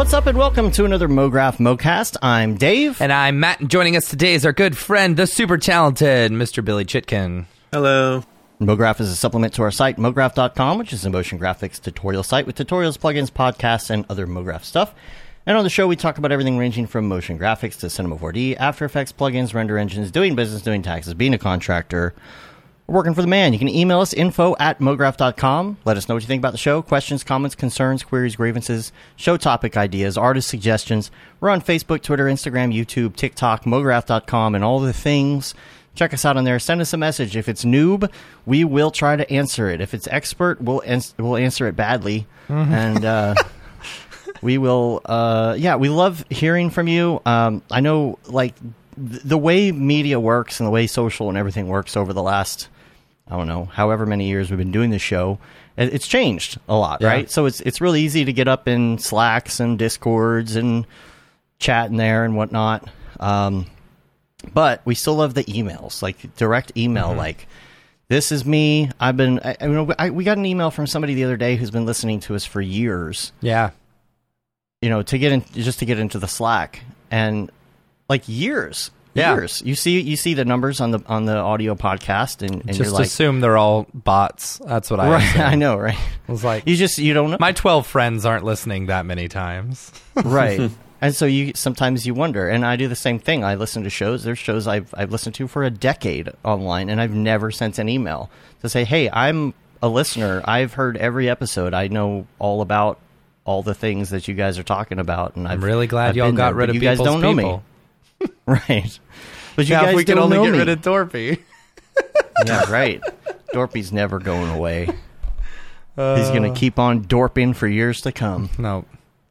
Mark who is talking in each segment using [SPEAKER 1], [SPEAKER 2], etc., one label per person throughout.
[SPEAKER 1] What's up, and welcome to another MoGraph MoCast. I'm Dave.
[SPEAKER 2] And I'm Matt, and joining us today is our good friend, the super talented Mr. Billy Chitkin.
[SPEAKER 3] Hello.
[SPEAKER 1] MoGraph is a supplement to our site, MoGraph.com, which is a motion graphics tutorial site with tutorials, plugins, podcasts, and other MoGraph stuff. And on the show, we talk about everything ranging from motion graphics to Cinema 4D, After Effects, plugins, render engines, doing business, doing taxes, being a contractor, working for the man. You can email us info at mograph.com. Let us know what you think about the show. Questions, comments, concerns, queries, grievances, show topic ideas, artist suggestions. We're on Facebook, Twitter, Instagram, YouTube, TikTok, mograph.com, and all the things. Check us out on there. Send us a message. If it's noob, we will try to answer it. If it's expert, we'll ans- we'll answer it badly. And uh, we will uh, yeah we love hearing from you um, i know like th- the way media works and the way social and everything works over the last i don't know however many years we've been doing this show it's changed a lot
[SPEAKER 2] Yeah.
[SPEAKER 1] right so it's it's really easy to get up in slacks and discords and chat in there and whatnot um, but we still love the emails like direct email like this is me i've been I, I, mean, I, we got an email from somebody the other day who's been listening to us for years
[SPEAKER 2] Yeah.
[SPEAKER 1] you know, to get in just to get into the Slack and like years,
[SPEAKER 2] Yeah.
[SPEAKER 1] years. You see, you see the numbers on the on the audio podcast, and, and
[SPEAKER 2] Just
[SPEAKER 1] you're like,
[SPEAKER 2] assume they're all bots. That's what I
[SPEAKER 1] right?
[SPEAKER 2] assume.
[SPEAKER 1] I know, right?
[SPEAKER 2] I was like,
[SPEAKER 1] You just you don't know,
[SPEAKER 2] my 12 friends aren't listening that many times.
[SPEAKER 1] right? And so you sometimes you wonder, and I do the same thing. I listen to shows. There's shows I've I've listened to for a decade online, and I've never sent an email to say, "Hey, I'm a listener. I've heard every episode. I know all about all the things that you guys are talking about." And
[SPEAKER 2] I'm
[SPEAKER 1] I've,
[SPEAKER 2] really glad
[SPEAKER 1] I've
[SPEAKER 2] y'all got
[SPEAKER 1] there,
[SPEAKER 2] rid of
[SPEAKER 1] you guys don't know me, right? But you
[SPEAKER 2] yeah,
[SPEAKER 1] guys
[SPEAKER 2] if we could
[SPEAKER 1] don't
[SPEAKER 2] only
[SPEAKER 1] know
[SPEAKER 2] get
[SPEAKER 1] me.
[SPEAKER 2] rid of Dorpy.
[SPEAKER 1] yeah, right. Dorpy's never going away. He's going to keep on dorping for years to come.
[SPEAKER 2] No.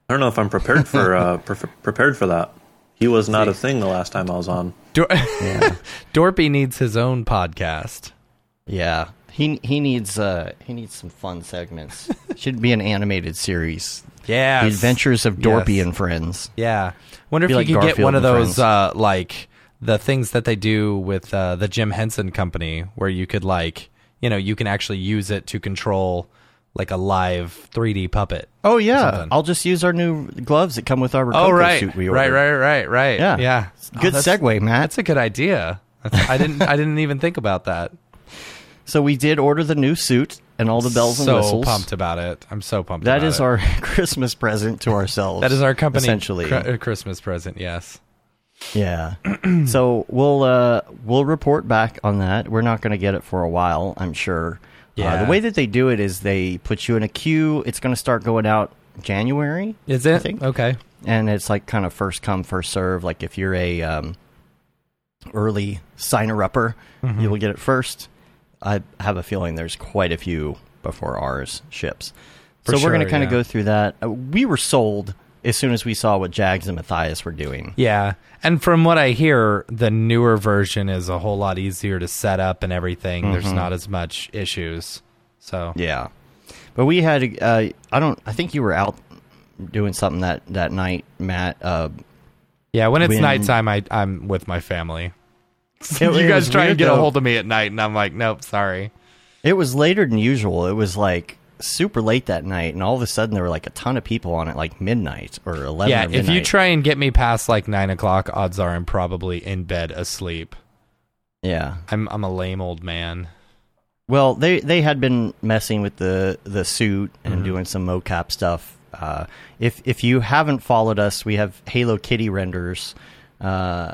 [SPEAKER 3] I don't know if I'm prepared for uh, pre- prepared for that. He was not a thing the last time I was on.
[SPEAKER 2] Dor-
[SPEAKER 1] Yeah,
[SPEAKER 2] Dorpy needs his own podcast.
[SPEAKER 1] yeah. He he needs uh he needs some fun segments. Should be an animated series.
[SPEAKER 2] Yeah.
[SPEAKER 1] The Adventures of Dorpy
[SPEAKER 2] Yes.
[SPEAKER 1] and Friends.
[SPEAKER 2] Yeah. Wonder if you
[SPEAKER 1] like
[SPEAKER 2] could get one of those uh like the things that they do with uh, the Jim Henson company where you could like, you know, you can actually use it to control like a live 3D puppet.
[SPEAKER 1] Oh yeah, I'll just use our new gloves that come with our
[SPEAKER 2] Oh right.
[SPEAKER 1] suit we
[SPEAKER 2] right,
[SPEAKER 1] ordered.
[SPEAKER 2] right, right, right.
[SPEAKER 1] Yeah.
[SPEAKER 2] Yeah. Oh,
[SPEAKER 1] Good
[SPEAKER 2] that's-
[SPEAKER 1] segue, Matt.
[SPEAKER 2] That's a good idea. I didn't I didn't even think about that.
[SPEAKER 1] So we did order the new suit and all the bells and whistles.
[SPEAKER 2] so pumped about it. I'm so pumped
[SPEAKER 1] That is
[SPEAKER 2] it.
[SPEAKER 1] our Christmas present to ourselves.
[SPEAKER 2] That is our company
[SPEAKER 1] essentially.
[SPEAKER 2] cr- uh, Christmas present, yes.
[SPEAKER 1] Yeah. so we'll uh, we'll report back on that. We're not going to get it for a while, I'm sure. Uh,
[SPEAKER 2] Yeah.
[SPEAKER 1] the way that they do it is they put you in a queue. It's going to start going out January,
[SPEAKER 2] Is
[SPEAKER 1] I
[SPEAKER 2] it?
[SPEAKER 1] think.
[SPEAKER 2] Okay.
[SPEAKER 1] and it's like kind of first come first serve. Like if you're a um, early signer upper,
[SPEAKER 2] Mm-hmm.
[SPEAKER 1] you will get it first. I have a feeling there's quite a few before ours ships.
[SPEAKER 2] For
[SPEAKER 1] so we're going to kind of
[SPEAKER 2] yeah.
[SPEAKER 1] go through that. Uh, we were sold as soon as we saw what Jags and Matthias were doing.
[SPEAKER 2] Yeah. And from what I hear, the newer version is a whole lot easier to set up and everything. There's not as much issues. So
[SPEAKER 1] Mm-hmm. Yeah, but we had. Uh, I don't. I think you were out doing something that that night, Matt. Uh,
[SPEAKER 2] yeah, when it's
[SPEAKER 1] When-
[SPEAKER 2] nighttime, I I'm with my family.
[SPEAKER 1] it-
[SPEAKER 2] you guys try and get a hold of me at night, and I'm like, nope, sorry.
[SPEAKER 1] It was later than usual. It was like super late that night, and all of a sudden there were like a ton of people on it, like midnight or eleven.
[SPEAKER 2] yeah,
[SPEAKER 1] or
[SPEAKER 2] if you try and get me past like nine o'clock, odds are I'm probably in bed asleep.
[SPEAKER 1] yeah.
[SPEAKER 2] I'm I'm a lame old man.
[SPEAKER 1] Well, they they had been messing with the the suit and
[SPEAKER 2] Mm-hmm.
[SPEAKER 1] doing some mocap stuff. Uh, if if you haven't followed us, we have Halo Kitty renders. Uh,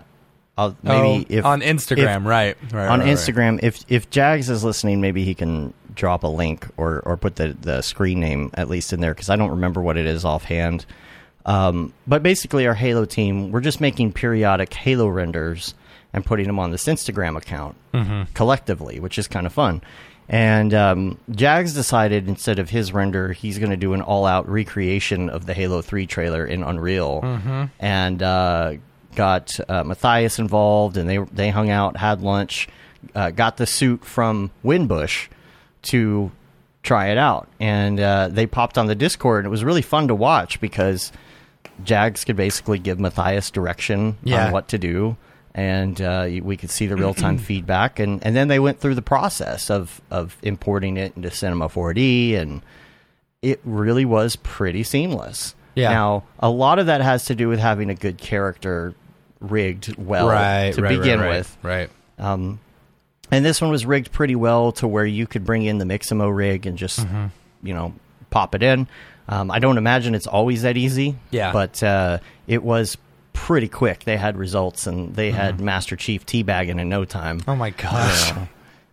[SPEAKER 1] I'll, maybe
[SPEAKER 2] oh,
[SPEAKER 1] if
[SPEAKER 2] on Instagram,
[SPEAKER 1] if-
[SPEAKER 2] right? right
[SPEAKER 1] on
[SPEAKER 2] right, right.
[SPEAKER 1] Instagram. If if Jags is listening, maybe he can drop a link or or put the the screen name at least in there because I don't remember what it is offhand. Um, but basically, our Halo team, we're just making periodic Halo renders and putting them on this Instagram account collectively, which is kind of fun. And um, Jags decided instead of his render, he's going to do an all-out recreation of the Halo Three trailer in Unreal, and uh, got uh, Matthias involved, and they they hung out, had lunch, uh, got the suit from Winbush to try it out, and uh, they popped on the Discord, and it was really fun to watch because Jags could basically give Matthias direction
[SPEAKER 2] Yeah.
[SPEAKER 1] on what to do, and uh, we could see the real time feedback, and, and then they went through the process of of importing it into Cinema 4D, and it really was pretty seamless.
[SPEAKER 2] Yeah.
[SPEAKER 1] Now, a lot of that has to do with having a good character rigged well
[SPEAKER 2] right.
[SPEAKER 1] to
[SPEAKER 2] right,
[SPEAKER 1] begin
[SPEAKER 2] right,
[SPEAKER 1] with.
[SPEAKER 2] Right.
[SPEAKER 1] Um, and this one was rigged pretty well to where you could bring in the Mixamo rig and just,
[SPEAKER 2] Mm-hmm.
[SPEAKER 1] you know, pop it in. Um, I don't imagine it's always that easy.
[SPEAKER 2] Yeah.
[SPEAKER 1] But uh, it was pretty quick. They had results and they had Master Chief teabagging in no time.
[SPEAKER 2] Mm-hmm. Oh my gosh.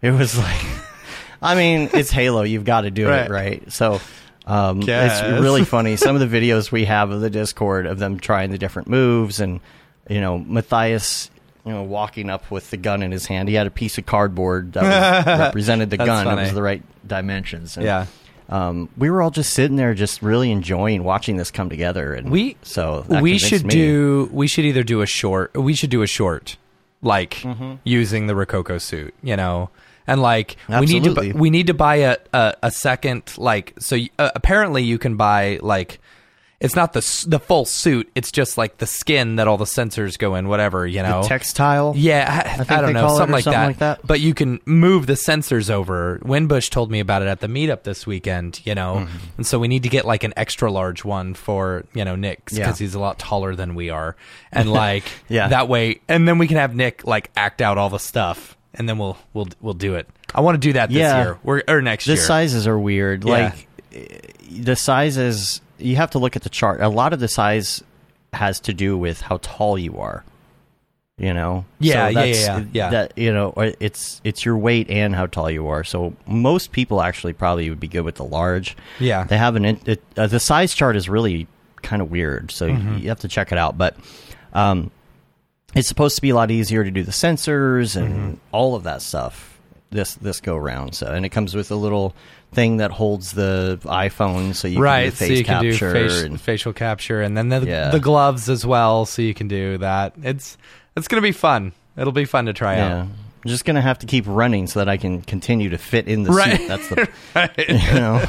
[SPEAKER 1] It was like, I mean, it's Halo. You've got to do
[SPEAKER 2] Right.
[SPEAKER 1] it, right? So um, it's really funny. Some of the videos we have of the Discord of them trying the different moves, and you know, Matthias, you know, walking up with the gun in his hand. He had a piece of cardboard that was, represented the gun. It was the right dimensions. And,
[SPEAKER 2] Yeah.
[SPEAKER 1] Um, we were all just sitting there, just really enjoying watching this come together. And
[SPEAKER 2] We-
[SPEAKER 1] so
[SPEAKER 2] we should
[SPEAKER 1] me.
[SPEAKER 2] do we should either do a short we should do a short like
[SPEAKER 1] Mm-hmm.
[SPEAKER 2] using the Rokoko suit you know and like we need to we need to buy a a, a second like so y- uh, apparently you can buy like it's not the the full suit it's just like the skin that all the sensors go in whatever you know
[SPEAKER 1] the textile.
[SPEAKER 2] yeah, I,
[SPEAKER 1] think
[SPEAKER 2] I don't know, something, like,
[SPEAKER 1] something
[SPEAKER 2] that.
[SPEAKER 1] like that.
[SPEAKER 2] But you can move the sensors over. Winbush told me about it at the meetup this weekend. You know,
[SPEAKER 1] Mm-hmm.
[SPEAKER 2] and so we need to get like an extra large one for you know Nick because
[SPEAKER 1] Yeah.
[SPEAKER 2] he's a lot taller than we are, and like
[SPEAKER 1] Yeah.
[SPEAKER 2] that way, and then we can have Nick like act out all the stuff, and then we'll we'll we'll do it. I want to do that this
[SPEAKER 1] Yeah.
[SPEAKER 2] year or, or next
[SPEAKER 1] the
[SPEAKER 2] year.
[SPEAKER 1] The sizes are weird. Like eh, the sizes, you have to look at the chart. A lot of the size has to do with how tall you are. You know,
[SPEAKER 2] Yeah, yeah,
[SPEAKER 1] that's-
[SPEAKER 2] yeah, yeah, yeah.
[SPEAKER 1] That you know, it's it's your weight and how tall you are. So most people actually probably would be good with the large.
[SPEAKER 2] Yeah.
[SPEAKER 1] they have an it, uh, the size chart is really kind of weird. So
[SPEAKER 2] Mm-hmm.
[SPEAKER 1] you, you have to check it out. But um, it's supposed to be a lot easier to do the sensors and
[SPEAKER 2] Mm-hmm.
[SPEAKER 1] all of that stuff this this go round. So and it comes with a little thing that holds the iPhone, so you
[SPEAKER 2] right,
[SPEAKER 1] can do
[SPEAKER 2] so
[SPEAKER 1] face
[SPEAKER 2] you can do
[SPEAKER 1] capture.
[SPEAKER 2] face,
[SPEAKER 1] and,
[SPEAKER 2] facial capture, and then the
[SPEAKER 1] Yeah.
[SPEAKER 2] the gloves as well, so you can do that. It's it's gonna be fun. It'll be fun to try
[SPEAKER 1] yeah,
[SPEAKER 2] out.
[SPEAKER 1] I'm just gonna have to keep running so that I can continue to fit in the
[SPEAKER 2] Right.
[SPEAKER 1] suit. That's the
[SPEAKER 2] Right.
[SPEAKER 1] you know,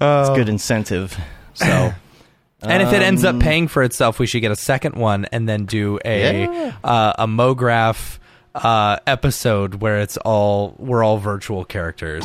[SPEAKER 1] it's good incentive. So
[SPEAKER 2] And if it ends
[SPEAKER 1] Um,
[SPEAKER 2] up paying for itself, we should get a second one and then do a
[SPEAKER 1] Yeah.
[SPEAKER 2] uh, a MoGraph uh, episode where it's all we're all virtual characters.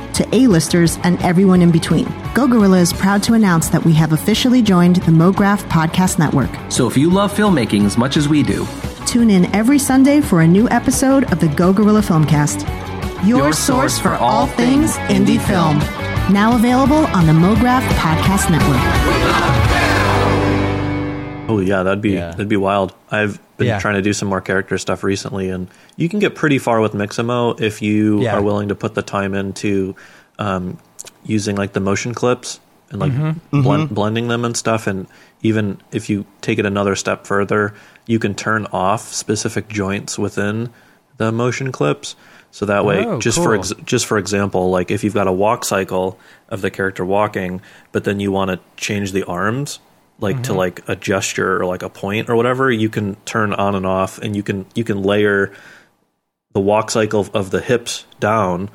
[SPEAKER 4] to A-listers and everyone in between. Go Gorilla is proud to announce that we have officially joined the MoGraph Podcast Network.
[SPEAKER 5] So if you love filmmaking as much as we do,
[SPEAKER 4] Tune in every Sunday for a new episode of the Go Gorilla Filmcast. Your,
[SPEAKER 5] Your
[SPEAKER 4] source for all things indie film. Now available on the MoGraph Podcast Network.
[SPEAKER 3] Oh yeah, that'd be
[SPEAKER 1] Yeah.
[SPEAKER 3] that'd be wild. I've been
[SPEAKER 2] Yeah.
[SPEAKER 3] trying to do some more character stuff recently, and you can get pretty far with Mixamo if you
[SPEAKER 2] Yeah.
[SPEAKER 3] are willing to put the time into um, using like the motion clips and like
[SPEAKER 2] Mm-hmm.
[SPEAKER 3] blend, blending them and stuff. And even if you take it another step further, you can turn off specific joints within the motion clips. So that way,
[SPEAKER 2] Oh,
[SPEAKER 3] just for ex- just for example, like if you've got a walk cycle of the character walking, but then you want to change the arms, like
[SPEAKER 2] Mm-hmm.
[SPEAKER 3] to like a gesture or like a point or whatever, you can turn on and off, and you can you can layer the walk cycle of the hips down,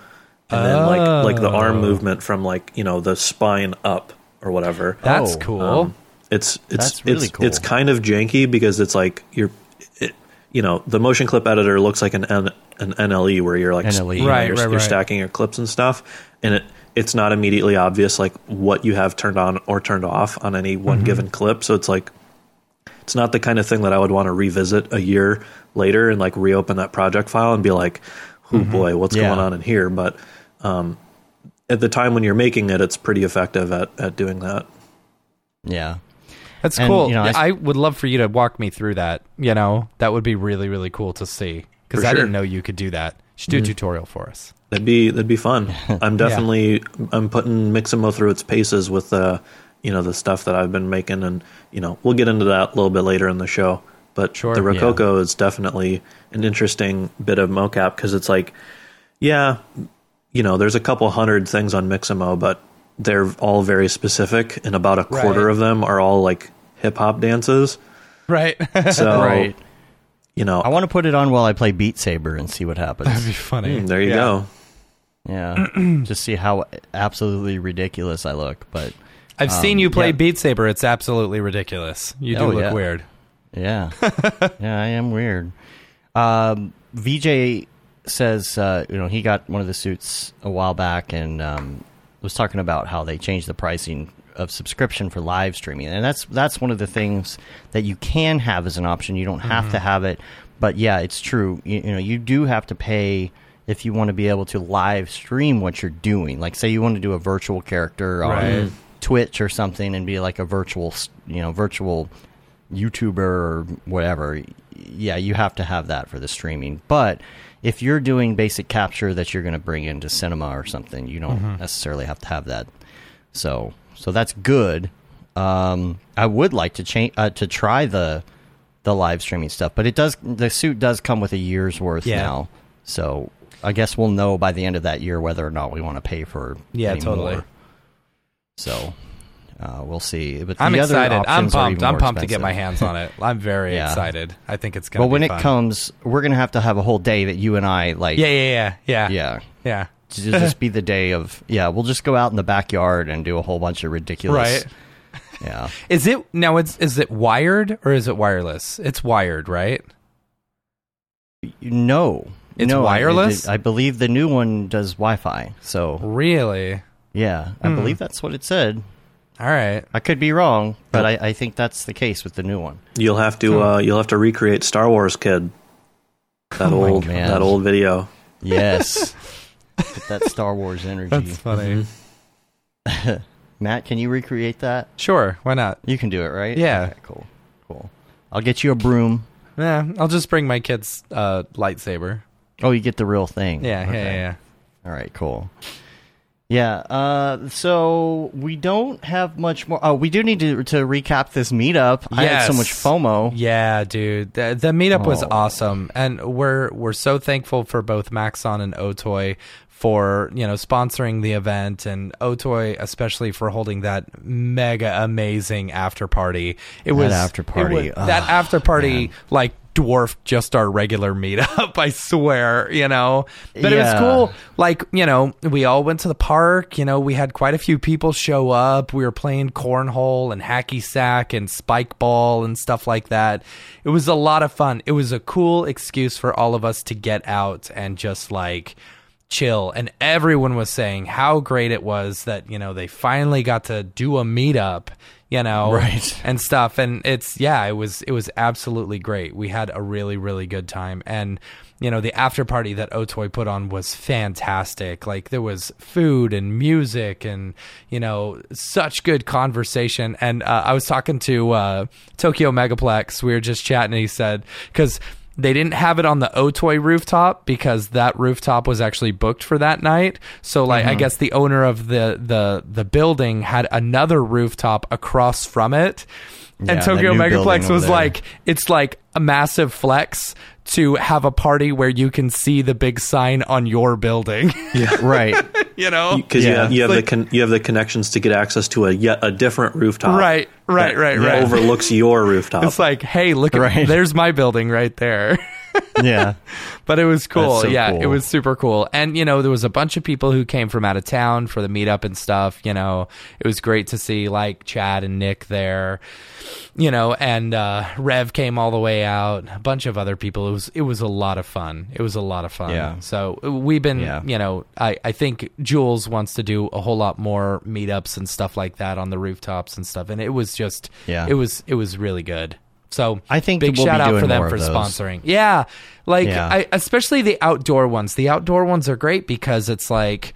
[SPEAKER 3] and then like like the arm
[SPEAKER 2] Oh.
[SPEAKER 3] movement from like you know the spine up or whatever.
[SPEAKER 2] That's
[SPEAKER 1] Oh,
[SPEAKER 2] cool.
[SPEAKER 3] Um, it's it's
[SPEAKER 1] That's really
[SPEAKER 3] it's,
[SPEAKER 1] cool.
[SPEAKER 3] it's kind of janky because it's like you're, it, you know, the motion clip editor looks like an N, an NLE where you're like,
[SPEAKER 1] NLE.
[SPEAKER 3] you know,
[SPEAKER 2] Right,
[SPEAKER 3] you're,
[SPEAKER 2] right,
[SPEAKER 3] you're
[SPEAKER 2] right.
[SPEAKER 3] stacking your clips and stuff, and it it's not immediately obvious like what you have turned on or turned off on any one
[SPEAKER 2] Mm-hmm.
[SPEAKER 3] given clip. So it's like it's not the kind of thing that I would want to revisit a year later and like reopen that project file and be like, oh boy, what's
[SPEAKER 1] Yeah.
[SPEAKER 3] going on in here? But um, at the time when you're making it, it's pretty effective at at doing that.
[SPEAKER 1] yeah,
[SPEAKER 2] That's
[SPEAKER 1] And,
[SPEAKER 2] cool.
[SPEAKER 1] you know, I s-
[SPEAKER 2] I, would love for you to walk me through that. You know, that would be really, really cool to see because I
[SPEAKER 3] sure.
[SPEAKER 2] didn't know you could do that. Should do a tutorial for us.
[SPEAKER 3] That'd be that'd be fun. I'm definitely I'm putting Mixamo through its paces with uh you know the stuff that I've been making, and you know we'll get into that a little bit later in the show. But
[SPEAKER 2] Sure,
[SPEAKER 3] the
[SPEAKER 2] yeah.
[SPEAKER 3] Rokoko is definitely an interesting bit of mocap because it's like, yeah, you know, there's a couple hundred things on Mixamo, but they're all very specific, and about a quarter
[SPEAKER 2] Right.
[SPEAKER 3] of them are all like hip hop dances.
[SPEAKER 2] Right.
[SPEAKER 3] So
[SPEAKER 1] Right.
[SPEAKER 3] You know,
[SPEAKER 1] I want to put it on while I play Beat Saber and see what happens.
[SPEAKER 2] That'd be funny.
[SPEAKER 3] mm, there you
[SPEAKER 2] Yeah.
[SPEAKER 3] go.
[SPEAKER 1] yeah, just see how absolutely ridiculous I look. But
[SPEAKER 2] I've seen
[SPEAKER 1] Um,
[SPEAKER 2] you play
[SPEAKER 1] yeah.
[SPEAKER 2] Beat Saber. It's absolutely ridiculous. You do
[SPEAKER 1] Oh,
[SPEAKER 2] look
[SPEAKER 1] yeah.
[SPEAKER 2] weird.
[SPEAKER 1] Yeah, yeah, I am weird. Um, VJ says, uh, you know, he got one of the suits a while back and um, was talking about how they changed the pricing of subscription for live streaming, and that's that's one of the things that you can have as an option. You don't have to mm-hmm. have it, but yeah, it's true. You, you know, you do have to pay if you want to be able to live stream what you're doing. Like, say you want to do a virtual character on Twitch or something and be like a virtual, you know, virtual YouTuber or whatever, yeah, you have to have that for the streaming. But if you're doing basic capture that you're going to bring into cinema or something, you don't mm-hmm. necessarily have to have that. So, so that's good. Um, I would like to change uh, to try the the live streaming stuff, but it does the suit does come with a year's worth
[SPEAKER 2] Yeah.
[SPEAKER 1] now. So I guess we'll know by the end of that year whether or not we want to pay for
[SPEAKER 2] Yeah, totally.
[SPEAKER 1] more. So uh, we'll see. But
[SPEAKER 2] I'm excited. I'm pumped. I'm pumped to get my hands on it. I'm very
[SPEAKER 1] Yeah.
[SPEAKER 2] excited. I think it's gonna.
[SPEAKER 1] Well,
[SPEAKER 2] be
[SPEAKER 1] when it comes, we're gonna have to have a whole day that you and I like.
[SPEAKER 2] Yeah, yeah, yeah, yeah,
[SPEAKER 1] yeah.
[SPEAKER 2] yeah.
[SPEAKER 1] To just be the day of yeah. We'll just go out in the backyard and do a whole bunch of ridiculous.
[SPEAKER 2] Right.
[SPEAKER 1] Yeah.
[SPEAKER 2] Is it now? It's is it wired or is it wireless? It's wired, right?
[SPEAKER 1] No.
[SPEAKER 2] It's
[SPEAKER 1] no, I-
[SPEAKER 2] wireless?
[SPEAKER 1] I, I believe the new one does Wi-Fi. So
[SPEAKER 2] Really?
[SPEAKER 1] yeah, I
[SPEAKER 2] Hmm.
[SPEAKER 1] believe that's what it said.
[SPEAKER 2] All right.
[SPEAKER 1] I could be wrong, but I, I think that's the case with the new one.
[SPEAKER 3] You'll have to uh, you'll have to recreate Star Wars Kid. That
[SPEAKER 1] Oh
[SPEAKER 3] old
[SPEAKER 1] man.
[SPEAKER 3] that old video.
[SPEAKER 1] Yes. Get that Star Wars energy.
[SPEAKER 2] That's funny.
[SPEAKER 1] Matt, can you recreate that?
[SPEAKER 2] Sure. Why not?
[SPEAKER 1] You can do it, right?
[SPEAKER 2] Yeah.
[SPEAKER 1] Okay, cool. Cool. I'll get you a broom.
[SPEAKER 2] Yeah, I'll just bring my kid's uh, lightsaber.
[SPEAKER 1] Oh, you get the real thing.
[SPEAKER 2] Yeah, yeah,
[SPEAKER 1] Okay.
[SPEAKER 2] yeah, yeah.
[SPEAKER 1] All right, cool. Yeah, uh, so we don't have much more. Oh, we do need to to recap this meetup. I had so much FOMO.
[SPEAKER 2] Yeah, dude. The, the meetup was
[SPEAKER 1] Oh.
[SPEAKER 2] awesome. And we're we're so thankful for both Maxon and Otoy for, you know, sponsoring the event and Otoy especially for holding that mega amazing after party. It was
[SPEAKER 1] after party,
[SPEAKER 2] was- that after party
[SPEAKER 1] man.
[SPEAKER 2] like dwarfed just our regular meetup, I swear, you know. But it was cool like you know we all went to the park you know we had quite a few people show up we were playing cornhole and hacky sack and spike ball and stuff like that it was a lot of fun it was a cool excuse for all of us to get out and just like chill and everyone was saying how great it was that you know they finally got to do a meetup you know
[SPEAKER 1] Right.
[SPEAKER 2] and stuff. And it's yeah it was it was absolutely great. We had a really really good time. And you know the after party that otoy put on was fantastic. Like there was food and music and you know such good conversation. And uh, i was talking to uh, tokyo megaplex. We were just chatting and he said because they didn't have it on the Otoy rooftop because that rooftop was actually booked for that night. So like I mm-hmm. guess the owner of the the the building had another rooftop across from it.
[SPEAKER 1] Yeah,
[SPEAKER 2] and Tokyo
[SPEAKER 1] new building
[SPEAKER 2] Megaplex was
[SPEAKER 1] there.
[SPEAKER 2] like it's like a massive flex to have a party where you can see the big sign on your building.
[SPEAKER 1] Right.
[SPEAKER 2] you know?
[SPEAKER 3] because you have, you have
[SPEAKER 2] Like-
[SPEAKER 3] the con- you have the connections to get access to a yet a different rooftop.
[SPEAKER 2] Right, right, right, right.
[SPEAKER 3] Overlooks your rooftop.
[SPEAKER 2] It's like, hey, look at
[SPEAKER 1] Right.
[SPEAKER 2] there's my building right there.
[SPEAKER 1] yeah.
[SPEAKER 2] but it was cool.
[SPEAKER 1] So
[SPEAKER 2] yeah,
[SPEAKER 1] cool.
[SPEAKER 2] it was super cool. And you know, there was a bunch of people who came from out of town for the meetup and stuff. You know, it was great to see like Chad and Nick there. You know, and uh, Rev came all the way out. A bunch of other people. It was it was a lot of fun. It was a lot of fun.
[SPEAKER 1] Yeah.
[SPEAKER 2] So we've been,
[SPEAKER 1] Yeah.
[SPEAKER 2] you know, I I think Jules wants to do a whole lot more meetups and stuff like that on the rooftops and stuff. And it was just,
[SPEAKER 1] Yeah.
[SPEAKER 2] it was it was really good. So
[SPEAKER 1] I think
[SPEAKER 2] big
[SPEAKER 1] we'll
[SPEAKER 2] shout out for them for sponsoring. Yeah, like
[SPEAKER 1] Yeah.
[SPEAKER 2] I, especially the outdoor ones. The outdoor ones are great because it's like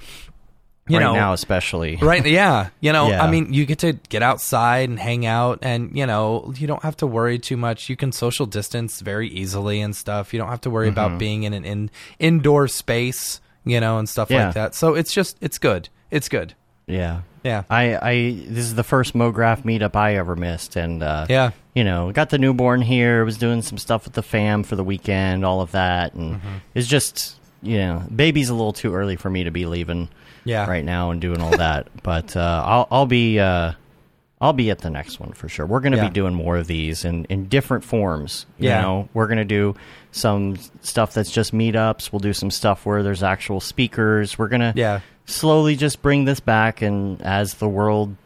[SPEAKER 2] you
[SPEAKER 1] right
[SPEAKER 2] know
[SPEAKER 1] now, especially.
[SPEAKER 2] right yeah you know
[SPEAKER 1] Yeah.
[SPEAKER 2] i mean you get to get outside and hang out and you know you don't have to worry too much you can social distance very easily and stuff you don't have to worry
[SPEAKER 1] Mm-hmm.
[SPEAKER 2] about being in an in, indoor space you know and stuff
[SPEAKER 1] Yeah.
[SPEAKER 2] like that so it's just it's good it's good
[SPEAKER 1] Yeah.
[SPEAKER 2] Yeah
[SPEAKER 1] I, I this is the first MoGraph meetup I ever missed, and uh,
[SPEAKER 2] Yeah.
[SPEAKER 1] you know, got the newborn here, was doing some stuff with the fam for the weekend, all of that, and
[SPEAKER 2] Mm-hmm.
[SPEAKER 1] it's just you know, baby's a little too early for me to be leaving,
[SPEAKER 2] Yeah.
[SPEAKER 1] right now and doing all that, but uh, I'll I'll be uh, I'll be at the next one for sure. We're going to
[SPEAKER 2] Yeah.
[SPEAKER 1] be doing more of these in in different forms. You
[SPEAKER 2] Yeah.
[SPEAKER 1] know, we're going to do some stuff that's just meetups. We'll do some stuff where there's actual speakers. We're gonna
[SPEAKER 2] Yeah.
[SPEAKER 1] slowly just bring this back and as the world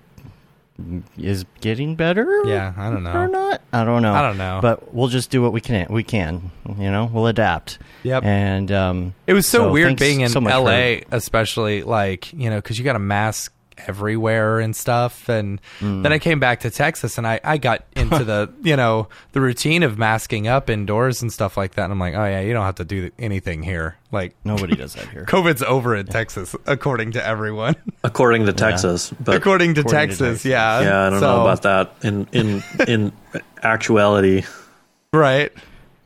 [SPEAKER 1] is getting better
[SPEAKER 2] Yeah, I don't know.
[SPEAKER 1] or not i don't know
[SPEAKER 2] I don't know.
[SPEAKER 1] but we'll just do what we can we can you know we'll adapt
[SPEAKER 2] Yep.
[SPEAKER 1] and um
[SPEAKER 2] It was so,
[SPEAKER 1] so
[SPEAKER 2] weird being in
[SPEAKER 1] so
[SPEAKER 2] LA, especially like you know, because you got a mask everywhere and stuff. And
[SPEAKER 1] Mm.
[SPEAKER 2] then I came back to Texas, and I I got into the you know the routine of masking up indoors and stuff like that. And I'm like, oh yeah, you don't have to do anything here. Like
[SPEAKER 1] nobody does that here
[SPEAKER 2] COVID's over in Texas, according to everyone.
[SPEAKER 3] according to Texas. But
[SPEAKER 2] according to
[SPEAKER 1] According to
[SPEAKER 2] Texas,
[SPEAKER 1] Texas.
[SPEAKER 2] yeah.
[SPEAKER 3] yeah, I don't
[SPEAKER 2] So-
[SPEAKER 3] know about that. In in in actuality,
[SPEAKER 2] Right.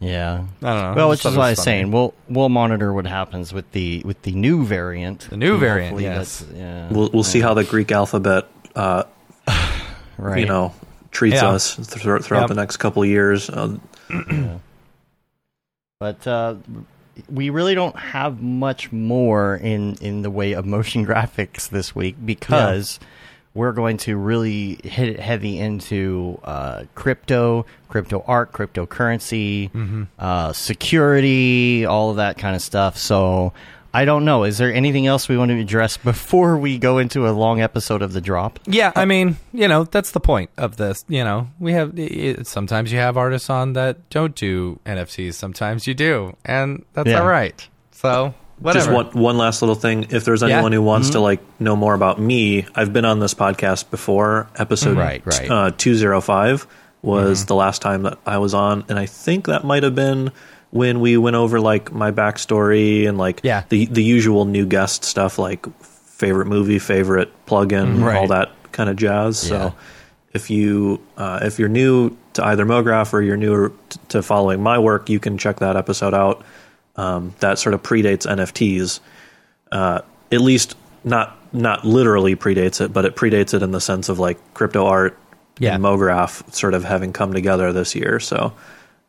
[SPEAKER 1] Yeah
[SPEAKER 2] I don't know.
[SPEAKER 1] well
[SPEAKER 2] I
[SPEAKER 1] which is
[SPEAKER 2] it
[SPEAKER 1] why i
[SPEAKER 2] was
[SPEAKER 1] was saying we'll we'll monitor what happens with the with the new variant
[SPEAKER 2] The new
[SPEAKER 1] And
[SPEAKER 2] variant, yes.
[SPEAKER 1] yeah
[SPEAKER 3] we'll we'll see how the Greek alphabet, uh,
[SPEAKER 1] right
[SPEAKER 3] you know, treats
[SPEAKER 2] Yeah.
[SPEAKER 3] us th- throughout
[SPEAKER 2] Yep.
[SPEAKER 3] the next couple of years. Uh,
[SPEAKER 1] but uh, we really don't have much more in in the way of motion graphics this week because we're going to really hit it heavy into uh, crypto, crypto art, cryptocurrency, uh, security, all of that kind of stuff. So. I don't know. Is there anything else we want to address before we go into a long episode of the drop?
[SPEAKER 2] Yeah, I mean, you know, that's the point of this. You know, we have it, sometimes you have artists on that don't do NFTs. Sometimes you do, and that's
[SPEAKER 1] Yeah.
[SPEAKER 2] all right. So whatever.
[SPEAKER 3] Just one one last little thing. If there's
[SPEAKER 2] Yeah.
[SPEAKER 3] anyone who wants to like know more about me, I've been on this podcast before. Episode
[SPEAKER 1] Right, right.
[SPEAKER 3] Uh, two zero five was the last time that I was on, and I think that might have been when we went over like my backstory and like
[SPEAKER 2] Yeah.
[SPEAKER 3] the the usual new guest stuff, like favorite movie, favorite plugin,
[SPEAKER 1] Right.
[SPEAKER 3] all that kind of jazz.
[SPEAKER 1] Yeah.
[SPEAKER 3] So if you uh, if you're new to either MoGraph or you're new to following my work, you can check that episode out. Um, that sort of predates NFTs. Uh, at least not not literally predates it, but it predates it in the sense of like crypto art
[SPEAKER 2] Yeah.
[SPEAKER 3] and MoGraph sort of having come together this year. So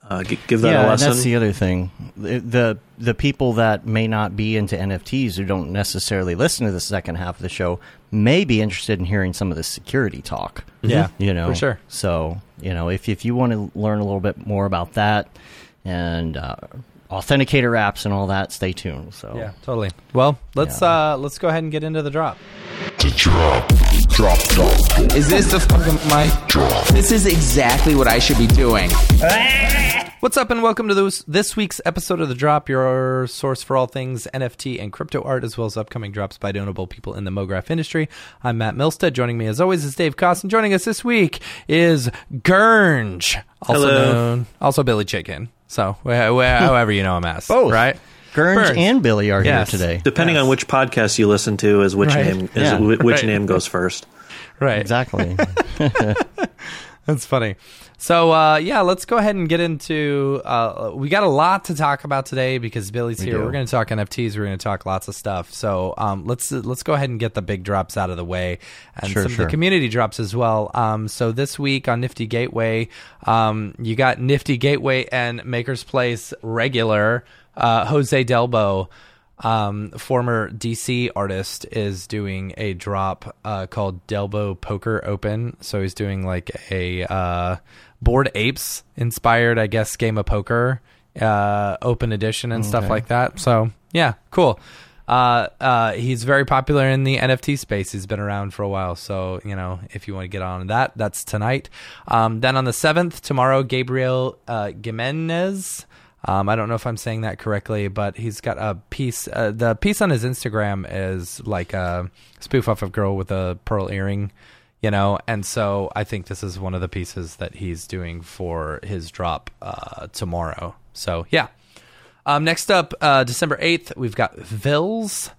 [SPEAKER 3] uh, g- give that
[SPEAKER 1] yeah,
[SPEAKER 3] a
[SPEAKER 1] and
[SPEAKER 3] lesson.
[SPEAKER 1] that's the other thing. The, the the people that may not be into NFTs who don't necessarily listen to the second half of the show may be interested in hearing some of the security talk.
[SPEAKER 2] Yeah,
[SPEAKER 1] you know,
[SPEAKER 2] for sure.
[SPEAKER 1] So you know, if if you want to learn a little bit more about that and uh, authenticator apps and all that, stay tuned. So
[SPEAKER 2] Yeah, totally. Well, let's
[SPEAKER 1] Yeah.
[SPEAKER 2] uh let's go ahead and get into the drop. The drop, drop.
[SPEAKER 6] Is this the fucking mic? This is exactly what I should be doing.
[SPEAKER 2] What's up, and welcome to this this week's episode of the Drop, your source for all things NFT and crypto art, as well as upcoming drops by notable people in the MoGraph industry. I'm Matt Milstead. Joining me, as always, is Dave Koss, and joining us this week is Gurnge, also
[SPEAKER 3] Hello.
[SPEAKER 2] known, also Billy Chitkin. So, wh- wh- however you know him as,
[SPEAKER 1] Both.
[SPEAKER 2] right?
[SPEAKER 1] Gurns
[SPEAKER 2] Burns.
[SPEAKER 1] and Billy are
[SPEAKER 2] Yes.
[SPEAKER 1] here today.
[SPEAKER 3] Depending
[SPEAKER 2] Yes.
[SPEAKER 3] on which podcast you listen to, is which
[SPEAKER 2] Right.
[SPEAKER 3] name is
[SPEAKER 1] Yeah.
[SPEAKER 3] which
[SPEAKER 2] Right.
[SPEAKER 3] name goes first.
[SPEAKER 2] Right.
[SPEAKER 1] Exactly.
[SPEAKER 2] That's funny. So uh, yeah, let's go ahead and get into. Uh, we got a lot to talk about today because Billy's here.
[SPEAKER 1] do.
[SPEAKER 2] We're going to talk NFTs. We're going to talk lots of stuff. So um, let's let's go ahead and get the big drops out of the way and
[SPEAKER 1] Sure,
[SPEAKER 2] some of the community drops as well. Um, so this week on Nifty Gateway, um, you got Nifty Gateway and Maker's Place regular uh, Jose Delbo um, former DC artist is doing a drop uh, called Delbo Poker Open. So he's doing like a uh, Bored Apes inspired, I guess, game of poker uh, open edition and stuff like that. So yeah, cool. Uh, uh, he's very popular in the NFT space. He's been around for a while. So, you know, if you want to get on that, that's tonight. Um, then on the 7th, tomorrow, Gabriel uh, Gimenez. Um, I don't know if I'm saying that correctly, but he's got a piece. Uh, the piece on his Instagram is like a spoof off of girl with a pearl earring, you know. And so I think this is one of the pieces that he's doing for his drop uh, tomorrow. So yeah. Um, next up, uh, December 8th, we've got Vils.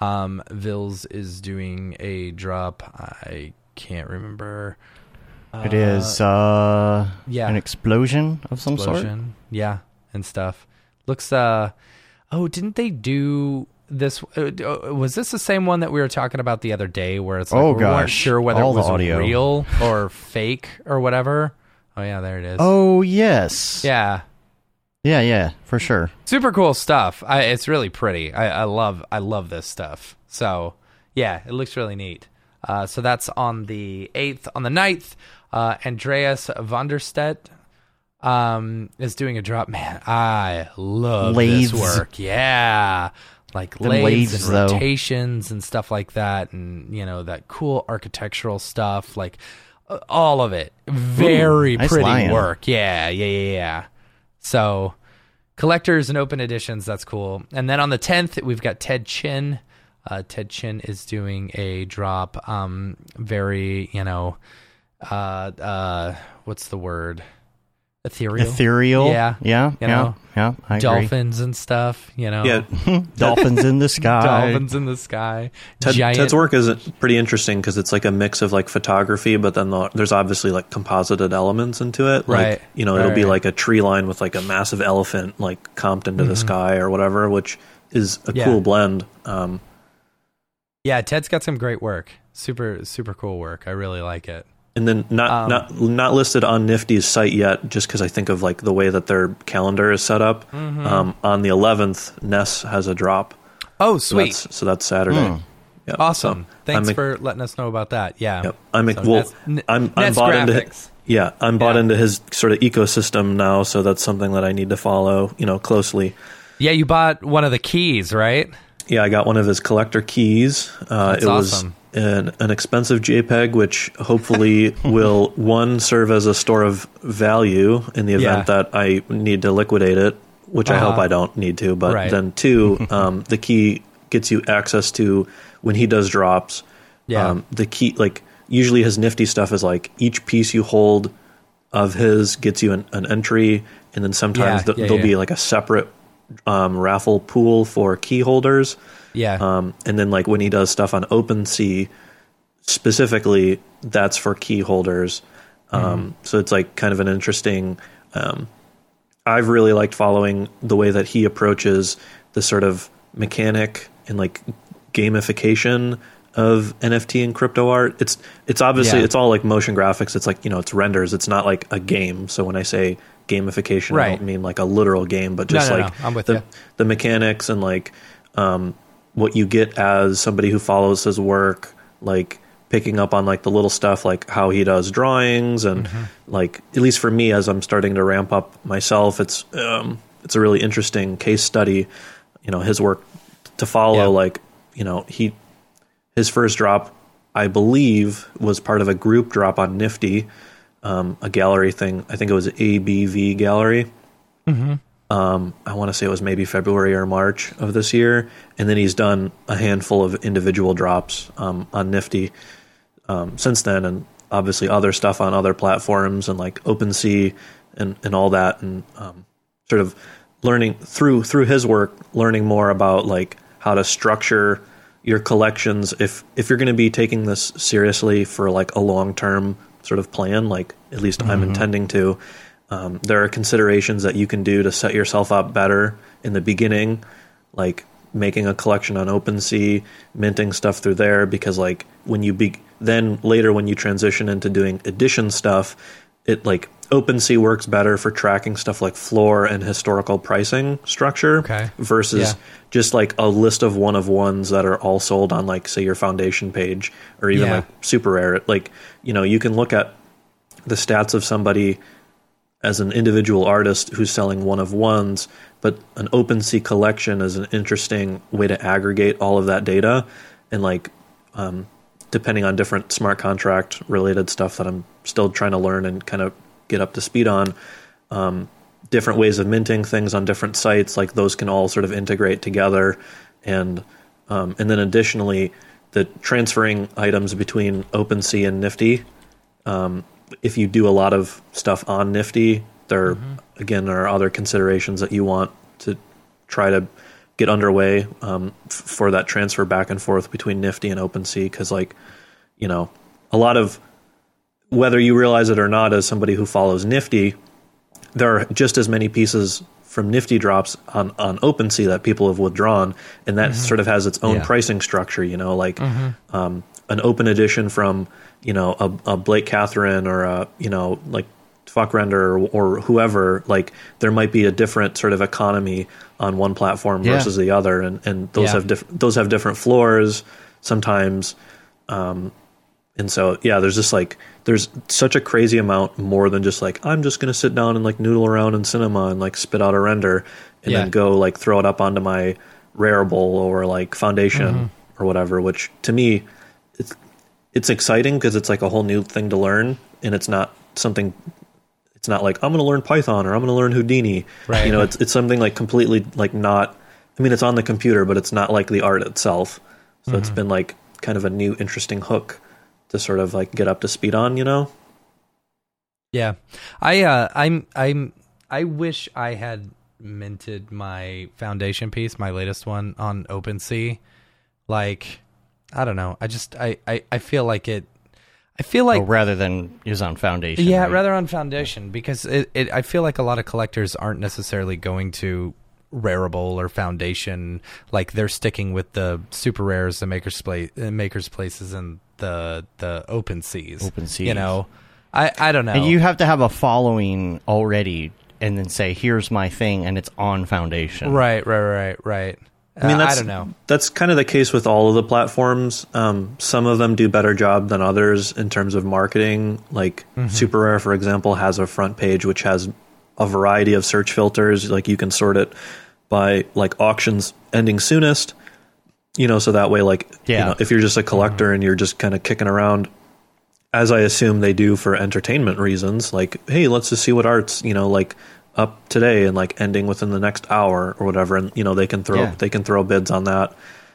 [SPEAKER 2] Um, Vils is doing a drop. I can't remember.
[SPEAKER 1] it is uh,
[SPEAKER 2] yeah.
[SPEAKER 1] an explosion of some sort.
[SPEAKER 2] Yeah, and stuff. Looks uh oh, didn't they do this uh, uh, was this the same one that we were talking about the other day where it's like
[SPEAKER 1] Oh,
[SPEAKER 2] we weren't
[SPEAKER 1] gosh.
[SPEAKER 2] sure whether
[SPEAKER 1] All
[SPEAKER 2] it was
[SPEAKER 1] audio.
[SPEAKER 2] real or fake or whatever. Oh yeah, there it is.
[SPEAKER 1] Oh yes.
[SPEAKER 2] Yeah.
[SPEAKER 1] Yeah, yeah, for sure.
[SPEAKER 2] Super cool stuff. I, it's really pretty. I, I love I love this stuff. So yeah, it looks really neat. Uh, so that's on the eighth. On the 9th, uh, Andreas Wannerstedt um, is doing a drop. Man, I love
[SPEAKER 1] Lathes.
[SPEAKER 2] this work. Yeah, like lathes,
[SPEAKER 1] lathes,
[SPEAKER 2] and
[SPEAKER 1] though.
[SPEAKER 2] rotations and stuff like that, and you know that cool architectural stuff. Like uh, all of it, very
[SPEAKER 1] nice
[SPEAKER 2] pretty
[SPEAKER 1] lion.
[SPEAKER 2] work. Yeah, yeah, yeah, yeah. So collectors and open editions that's cool and then on the 10th we've got ted chin uh, ted chin is doing a drop um very you know uh uh what's the word ethereal
[SPEAKER 1] Ethereal.
[SPEAKER 2] Yeah.
[SPEAKER 1] Yeah.
[SPEAKER 2] You
[SPEAKER 1] yeah.
[SPEAKER 2] know,
[SPEAKER 1] yeah. I
[SPEAKER 2] dolphins and stuff you know
[SPEAKER 3] Yeah.
[SPEAKER 1] Dolphins in the sky.
[SPEAKER 2] dolphins in the sky
[SPEAKER 3] Ted,
[SPEAKER 2] giant
[SPEAKER 3] Ted's work is pretty interesting because it's like a mix of like photography, but then the, there's obviously like composited elements into it. Like,
[SPEAKER 2] Right.
[SPEAKER 3] You know, it'll be
[SPEAKER 2] right.
[SPEAKER 3] like a tree line with like a massive elephant like comped into the sky or whatever, which is a
[SPEAKER 2] Mm-hmm. Yeah.
[SPEAKER 3] cool blend. Um,
[SPEAKER 2] yeah ted's got some great work super super cool work i really like it
[SPEAKER 3] and then not
[SPEAKER 2] Um,
[SPEAKER 3] not not listed on Nifty's site yet, just because I think of like the way that their calendar is set up.
[SPEAKER 2] Mm-hmm.
[SPEAKER 3] Um, on the 11th, Ness has a drop.
[SPEAKER 2] oh
[SPEAKER 3] So
[SPEAKER 2] sweet
[SPEAKER 3] that's, so that's Saturday. Yep.
[SPEAKER 2] awesome
[SPEAKER 3] So
[SPEAKER 2] thanks
[SPEAKER 3] I'm,
[SPEAKER 2] for letting us know about that yeah
[SPEAKER 3] Yep. I'm
[SPEAKER 2] So
[SPEAKER 3] well.
[SPEAKER 2] Nets- N-
[SPEAKER 3] I'm I'm
[SPEAKER 2] Nets
[SPEAKER 3] bought into
[SPEAKER 2] Graphics.
[SPEAKER 3] yeah. I'm bought
[SPEAKER 2] Yeah.
[SPEAKER 3] into his sort of ecosystem now, so that's something that I need to follow. You know, closely.
[SPEAKER 2] yeah you bought one of the keys right
[SPEAKER 3] Yeah, I got one of his collector keys. Uh,
[SPEAKER 2] That's
[SPEAKER 3] it
[SPEAKER 2] awesome.
[SPEAKER 3] An, an expensive JPEG, which hopefully will one serve as a store of value in the event
[SPEAKER 2] Yeah.
[SPEAKER 3] that I need to liquidate it, which I hope
[SPEAKER 2] Uh-huh.
[SPEAKER 3] I don't need to. But
[SPEAKER 2] Right.
[SPEAKER 3] then two, um, the key gets you access to when he does drops.
[SPEAKER 2] Yeah.
[SPEAKER 3] Um, the key, like usually his nifty stuff is like each piece you hold of his gets you an, an entry, and then sometimes
[SPEAKER 2] Yeah,
[SPEAKER 3] th-
[SPEAKER 2] yeah,
[SPEAKER 3] there'll be like a separate um, raffle pool for key holders.
[SPEAKER 2] Yeah
[SPEAKER 3] Um, and then like when he does stuff on OpenSea, specifically, that's for key holders. Um, So it's like kind of an interesting. Um, I've really liked following the way that he approaches the sort of mechanic and like gamification of NFT and crypto art. It's it's obviously
[SPEAKER 2] Yeah.
[SPEAKER 3] it's all like motion graphics. It's like you know it's renders. It's not like a game. So when I say gamification, I don't mean like a literal game, but
[SPEAKER 2] No,
[SPEAKER 3] just
[SPEAKER 2] no,
[SPEAKER 3] like
[SPEAKER 2] no. I'm with
[SPEAKER 3] the, the mechanics and like um, what you get as somebody who follows his work, like picking up on like the little stuff, like how he does drawings, and
[SPEAKER 2] Mm-hmm.
[SPEAKER 3] like at least for me, as I'm starting to ramp up myself, it's um, it's a really interesting case study. You know, his work to follow,
[SPEAKER 2] Yeah.
[SPEAKER 3] like you know, he his first drop, I believe, was part of a group drop on Nifty, um, a gallery thing. I think it was ABV Gallery. Um, I want to say it was maybe February or March of this year, and then he's done a handful of individual drops um, on Nifty um, since then, and obviously other stuff on other platforms and like OpenSea and and all that, and um, sort of learning through through his work, learning more about like how to structure your collections if if you're going to be taking this seriously for like a long term sort of plan, like at least I'm intending to. Um, there are considerations that you can do to set yourself up better in the beginning, like making a collection on OpenSea, minting stuff through there. Because like when you be then later when you transition into doing edition stuff, it like OpenSea works better for tracking stuff like floor and historical pricing structure
[SPEAKER 2] Okay.
[SPEAKER 3] versus
[SPEAKER 2] Yeah.
[SPEAKER 3] just like a list of one of ones that are all sold on like say your foundation page or even
[SPEAKER 2] Yeah.
[SPEAKER 3] like super rare. Like you know you can look at the stats of somebody as an individual artist who's selling one of ones, but an OpenSea collection is an interesting way to aggregate all of that data and like um, depending on different smart contract related stuff that I'm still trying to learn and kind of get up to speed on. Um, different ways of minting things on different sites, like those can all sort of integrate together, and um, and then additionally, the transferring items between OpenSea and Nifty um, if you do a lot of stuff on Nifty, there again are other considerations that you want to try to get underway um, f- for that transfer back and forth between Nifty and OpenSea because, like, you know, a lot of whether you realize it or not, as somebody who follows Nifty, there are just as many pieces from Nifty drops on on OpenSea that people have withdrawn, and that sort of has its own
[SPEAKER 2] Yeah.
[SPEAKER 3] pricing structure. You know, like um, an open edition from you know a, a Blake Kathryn or a you know like Fuck Render or, or whoever. Like there might be a different sort of economy on one platform
[SPEAKER 1] Yeah.
[SPEAKER 3] versus the other, and and those
[SPEAKER 2] Yeah.
[SPEAKER 3] have diff- those have different floors sometimes. Um, and so yeah, there's just like there's such a crazy amount more than just like I'm just gonna sit down and like noodle around in cinema and like spit out a render and
[SPEAKER 2] Yeah.
[SPEAKER 3] then go like throw it up onto my Rarible or like Foundation or whatever. Which to me, it's it's exciting because it's like a whole new thing to learn, and it's not something. It's not like I'm going to learn Python or I'm going to learn Houdini.
[SPEAKER 2] Right.
[SPEAKER 3] You know, it's it's something like completely like not. I mean, it's on the computer, but it's not like the art itself. So it's been like kind of a new interesting hook to sort of like get up to speed on. You know.
[SPEAKER 2] Yeah, I uh, I'm I'm I wish I had minted my foundation piece, my latest one on OpenSea. Like, I don't know. I just I I, I feel like it. I feel like
[SPEAKER 1] oh, rather than use on Foundation.
[SPEAKER 2] yeah,
[SPEAKER 1] right?
[SPEAKER 2] rather on foundation because it, it I feel like a lot of collectors aren't necessarily going to Rarible or Foundation. Like they're sticking with the super rares, the makers place, uh, makers places, and the the open seas.
[SPEAKER 1] Open seas You
[SPEAKER 2] know, I I don't know.
[SPEAKER 1] And you have to have a following already, and then say, "Here's my thing," and it's on Foundation.
[SPEAKER 2] Right, right, right, right.
[SPEAKER 3] I mean, that's,
[SPEAKER 2] I don't know.
[SPEAKER 3] That's kind of the case with all of the platforms. Um, some of them do better job than others in terms of marketing. Like
[SPEAKER 2] Mm-hmm.
[SPEAKER 3] Super Rare, for example, has a front page which has a variety of search filters. Like you can sort it by like auctions ending soonest. You know, so that way, like,
[SPEAKER 1] Yeah.
[SPEAKER 3] you know, if you're just a collector and you're just kind of kicking around, as I assume they do for entertainment reasons, like, hey, let's just see what art's, you know, like up today and like ending within the next hour or whatever, and you know they can throw
[SPEAKER 1] Yeah.
[SPEAKER 3] they can throw bids on that.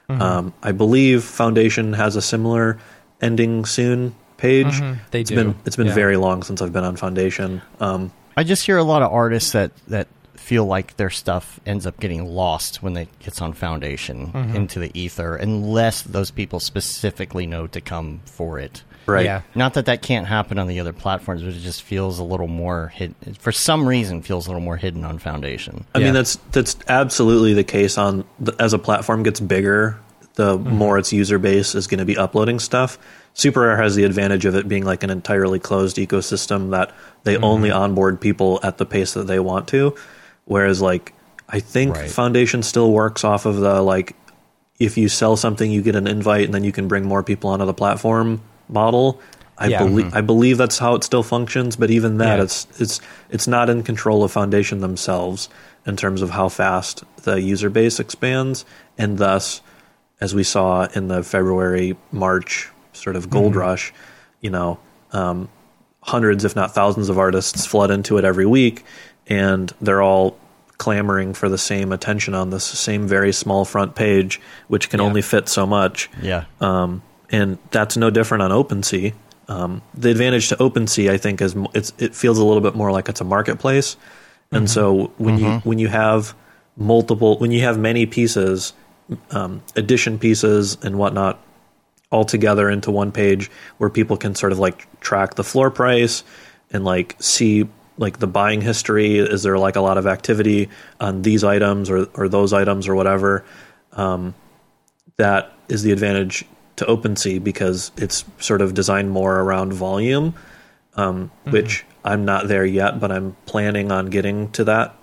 [SPEAKER 2] Mm-hmm.
[SPEAKER 3] Um, I believe Foundation has a similar ending soon page.
[SPEAKER 2] Mm-hmm. They
[SPEAKER 3] It's
[SPEAKER 2] do.
[SPEAKER 3] been it's been
[SPEAKER 2] Yeah.
[SPEAKER 3] very long since I've been on Foundation. Um,
[SPEAKER 1] I just hear a lot of artists that that feel like their stuff ends up getting lost when it gets on Foundation
[SPEAKER 2] Mm-hmm.
[SPEAKER 1] into the ether, unless those people specifically know to come for it.
[SPEAKER 3] Right.
[SPEAKER 2] Yeah.
[SPEAKER 1] Not that that can't happen on the other platforms, but it just feels a little more hidden. For some reason, feels a little more hidden on Foundation.
[SPEAKER 3] I
[SPEAKER 2] Yeah.
[SPEAKER 3] mean that's that's absolutely the case on the, as a platform gets bigger, the
[SPEAKER 2] Mm-hmm.
[SPEAKER 3] more its user base is going to be uploading stuff. Super Rare has the advantage of it being like an entirely closed ecosystem that they
[SPEAKER 2] Mm-hmm.
[SPEAKER 3] only onboard people at the pace that they want to, whereas like I think
[SPEAKER 1] Right.
[SPEAKER 3] Foundation still works off of the like if you sell something you get an invite and then you can bring more people onto the platform model. I
[SPEAKER 2] Yeah.
[SPEAKER 3] believe I believe that's how it still functions, but even that
[SPEAKER 2] Yeah.
[SPEAKER 3] it's it's it's not in control of Foundation themselves in terms of how fast the user base expands, and thus, as we saw in the February March sort of gold rush, you know, um, hundreds if not thousands of artists flood into it every week, and they're all clamoring for the same attention on this same very small front page, which can
[SPEAKER 2] Yeah.
[SPEAKER 3] only fit so much.
[SPEAKER 1] Yeah.
[SPEAKER 3] Um, and that's no different on OpenSea. Um, the advantage to OpenSea, I think, is it's it feels a little bit more like it's a marketplace, and so when you when you have multiple when you have many pieces, um, addition pieces and whatnot, all together into one page where people can sort of like track the floor price and like see like the buying history. Is there like a lot of activity on these items or or those items or whatever? Um, that is the advantage to OpenSea because it's sort of designed more around volume, um, which I'm not there yet, but I'm planning on getting to that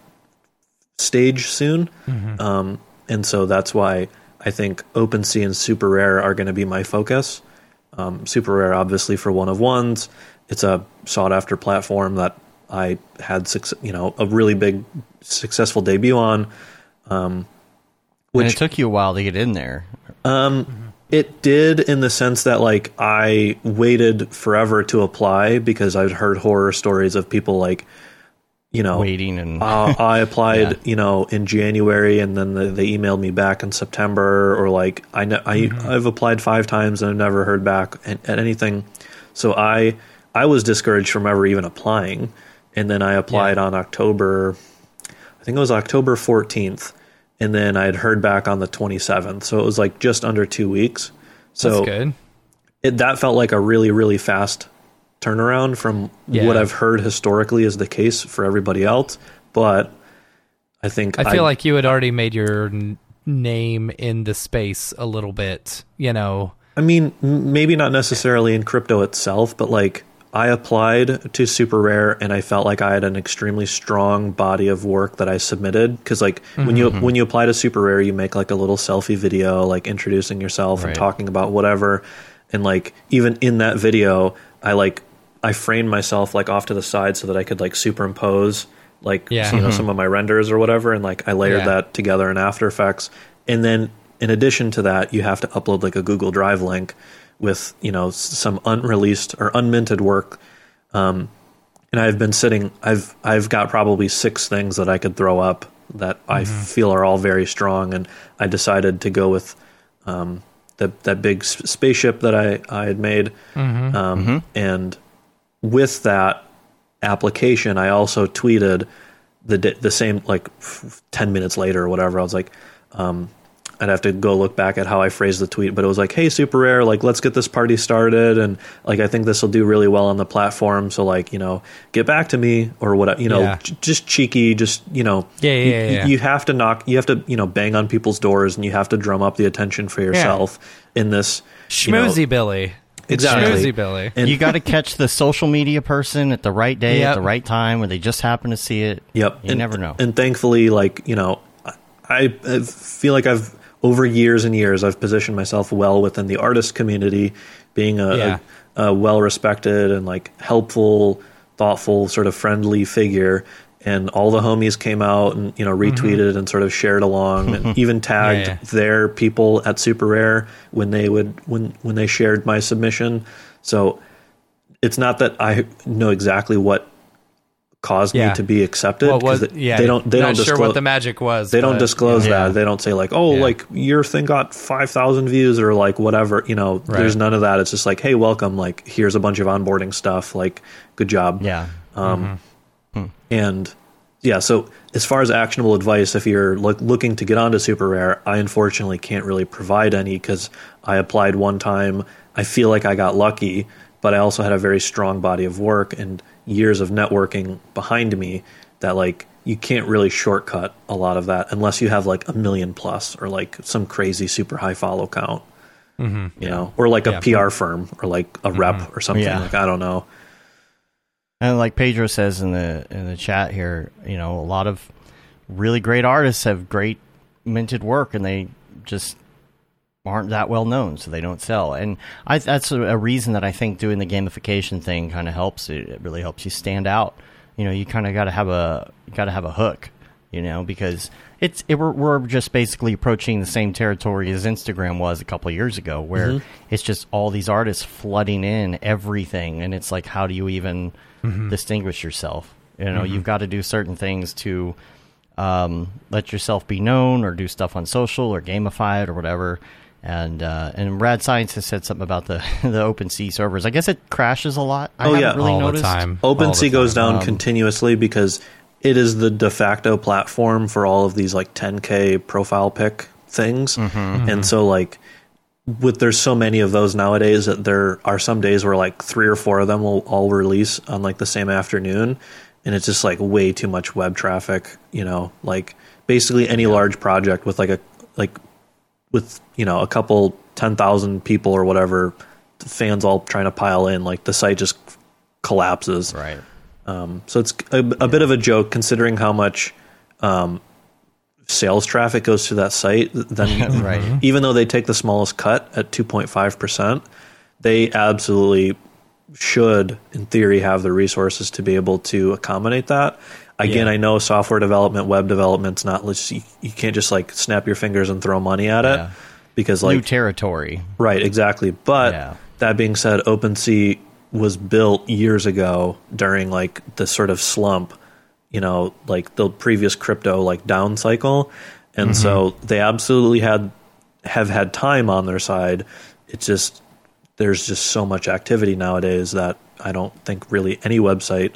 [SPEAKER 3] stage soon. Um, and so that's why I think OpenSea and Super Rare are going to be my focus. Um, Super Rare, obviously, for one of ones, it's a sought after platform that I had, suc- you know, a really big successful debut on. Um,
[SPEAKER 1] and
[SPEAKER 3] which
[SPEAKER 1] it took you a while to get in there.
[SPEAKER 3] It did in the sense that like I waited forever to apply because I'd heard horror stories of people like, you know,
[SPEAKER 1] Waiting and
[SPEAKER 3] uh, I applied,
[SPEAKER 1] Yeah.
[SPEAKER 3] you know, in January and then they, they emailed me back in September or like I know I I've applied five times and I've never heard back at, at anything. So I I was discouraged from ever even applying, and then I applied on October, I think it was October fourteenth, and then I had heard back on the 27th. So it was like just under two weeks. So
[SPEAKER 2] That's good.
[SPEAKER 3] it, that felt like a really really fast turnaround from
[SPEAKER 2] Yeah.
[SPEAKER 3] what I've heard historically is the case for everybody else. But I think
[SPEAKER 2] I feel like you had already made your n- name in the space a little bit, you know.
[SPEAKER 3] I mean, m- maybe not necessarily in crypto itself, but like I applied to Super Rare and I felt like I had an extremely strong body of work that I submitted because like when you mm-hmm. when you apply to Super Rare, you make like a little selfie video like introducing yourself
[SPEAKER 1] Right.
[SPEAKER 3] and talking about whatever, and like even in that video, I like I framed myself like off to the side so that I could like superimpose like
[SPEAKER 2] Yeah.
[SPEAKER 3] you know mm-hmm. some of my renders or whatever, and like I layered
[SPEAKER 2] Yeah.
[SPEAKER 3] that together in After Effects, and then in addition to that, you have to upload like a Google Drive link with you know some unreleased or unminted work. Um, and I've been sitting. I've I've got probably six things that I could throw up that I feel are all very strong, and I decided to go with um, that that big s- spaceship that I I had made, um, and with that application, I also tweeted the the same like f- ten minutes later or whatever. I was like, um, I'd have to go look back at how I phrased the tweet, but it was like, "Hey, super rare, like let's get this party started, and like I think this will do really well on the platform. So like you know, get back to me or whatever. you know,
[SPEAKER 2] Yeah.
[SPEAKER 3] j- just cheeky, just you know,
[SPEAKER 2] Yeah, yeah,
[SPEAKER 3] you,
[SPEAKER 2] yeah, yeah.
[SPEAKER 3] you have to knock, you have to you know, bang on people's doors, and you have to drum up the attention for yourself in this you know-
[SPEAKER 2] Billy.
[SPEAKER 3] Exactly.
[SPEAKER 2] Schmoozy Billy.
[SPEAKER 3] And-
[SPEAKER 1] you got to catch the social media person at the right day at the right time where they just happen to see it.
[SPEAKER 3] Yep.
[SPEAKER 1] You
[SPEAKER 3] and,
[SPEAKER 1] never know.
[SPEAKER 3] And thankfully, like, you know, I, I feel like I've, over years and years, I've positioned myself well within the artist community, being a,
[SPEAKER 2] Yeah.
[SPEAKER 3] a, a well respected and like helpful, thoughtful, sort of friendly figure. And all the homies came out and, you know, mm-hmm. retweeted and sort of shared along and even tagged
[SPEAKER 2] yeah.
[SPEAKER 3] their people at Super Rare when they would, when, when they shared my submission. So it's not that I know exactly what caused
[SPEAKER 2] Yeah.
[SPEAKER 3] me to be accepted
[SPEAKER 2] What was?
[SPEAKER 3] 'cause they,
[SPEAKER 2] yeah,
[SPEAKER 3] they don't they
[SPEAKER 2] not
[SPEAKER 3] don't
[SPEAKER 2] sure
[SPEAKER 3] disclose
[SPEAKER 2] what the magic was.
[SPEAKER 3] they don't disclose
[SPEAKER 1] Yeah.
[SPEAKER 3] that they don't say like oh
[SPEAKER 2] Yeah.
[SPEAKER 3] like your thing got 5000 views or like whatever you know
[SPEAKER 2] Right.
[SPEAKER 3] there's none of that it's just like hey welcome like here's a bunch of onboarding stuff like good job
[SPEAKER 1] yeah.
[SPEAKER 3] um, and yeah so as far as actionable advice if you're look, looking to get onto super rare i unfortunately can't really provide any because i applied one time i feel like i got lucky but i also had a very strong body of work and years of networking behind me that like you can't really shortcut a lot of that unless you have like a million plus or like some crazy super high follow count you know or like a
[SPEAKER 2] Mm-hmm. Yeah.
[SPEAKER 3] pr firm or like a rep or something
[SPEAKER 1] Yeah.
[SPEAKER 3] like i don't know
[SPEAKER 1] And like Pedro says in the in the chat here, you know, a lot of really great artists have great minted work, and they just aren't that well known, so they don't sell. And I, that's a, a reason that I think doing the gamification thing kind of helps. It, it really helps you stand out. You know, you kind of got to have a got to have a hook. You know, because it's it, we're, we're just basically approaching the same territory as Instagram was a couple of years ago, where mm-hmm. it's just all these artists flooding in everything, and it's like, how do you even mm-hmm. distinguish yourself? You know, you've mm-hmm. got to do certain things to um, let yourself be known, or do stuff on social, or gamify it, or whatever. And uh, and Rad Science has said something about the the OpenSea servers. I guess it crashes a lot. I
[SPEAKER 3] Oh, yeah.
[SPEAKER 1] really
[SPEAKER 2] all
[SPEAKER 1] noticed.
[SPEAKER 2] the time. All the
[SPEAKER 3] OpenSea goes
[SPEAKER 2] time.
[SPEAKER 3] down um, continuously because it is the de facto platform for all of these like 10k profile pic things, mm-hmm. Mm-hmm. and so like with there's so many of those nowadays that there are some days where like three or four of them will all release on like the same afternoon, and it's just like way too much web traffic. You know, like basically any large project with like a like with you know a couple ten thousand people or whatever fans all trying to pile in, like the site just collapses.
[SPEAKER 1] Right.
[SPEAKER 3] Um, so it's a, a bit of a joke considering how much um, sales traffic goes to that site. Then,
[SPEAKER 1] Right.
[SPEAKER 3] even though they take the smallest cut at 2.5 percent, they absolutely should, in theory, have the resources to be able to accommodate that. Again,
[SPEAKER 1] Yeah.
[SPEAKER 3] I know software development, web development's not. You, you can't just like snap your fingers and throw money at it
[SPEAKER 1] Yeah.
[SPEAKER 3] because like New
[SPEAKER 1] territory.
[SPEAKER 3] Right, exactly. But
[SPEAKER 1] Yeah.
[SPEAKER 3] that being said, OpenSea was built years ago during like the sort of slump, you know, like the previous crypto like down cycle. And so mm-hmm. they absolutely had have had time on their side. It's just there's just so much activity nowadays that I don't think really any website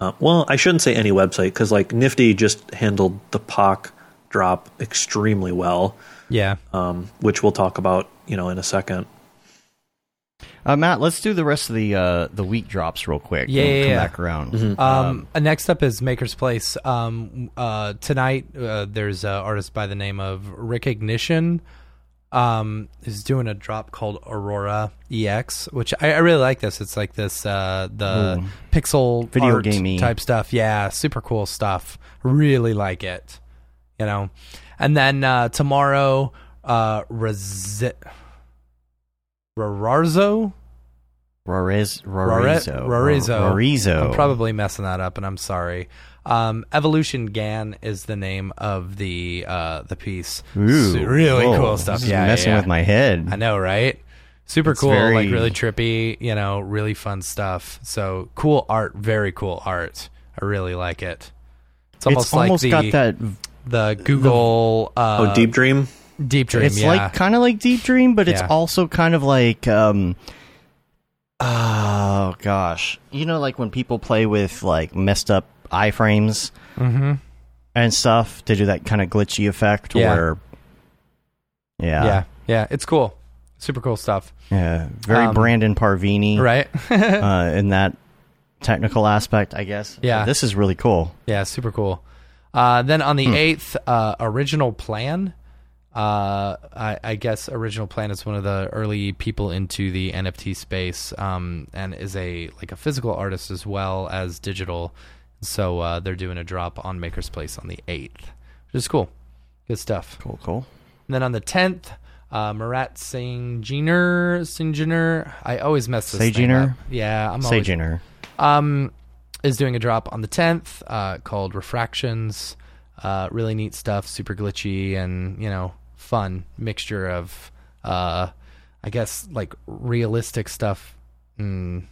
[SPEAKER 3] uh, well, I shouldn't say any website because like Nifty just handled the Pak drop extremely well,
[SPEAKER 2] Yeah.
[SPEAKER 3] um, which we'll talk about, you know, in a second.
[SPEAKER 1] Uh, Matt, let's do the rest of the uh, the week drops real quick.
[SPEAKER 2] Yeah,
[SPEAKER 1] We'll
[SPEAKER 2] yeah,
[SPEAKER 1] come
[SPEAKER 2] yeah.
[SPEAKER 1] back around.
[SPEAKER 3] Mm-hmm.
[SPEAKER 2] Um, uh, next up is Maker's Place. Um, uh, tonight, uh, there's an artist by the name of Rick Ignition. Um, is doing a drop called Aurora EX, which I, I really like. This it's like this uh, the pixel
[SPEAKER 1] Video
[SPEAKER 2] art
[SPEAKER 1] gamey.
[SPEAKER 2] type stuff. Yeah, super cool stuff. Really like it. You know, and then uh, tomorrow, uh, Rezi- Rararzo.
[SPEAKER 1] Roriz,
[SPEAKER 2] Rore-
[SPEAKER 1] Rorizo.
[SPEAKER 2] Rorizo.
[SPEAKER 1] Rorizo.
[SPEAKER 2] I'm probably messing that up, and I'm sorry. Um, Evolution GAN is the name of the uh, the piece.
[SPEAKER 1] Ooh,
[SPEAKER 2] So really
[SPEAKER 1] whoa,
[SPEAKER 2] cool stuff. Yeah,
[SPEAKER 1] messing
[SPEAKER 2] yeah, yeah.
[SPEAKER 1] with my head.
[SPEAKER 2] I know, right? Super
[SPEAKER 1] It's
[SPEAKER 2] cool,
[SPEAKER 1] very-
[SPEAKER 2] like really trippy. You know, really fun stuff. So cool art, very cool art. I really like it. It's almost
[SPEAKER 1] it's
[SPEAKER 2] like
[SPEAKER 1] almost
[SPEAKER 2] the
[SPEAKER 1] got that.
[SPEAKER 2] the Google uh,
[SPEAKER 3] oh, Deep Dream?
[SPEAKER 2] Deep Dream.
[SPEAKER 1] It's
[SPEAKER 2] yeah.
[SPEAKER 1] like kind of like Deep Dream, but it's also kind of like. um Oh gosh, you know, like when people play with like messed up iframes
[SPEAKER 2] Mhm.
[SPEAKER 1] and stuff to do that kind of glitchy effect.
[SPEAKER 2] Yeah.
[SPEAKER 1] Where, yeah,
[SPEAKER 2] yeah, yeah. It's cool. Super cool stuff.
[SPEAKER 1] yeah, very
[SPEAKER 2] Um,
[SPEAKER 1] Brandon Parvini,
[SPEAKER 2] Right?
[SPEAKER 1] uh, in that technical aspect, I guess.
[SPEAKER 2] Yeah.
[SPEAKER 1] this is really cool.
[SPEAKER 2] Yeah, super cool. Uh, then on the
[SPEAKER 1] Hmm.
[SPEAKER 2] 8th, uh, Original Plan. Uh, I, I guess Original Plan is one of the early people into the NFT space um, and is a like a physical artist as well as digital. So uh, they're doing a drop on Maker's Place on the 8th, which is cool. Good stuff.
[SPEAKER 1] Cool, cool.
[SPEAKER 2] And then on the 10th, uh, Marat Singiner, Singiner, I always mess this
[SPEAKER 1] Saginer?
[SPEAKER 2] Yeah, I'm always
[SPEAKER 1] Saginer.
[SPEAKER 2] um, is doing a drop on the 10th uh, called Refractions. Uh, really neat stuff, super glitchy and, you know, fun mixture of, uh, I guess, like realistic stuff. Mm,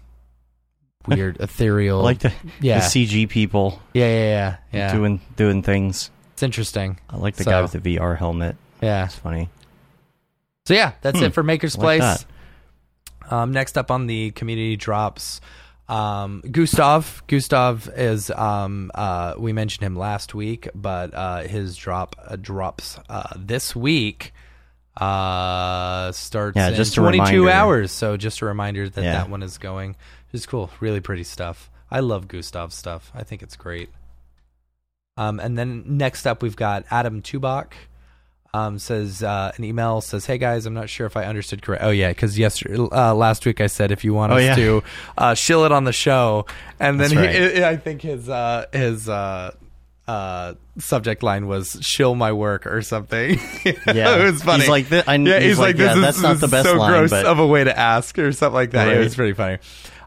[SPEAKER 2] weird, ethereal.
[SPEAKER 1] Like the,
[SPEAKER 2] yeah.
[SPEAKER 1] the CG people
[SPEAKER 2] yeah, yeah, yeah, yeah.
[SPEAKER 1] doing doing things.
[SPEAKER 2] it's interesting.
[SPEAKER 1] I like the
[SPEAKER 2] So-
[SPEAKER 1] guy with the VR helmet.
[SPEAKER 2] Yeah.
[SPEAKER 1] It's funny.
[SPEAKER 2] So yeah, that's
[SPEAKER 1] Hmm,
[SPEAKER 2] it for Maker's
[SPEAKER 1] I like
[SPEAKER 2] Place. Um, next up on the community drops, um, Gustav. Gustav is um, uh, we mentioned him last week, but uh, his drop uh, drops uh, this week. Uh, starts
[SPEAKER 1] Yeah,
[SPEAKER 2] in
[SPEAKER 1] just a
[SPEAKER 2] 22
[SPEAKER 1] reminder.
[SPEAKER 2] hours. So just a reminder that
[SPEAKER 1] Yeah.
[SPEAKER 2] that one is going. It's cool, really pretty stuff. I love Gustav's stuff. I think it's great. Um, and then next up, we've got Adam Tubach. Um, says uh, an email says, "Hey guys, I'm not sure if I understood correct. Oh yeah, because yesterday, uh, last week I said if you want
[SPEAKER 1] Oh,
[SPEAKER 2] us
[SPEAKER 1] yeah.
[SPEAKER 2] to uh, shill it on the show, and then he,
[SPEAKER 1] right.
[SPEAKER 2] I think his uh, his uh, uh, subject line was "shill my work" or something.
[SPEAKER 1] Yeah.
[SPEAKER 2] it was funny.
[SPEAKER 1] He's like, "Th- I-
[SPEAKER 2] yeah,
[SPEAKER 1] he's
[SPEAKER 2] he's,
[SPEAKER 1] like,
[SPEAKER 2] like, this
[SPEAKER 1] yeah,
[SPEAKER 2] is,
[SPEAKER 1] that's not the best
[SPEAKER 2] so
[SPEAKER 1] line,
[SPEAKER 2] gross
[SPEAKER 1] but-
[SPEAKER 2] of a way to ask or something like that. It was pretty funny.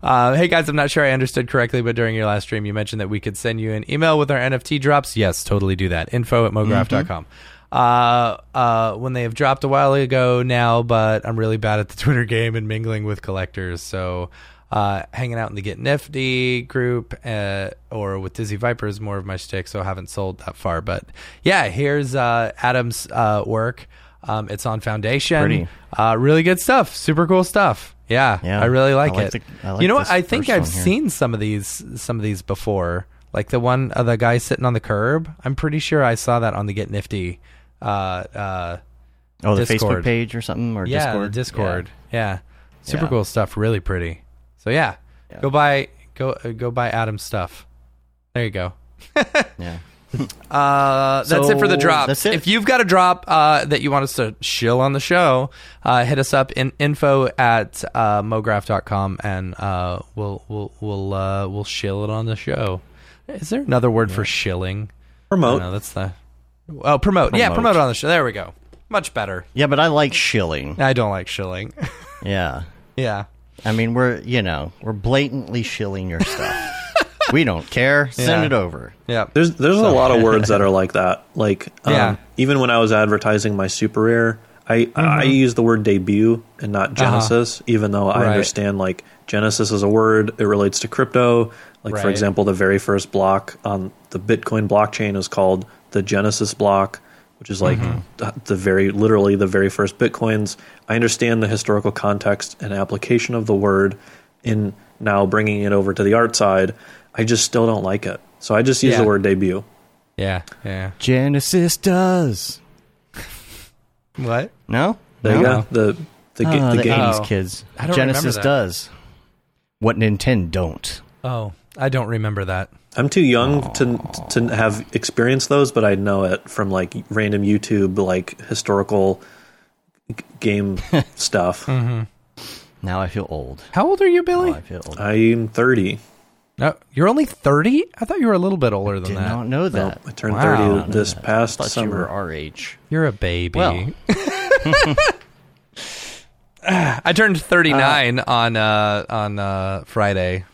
[SPEAKER 2] Uh, hey guys, I'm not sure I understood correctly, but during your last stream, you mentioned that we could send you an email with our NFT drops. Yes, totally do that. Info at mograph.com. Uh, uh, when they have dropped a while ago now, but I'm really bad at the Twitter game and mingling with collectors. So, uh, hanging out in the Get Nifty group, uh, or with Dizzy Viper is more of my shtick, so I haven't sold that far. But yeah, here's, uh, Adam's, uh, work. Um, it's on Foundation.
[SPEAKER 1] Pretty.
[SPEAKER 2] Uh, really good stuff. Super cool stuff. Yeah,
[SPEAKER 1] Yeah,
[SPEAKER 2] I really like,
[SPEAKER 1] I like
[SPEAKER 2] it.
[SPEAKER 1] the- I like
[SPEAKER 2] you know what? I think I've seen some of these some of these before. Like the one of the guy sitting on the curb. I'm pretty sure I saw that on the Get Nifty. Uh, uh,
[SPEAKER 1] Oh, the
[SPEAKER 2] Discord.
[SPEAKER 1] Facebook page or something or
[SPEAKER 2] yeah,
[SPEAKER 1] Discord.
[SPEAKER 2] Discord. Yeah, super
[SPEAKER 1] Yeah.
[SPEAKER 2] cool stuff. Really pretty. So yeah,
[SPEAKER 1] Yeah.
[SPEAKER 2] go buy go uh, go buy Adam's stuff. There you go.
[SPEAKER 1] Yeah.
[SPEAKER 2] Uh, that's it for the
[SPEAKER 1] So,
[SPEAKER 2] drop.
[SPEAKER 1] that's it.
[SPEAKER 2] If you've got a drop uh, that you want us to shill on the show, uh, hit us up in info at uh, mograph.com and uh, we'll we'll we'll uh, we'll shill it on the show. Is there another word for shilling?
[SPEAKER 3] Promote.
[SPEAKER 2] No, that's the oh promote. Yeah,
[SPEAKER 1] Promote.
[SPEAKER 2] promote on the show. There we go. Much better.
[SPEAKER 1] Yeah, but I like shilling.
[SPEAKER 2] I don't like shilling.
[SPEAKER 1] Yeah.
[SPEAKER 2] yeah.
[SPEAKER 1] I mean, we're, you know, we're blatantly shilling your stuff. we don't care. Send
[SPEAKER 2] Yeah.
[SPEAKER 1] it over.
[SPEAKER 2] Yeah.
[SPEAKER 3] There's there's a lot of words that are like that. Like um,
[SPEAKER 2] Yeah.
[SPEAKER 3] even when I was advertising my super rare, I I use the word debut and not Genesis, even though I
[SPEAKER 2] Uh-huh. Right.
[SPEAKER 3] understand like Genesis is a word. It relates to crypto. Like for example, the very first block on the Bitcoin blockchain is called the Genesis block, which is like
[SPEAKER 2] Mm-hmm.
[SPEAKER 3] the, the very literally the very first bitcoins. I understand the historical context and application of the word in now bringing it over to the art side. I just still don't like it. So I just use
[SPEAKER 2] Yeah.
[SPEAKER 3] the word debut.
[SPEAKER 2] Yeah, yeah.
[SPEAKER 1] Genesis does.
[SPEAKER 2] What?
[SPEAKER 1] No?
[SPEAKER 3] There
[SPEAKER 1] no?
[SPEAKER 3] you go. The the, ga-
[SPEAKER 1] Ah,
[SPEAKER 3] the
[SPEAKER 1] the
[SPEAKER 3] game.
[SPEAKER 1] 80s
[SPEAKER 2] Oh.
[SPEAKER 1] kids.
[SPEAKER 2] I don't
[SPEAKER 1] Genesis
[SPEAKER 2] remember that.
[SPEAKER 1] does. What Nintendo don't.
[SPEAKER 2] Oh, I don't remember that.
[SPEAKER 3] I'm too young to to have experienced those, but I know it from like random YouTube like historical g- game stuff.
[SPEAKER 1] Now I feel old.
[SPEAKER 2] How old are you,
[SPEAKER 1] Oh,
[SPEAKER 2] Billy?
[SPEAKER 1] I feel old.
[SPEAKER 3] I'm 30.
[SPEAKER 2] No, you're only 30? I thought you were a little bit older than that.
[SPEAKER 1] Did
[SPEAKER 2] that.
[SPEAKER 1] not know
[SPEAKER 3] No,
[SPEAKER 1] that.
[SPEAKER 3] I turned
[SPEAKER 2] Wow.
[SPEAKER 3] 30 this past
[SPEAKER 1] thought you were
[SPEAKER 3] summer.
[SPEAKER 1] our age.
[SPEAKER 2] You're a baby.
[SPEAKER 1] Well.
[SPEAKER 2] I turned 39 on uh on uh Friday.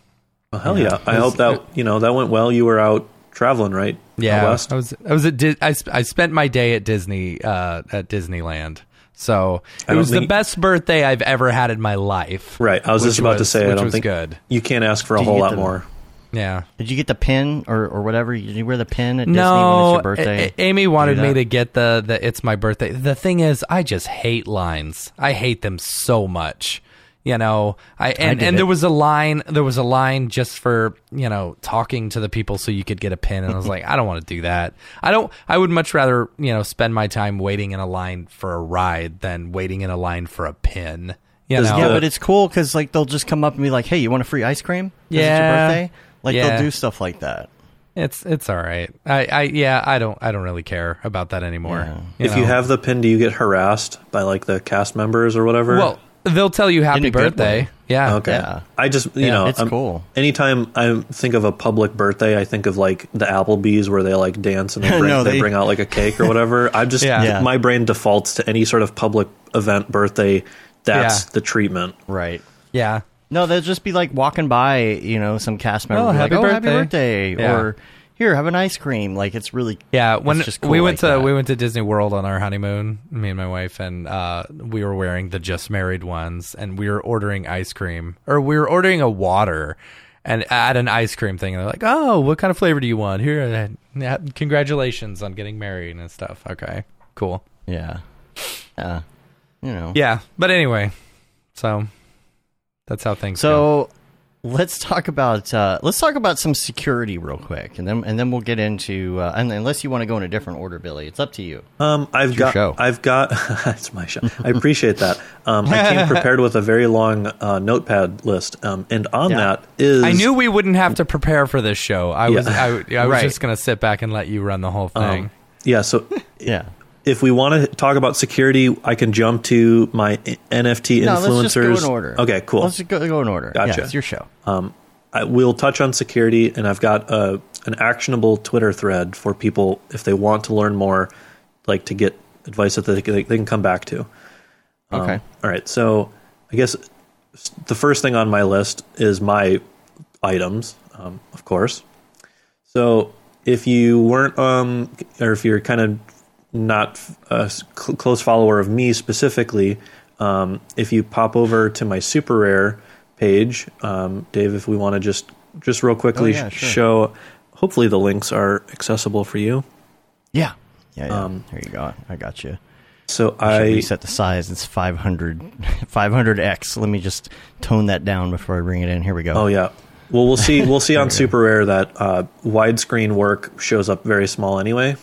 [SPEAKER 3] Well, hell yeah! I hope that you know that went well. You were out traveling, right? Out
[SPEAKER 2] Yeah,
[SPEAKER 3] west?
[SPEAKER 2] I was I was at Dis- I, sp- I spent my day at Disney uh at Disneyland. So
[SPEAKER 3] I
[SPEAKER 2] it
[SPEAKER 3] don't
[SPEAKER 2] was the
[SPEAKER 3] think-
[SPEAKER 2] best birthday I've ever had in my life.
[SPEAKER 3] right. I was
[SPEAKER 2] which
[SPEAKER 3] just about to
[SPEAKER 2] was-
[SPEAKER 3] say. I
[SPEAKER 2] which
[SPEAKER 3] don't
[SPEAKER 2] was
[SPEAKER 3] think
[SPEAKER 2] good.
[SPEAKER 3] you can't ask for a
[SPEAKER 1] you
[SPEAKER 3] whole
[SPEAKER 1] get
[SPEAKER 3] lot
[SPEAKER 1] the-
[SPEAKER 3] more.
[SPEAKER 2] Yeah.
[SPEAKER 1] Did you get the pin or, or whatever? Did you wear the pin at Disney when it's your birthday?
[SPEAKER 2] A- Amy wanted me to get the the it's my birthday. The thing is, I just hate lines. I hate them so much. You know, I and,
[SPEAKER 1] did
[SPEAKER 2] and there was a line. There was a line just for you know talking to the people so you could get a pin. And I was like, I don't want to do that. I don't. I would much rather you know spend my time waiting in a line for a ride than waiting in a line for a pin. You know,
[SPEAKER 1] Yeah, but it's cool because like they'll just come up and be like, "Hey, you want a free ice cream? 'Cause it's
[SPEAKER 2] Yeah.
[SPEAKER 1] your birthday." Like
[SPEAKER 2] Yeah.
[SPEAKER 1] they'll do stuff like that.
[SPEAKER 2] it's it's all right. I, I yeah, I don't I don't really care about that anymore.
[SPEAKER 1] Yeah.
[SPEAKER 3] if you have the pin, do you get harassed by like the cast members or whatever?
[SPEAKER 2] well, they'll tell you happy birthday. Yeah.
[SPEAKER 3] okay.
[SPEAKER 1] yeah.
[SPEAKER 3] I just you
[SPEAKER 2] Yeah,
[SPEAKER 3] know
[SPEAKER 1] it's
[SPEAKER 3] I'm-
[SPEAKER 1] cool.
[SPEAKER 3] Anytime I think of a public birthday, I think of like the Applebee's where they like dance and they bring,
[SPEAKER 1] No,
[SPEAKER 3] they,
[SPEAKER 1] they-
[SPEAKER 3] bring out like a cake or whatever. I just
[SPEAKER 2] Yeah.
[SPEAKER 1] Yeah.
[SPEAKER 3] my brain defaults to any sort of public event birthday. That's
[SPEAKER 2] Yeah.
[SPEAKER 3] the treatment.
[SPEAKER 1] Right.
[SPEAKER 2] Yeah.
[SPEAKER 1] No, they'll just be like walking by, you know, some cast member.
[SPEAKER 2] Oh,
[SPEAKER 1] be like,
[SPEAKER 2] happy
[SPEAKER 1] oh, happy
[SPEAKER 2] birthday."
[SPEAKER 1] birthday,
[SPEAKER 2] Yeah.
[SPEAKER 1] or here, have an ice cream. Like it's really
[SPEAKER 2] Yeah, when
[SPEAKER 1] it's just cool
[SPEAKER 2] we went
[SPEAKER 1] like
[SPEAKER 2] to
[SPEAKER 1] that.
[SPEAKER 2] we went to Disney World on our honeymoon, me and my wife, and uh, we were wearing the just married ones, and we were ordering ice cream, or we were ordering a water, and at an ice cream thing, and they're like, "Oh, what kind of flavor do you want?" Here, uh, congratulations on getting married and stuff. Okay, cool.
[SPEAKER 1] yeah, yeah, you know.
[SPEAKER 2] Yeah, but anyway, so that's how things. go.
[SPEAKER 1] So let's talk about uh, let's talk about some security real quick, and then and then we'll get into uh, and unless you want to go in a different order, Billy, it's up to you.
[SPEAKER 3] Um, I've
[SPEAKER 1] your
[SPEAKER 3] got,
[SPEAKER 1] show.
[SPEAKER 3] I've got, it's my show. I appreciate that. Um, I came prepared with a very long uh, notepad list, um, and on
[SPEAKER 1] Yeah.
[SPEAKER 3] that is
[SPEAKER 2] I knew we wouldn't have to prepare for this show. I was I, I was
[SPEAKER 1] Right.
[SPEAKER 2] just gonna sit back and let you run the whole thing.
[SPEAKER 3] Um, yeah. So
[SPEAKER 1] Yeah.
[SPEAKER 3] If we want to talk about security, I can jump to my NFT
[SPEAKER 1] No,
[SPEAKER 3] influencers.
[SPEAKER 1] let's just go in order.
[SPEAKER 3] Okay, cool.
[SPEAKER 1] Let's just go, go in order.
[SPEAKER 3] Gotcha.
[SPEAKER 1] Yeah, it's your show.
[SPEAKER 3] Um, I will touch on security, and I've got a, an actionable Twitter thread for people if they want to learn more, like to get advice that they, they, they can come back to. Um,
[SPEAKER 1] Okay.
[SPEAKER 3] all right. So I guess the first thing on my list is my items, um, of course. So if you weren't, um, or if you're kind of not a cl- close follower of me specifically, um, if you pop over to my super rare page, um, Dave, if we want to just just real quickly
[SPEAKER 1] Oh, yeah, sure.
[SPEAKER 3] show, hopefully the links are accessible for you.
[SPEAKER 1] Yeah. Yeah. yeah.
[SPEAKER 3] Um,
[SPEAKER 1] there you go. I got you.
[SPEAKER 3] So
[SPEAKER 1] I
[SPEAKER 3] I
[SPEAKER 1] reset the size. It's 500, 500x. Let me just tone that down before I bring it in. Here we go.
[SPEAKER 3] Oh yeah. Well, we'll see. We'll see on Super Rare that uh, widescreen work shows up very small anyway.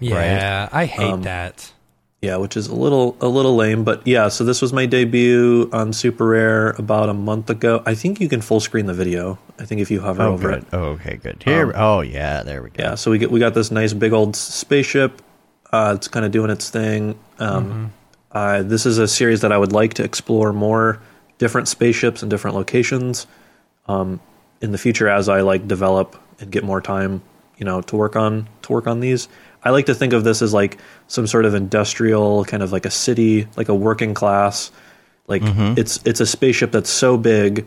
[SPEAKER 2] Yeah, I hate
[SPEAKER 3] Um,
[SPEAKER 2] that.
[SPEAKER 3] Yeah, which is a little a little lame, but yeah. So this was my debut on Super Rare about a month ago. I think you can full screen the video. I think if you hover
[SPEAKER 1] Oh,
[SPEAKER 3] over
[SPEAKER 1] good.
[SPEAKER 3] it.
[SPEAKER 1] Oh, okay, good. Here.
[SPEAKER 3] Um,
[SPEAKER 1] oh, yeah. There we go.
[SPEAKER 3] Yeah. So we get we got this nice big old spaceship. Uh, it's kind of doing its thing. Um, uh, this is a series that I would like to explore more different spaceships and different locations um, in the future as I like develop and get more time, you know, to work on to work on these. I like to think of this as like some sort of industrial kind of like a city, like a working class. Like mm-hmm. it's it's a spaceship that's so big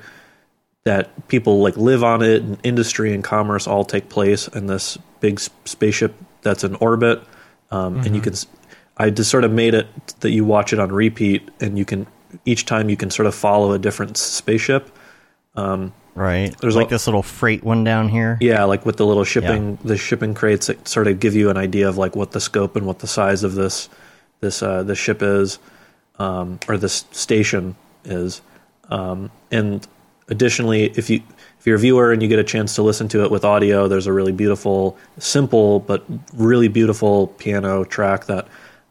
[SPEAKER 3] that people like live on it and industry and commerce all take place in this big spaceship that's in orbit. Um, and you mm-hmm. can I just sort of made it that you watch it on repeat and you can each time you can sort of follow a different spaceship um,
[SPEAKER 1] Right.
[SPEAKER 3] There's
[SPEAKER 1] like
[SPEAKER 3] a-
[SPEAKER 1] this little freight one down here.
[SPEAKER 3] yeah like with the little shipping the shipping crates that sort of give you an idea of like what the scope and what the size of this this uh this ship is um or this station is um and additionally, if you if you're a viewer and you get a chance to listen to it with audio, there's a really beautiful, simple but really beautiful piano track that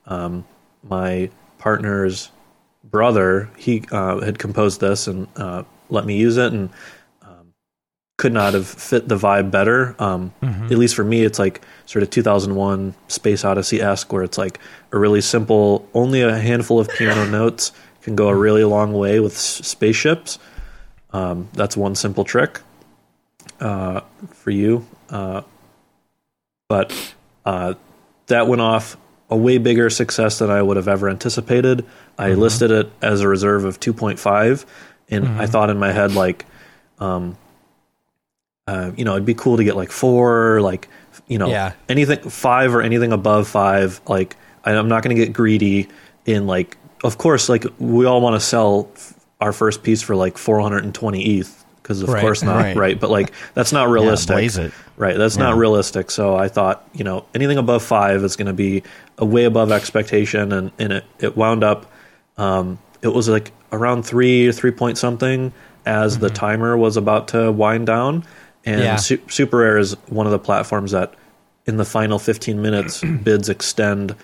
[SPEAKER 3] um, my partner's brother he uh, had composed this and uh, let me use it and could not have fit the vibe better. Um, At least for me, it's like sort of 2001 Space Odyssey esque, where it's like a really simple, only a handful of piano notes can go a really long way with s- spaceships. Um, that's one simple trick uh, for you. Uh, but uh, that went off a way bigger success than I would have ever anticipated. I listed it as a reserve of 2.5, and I thought in my head like, um, uh, you know, it'd be cool to get like four, like you know,
[SPEAKER 2] Yeah.
[SPEAKER 3] anything five or anything above five. Like I, I'm not going to get greedy in like, of course, like we all want to sell f- our first piece for like 420 ETH because of
[SPEAKER 2] Right,
[SPEAKER 3] course not
[SPEAKER 1] right.
[SPEAKER 3] right. But like that's not realistic.
[SPEAKER 1] blaze it.
[SPEAKER 3] Right, that's not realistic. So I thought, you know, anything above five is going to be a way above expectation, and, and it it wound up. Um, it was like around three, three point something as the timer was about to wind down, and
[SPEAKER 2] Yeah.
[SPEAKER 3] Su- Super Rare is one of the platforms that, in the final fifteen minutes, bids extend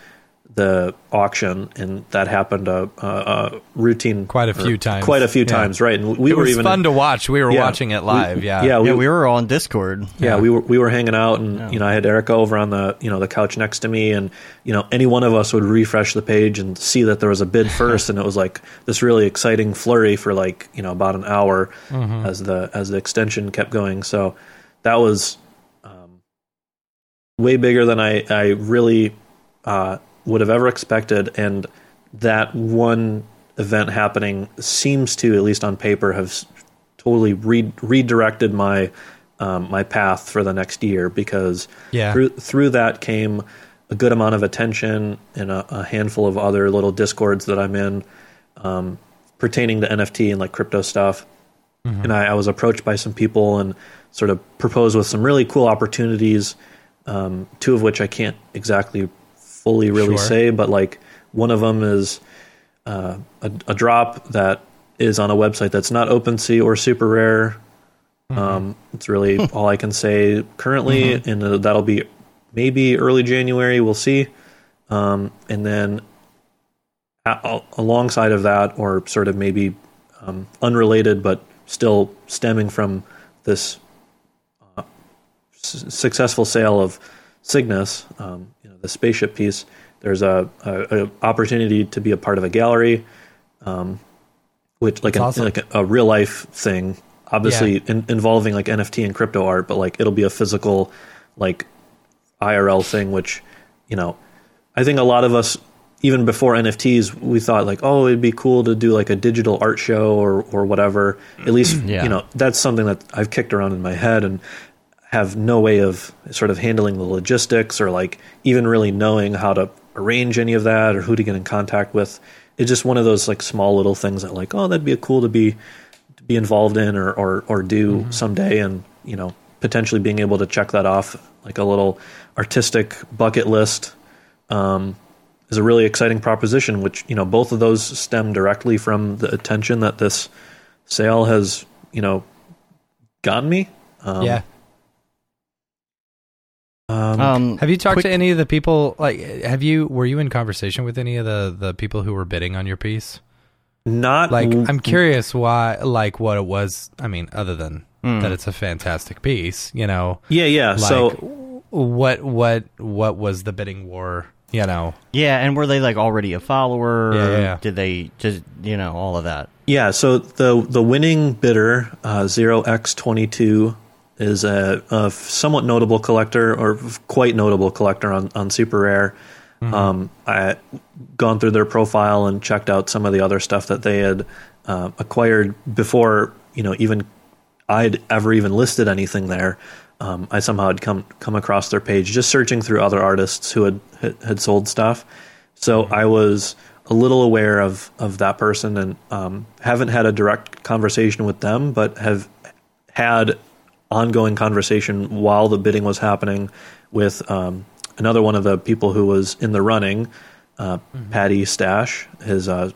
[SPEAKER 3] the auction, and that happened a, a, a routine
[SPEAKER 2] Quite a
[SPEAKER 3] or
[SPEAKER 2] few times.
[SPEAKER 3] Quite a few
[SPEAKER 2] Yeah.
[SPEAKER 3] times, right? And we
[SPEAKER 2] it
[SPEAKER 3] were
[SPEAKER 2] was
[SPEAKER 3] even
[SPEAKER 2] fun to watch. We were
[SPEAKER 3] Yeah.
[SPEAKER 2] watching it
[SPEAKER 3] We-
[SPEAKER 2] live. yeah.
[SPEAKER 3] yeah,
[SPEAKER 1] yeah, we were on Discord.
[SPEAKER 3] yeah, we were we were hanging out, and you know, I had Erica over on the you know the couch next to me, and you know, any one of us would refresh the page and see that there was a bid first, and it was like this really exciting flurry for like you know about an hour as the as the extension kept going. So that was um, way bigger than I I really uh, would have ever expected, and that one event happening seems to, at least on paper, have totally re- redirected my um, my path for the next year because
[SPEAKER 2] Yeah.
[SPEAKER 3] through through that came a good amount of attention and a, a handful of other little discords that I'm in um, pertaining to NFT and like crypto stuff. And I, I was approached by some people and sort of proposed with some really cool opportunities, um, two of which I can't exactly fully really
[SPEAKER 2] Sure.
[SPEAKER 3] say, but like one of them is uh, a, a drop that is on a website that's not OpenSea or super rare. Um, it's really all I can say currently, and uh, that'll be maybe early January. We'll see. Um, and then a- alongside of that, or sort of maybe um, unrelated, but still stemming from this uh, s- successful sale of Cygnus, um, the spaceship piece. There's a, a, a opportunity to be a part of a gallery, um, which like, an,
[SPEAKER 2] awesome.
[SPEAKER 3] like a, a real life thing, obviously in, involving like NFT and crypto art, but like it'll be a physical, like IRL thing, which you know, I think a lot of us, even before NFTs, we thought like, oh, it'd be cool to do like a digital art show or or whatever. At least
[SPEAKER 1] Yeah.
[SPEAKER 3] you know that's something that I've kicked around in my head and have no way of sort of handling the logistics or like even really knowing how to arrange any of that or who to get in contact with. It's just one of those like small little things that like, oh, that'd be cool to be to be involved in or or, or do someday and you know potentially being able to check that off like a little artistic bucket list um, is a really exciting proposition which you know both of those stem directly from the attention that this sale has you know gotten me um,
[SPEAKER 2] yeah.
[SPEAKER 3] Um,
[SPEAKER 1] Um,
[SPEAKER 2] Have you talked
[SPEAKER 1] quick-
[SPEAKER 2] to any of the people? Like, have you? Were you in conversation with any of the the people who were bidding on your piece?
[SPEAKER 3] not
[SPEAKER 2] Like,
[SPEAKER 3] w-
[SPEAKER 2] I'm curious why, like, what it was. I mean, other than
[SPEAKER 3] Hmm.
[SPEAKER 2] that, it's a fantastic piece. You know,
[SPEAKER 3] yeah yeah
[SPEAKER 2] like,
[SPEAKER 3] so
[SPEAKER 2] what what what was the bidding war? You know,
[SPEAKER 1] Yeah, and were they like already a follower?
[SPEAKER 2] Yeah, yeah, yeah.
[SPEAKER 1] Did they just you know all of that?
[SPEAKER 3] Yeah, so the the winning bidder, uh, Zero X Twenty Two, is a, a somewhat notable collector or quite notable collector on on Super Rare. Um, I gone through their profile and checked out some of the other stuff that they had uh, acquired before you know even I'd ever even listed anything there. Um, I somehow had come come across their page just searching through other artists who had had, had sold stuff. So I was a little aware of of that person and um, haven't had a direct conversation with them, but have had ongoing conversation while the bidding was happening with um, another one of the people who was in the running, uh, Patty Stash, his uh,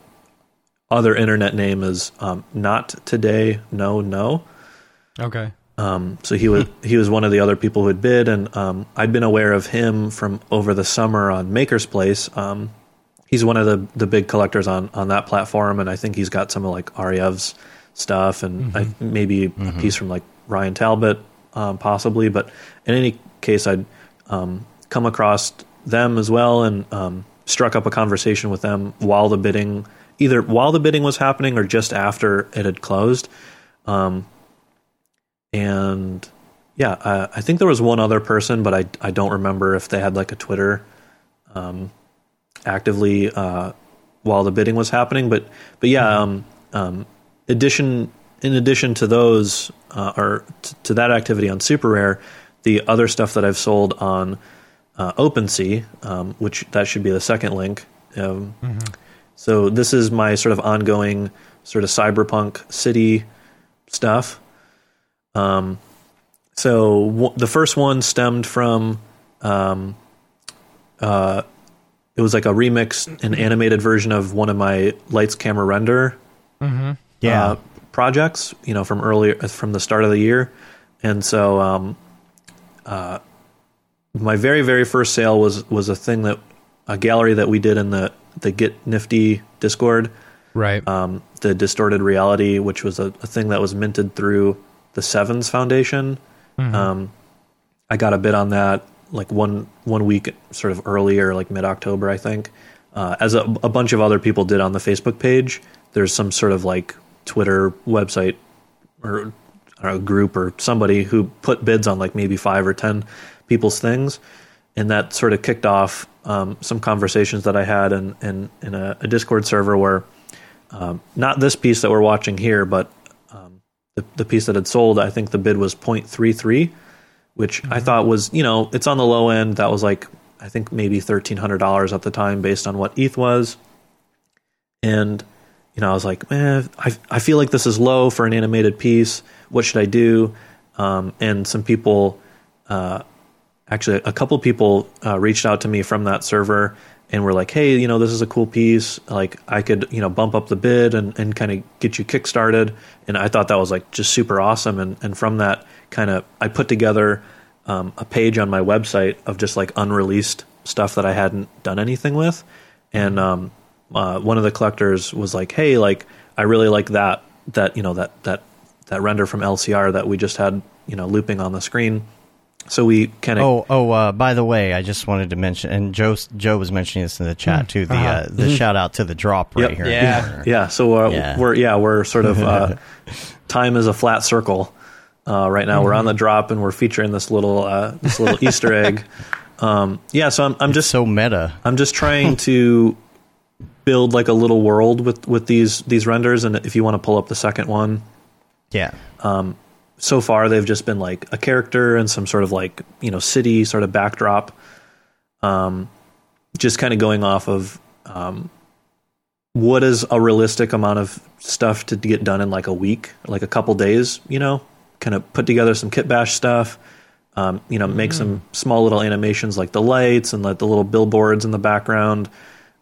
[SPEAKER 3] other internet name is um, not today, no, no.
[SPEAKER 2] Okay.
[SPEAKER 3] Um, so he was he was one of the other people who had bid, and um, I'd been aware of him from over the summer on Maker's Place. Um, he's one of the the big collectors on on that platform, and I think he's got some of like Aryev's stuff, and I, maybe a piece from like Ryan Talbot, um, possibly. But in any case, I'd um, come across them as well, and um, struck up a conversation with them while the bidding, either while the bidding was happening or just after it had closed. Um, and yeah, uh, I think there was one other person, but I I don't remember if they had like a Twitter um, actively uh, while the bidding was happening. But but yeah, um, um, addition in addition to those uh, or t- to that activity on Super Rare, the other stuff that I've sold on uh, OpenSea, um, which that should be the second link. Um, So this is my sort of ongoing sort of cyberpunk city stuff. Um, so w- the first one stemmed from, um, uh, it was like a remix, an animated version of one of my lights, camera, render
[SPEAKER 1] Yeah.
[SPEAKER 3] uh, projects, you know, from earlier from the start of the year, and so um, uh, my very very first sale was was a thing that a gallery that we did in the the Get Nifty Discord,
[SPEAKER 2] Right.
[SPEAKER 3] um, the distorted reality, which was a, a thing that was minted through the Sevens Foundation. Um, I got a bid on that like one one week sort of earlier, like mid October, I think. Uh, as a, a bunch of other people did on the Facebook page, there's some sort of like Twitter website or I don't know, group or somebody who put bids on like maybe five or ten people's things, and that sort of kicked off um, some conversations that I had in in, in a, a Discord server where um, not this piece that we're watching here, but um, the the piece that had sold. I think the bid was 0.33, which I thought was you know it's on the low end. That was like I think maybe thirteen hundred dollars at the time based on what ETH was, and you know I was like, man, I I feel like this is low for an animated piece. What should I do? Um, and some people uh, actually a couple people uh, reached out to me from that server and were like, "Hey, you know, this is a cool piece. Like, I could, you know, bump up the bid and, and kind of get you kickstarted." And I thought that was like just super awesome. And and from that, kind of, I put together um, a page on my website of just like unreleased stuff that I hadn't done anything with. And um, uh, one of the collectors was like, "Hey, like, I really like that that you know that that that render from LCR that we just had, you know, looping on the screen." So we kind of
[SPEAKER 1] Oh, oh! Uh, by the way, I just wanted to mention, and Joe Joe was mentioning this in the chat too. The uh, the shout out to the drop right
[SPEAKER 3] Yep.
[SPEAKER 1] here.
[SPEAKER 2] Yeah.
[SPEAKER 3] Yeah, so uh,
[SPEAKER 1] Yeah.
[SPEAKER 3] we're yeah we're sort of uh, time is a flat circle. Uh, right now we're on the drop and we're featuring this little uh, this little Easter egg. Um, yeah, so I'm I'm just
[SPEAKER 1] So meta.
[SPEAKER 3] I'm just trying to build like a little world with with these these renders. And if you want to pull up the second one,
[SPEAKER 1] Yeah.
[SPEAKER 3] um, so far they've just been like a character and some sort of like you know city sort of backdrop um just kind of going off of um what is a realistic amount of stuff to get done in like a week like a couple days you know kind of put together some kit bash stuff um, you know make some small little animations like the lights and like the little billboards in the background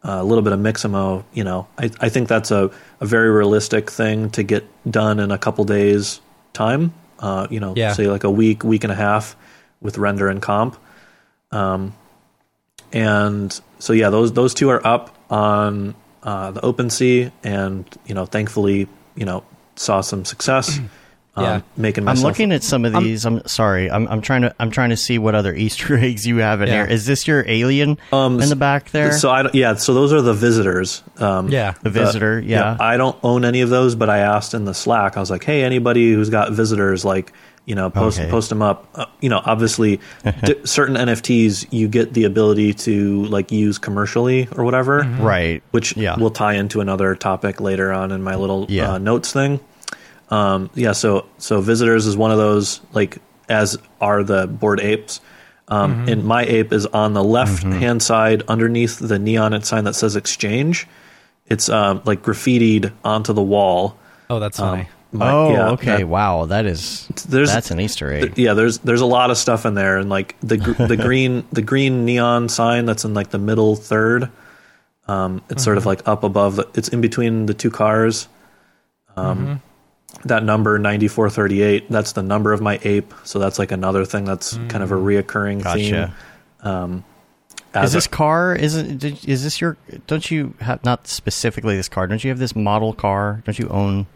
[SPEAKER 3] a little bit of mixamo you know. I, I think that's a, a very realistic thing to get done in a couple days time uh, you know
[SPEAKER 2] Yeah.
[SPEAKER 3] say like a week week and a half with render and comp. Um, and so yeah those those two are up on uh, the OpenSea and you know thankfully you know saw some success um,
[SPEAKER 2] Yeah.
[SPEAKER 3] making
[SPEAKER 1] I'm looking at some of these. I'm, sorry. I'm, I'm trying to. I'm trying to see what other Easter eggs you have in
[SPEAKER 2] Yeah.
[SPEAKER 1] here. Is this your alien
[SPEAKER 3] Um,
[SPEAKER 1] in the back there?
[SPEAKER 3] So I yeah, so those are the visitors. Um,
[SPEAKER 2] Yeah.
[SPEAKER 1] the visitor. yeah.
[SPEAKER 3] I don't own any of those, but I asked in the Slack. I was like, "Hey, anybody who's got visitors, like, you know, post
[SPEAKER 1] Okay.
[SPEAKER 3] post them up." Uh, you know, obviously, d- certain NFTs you get the ability to like use commercially or whatever,
[SPEAKER 1] Right.
[SPEAKER 3] which
[SPEAKER 1] Yeah.
[SPEAKER 3] will tie into another topic later on in my little
[SPEAKER 1] Yeah.
[SPEAKER 3] uh, notes thing. Um, yeah, so so visitors is one of those, like as are the Bored Apes. Um, And my ape is on the left hand side underneath the neon sign that says exchange. It's um, like graffitied onto the wall.
[SPEAKER 2] Oh, that's funny.
[SPEAKER 3] My-
[SPEAKER 1] oh,
[SPEAKER 3] yeah,
[SPEAKER 1] okay.
[SPEAKER 3] that-
[SPEAKER 1] wow. That is.
[SPEAKER 3] there's
[SPEAKER 1] that's an Easter egg.
[SPEAKER 3] yeah, there's there's a lot of stuff in there, and like the gr- the green the green neon sign that's in like the middle third. Um, it's sort of like up above. The, it's in between the two cars. Um, That number ninety four thirty eight. That's the number of my ape. So that's like another thing that's kind of a reoccurring
[SPEAKER 1] Gotcha.
[SPEAKER 3] theme.
[SPEAKER 1] Is this
[SPEAKER 3] a-
[SPEAKER 1] car? Isn't? did- Is this your? Don't you have not specifically this car? Don't you have this model car? Don't you own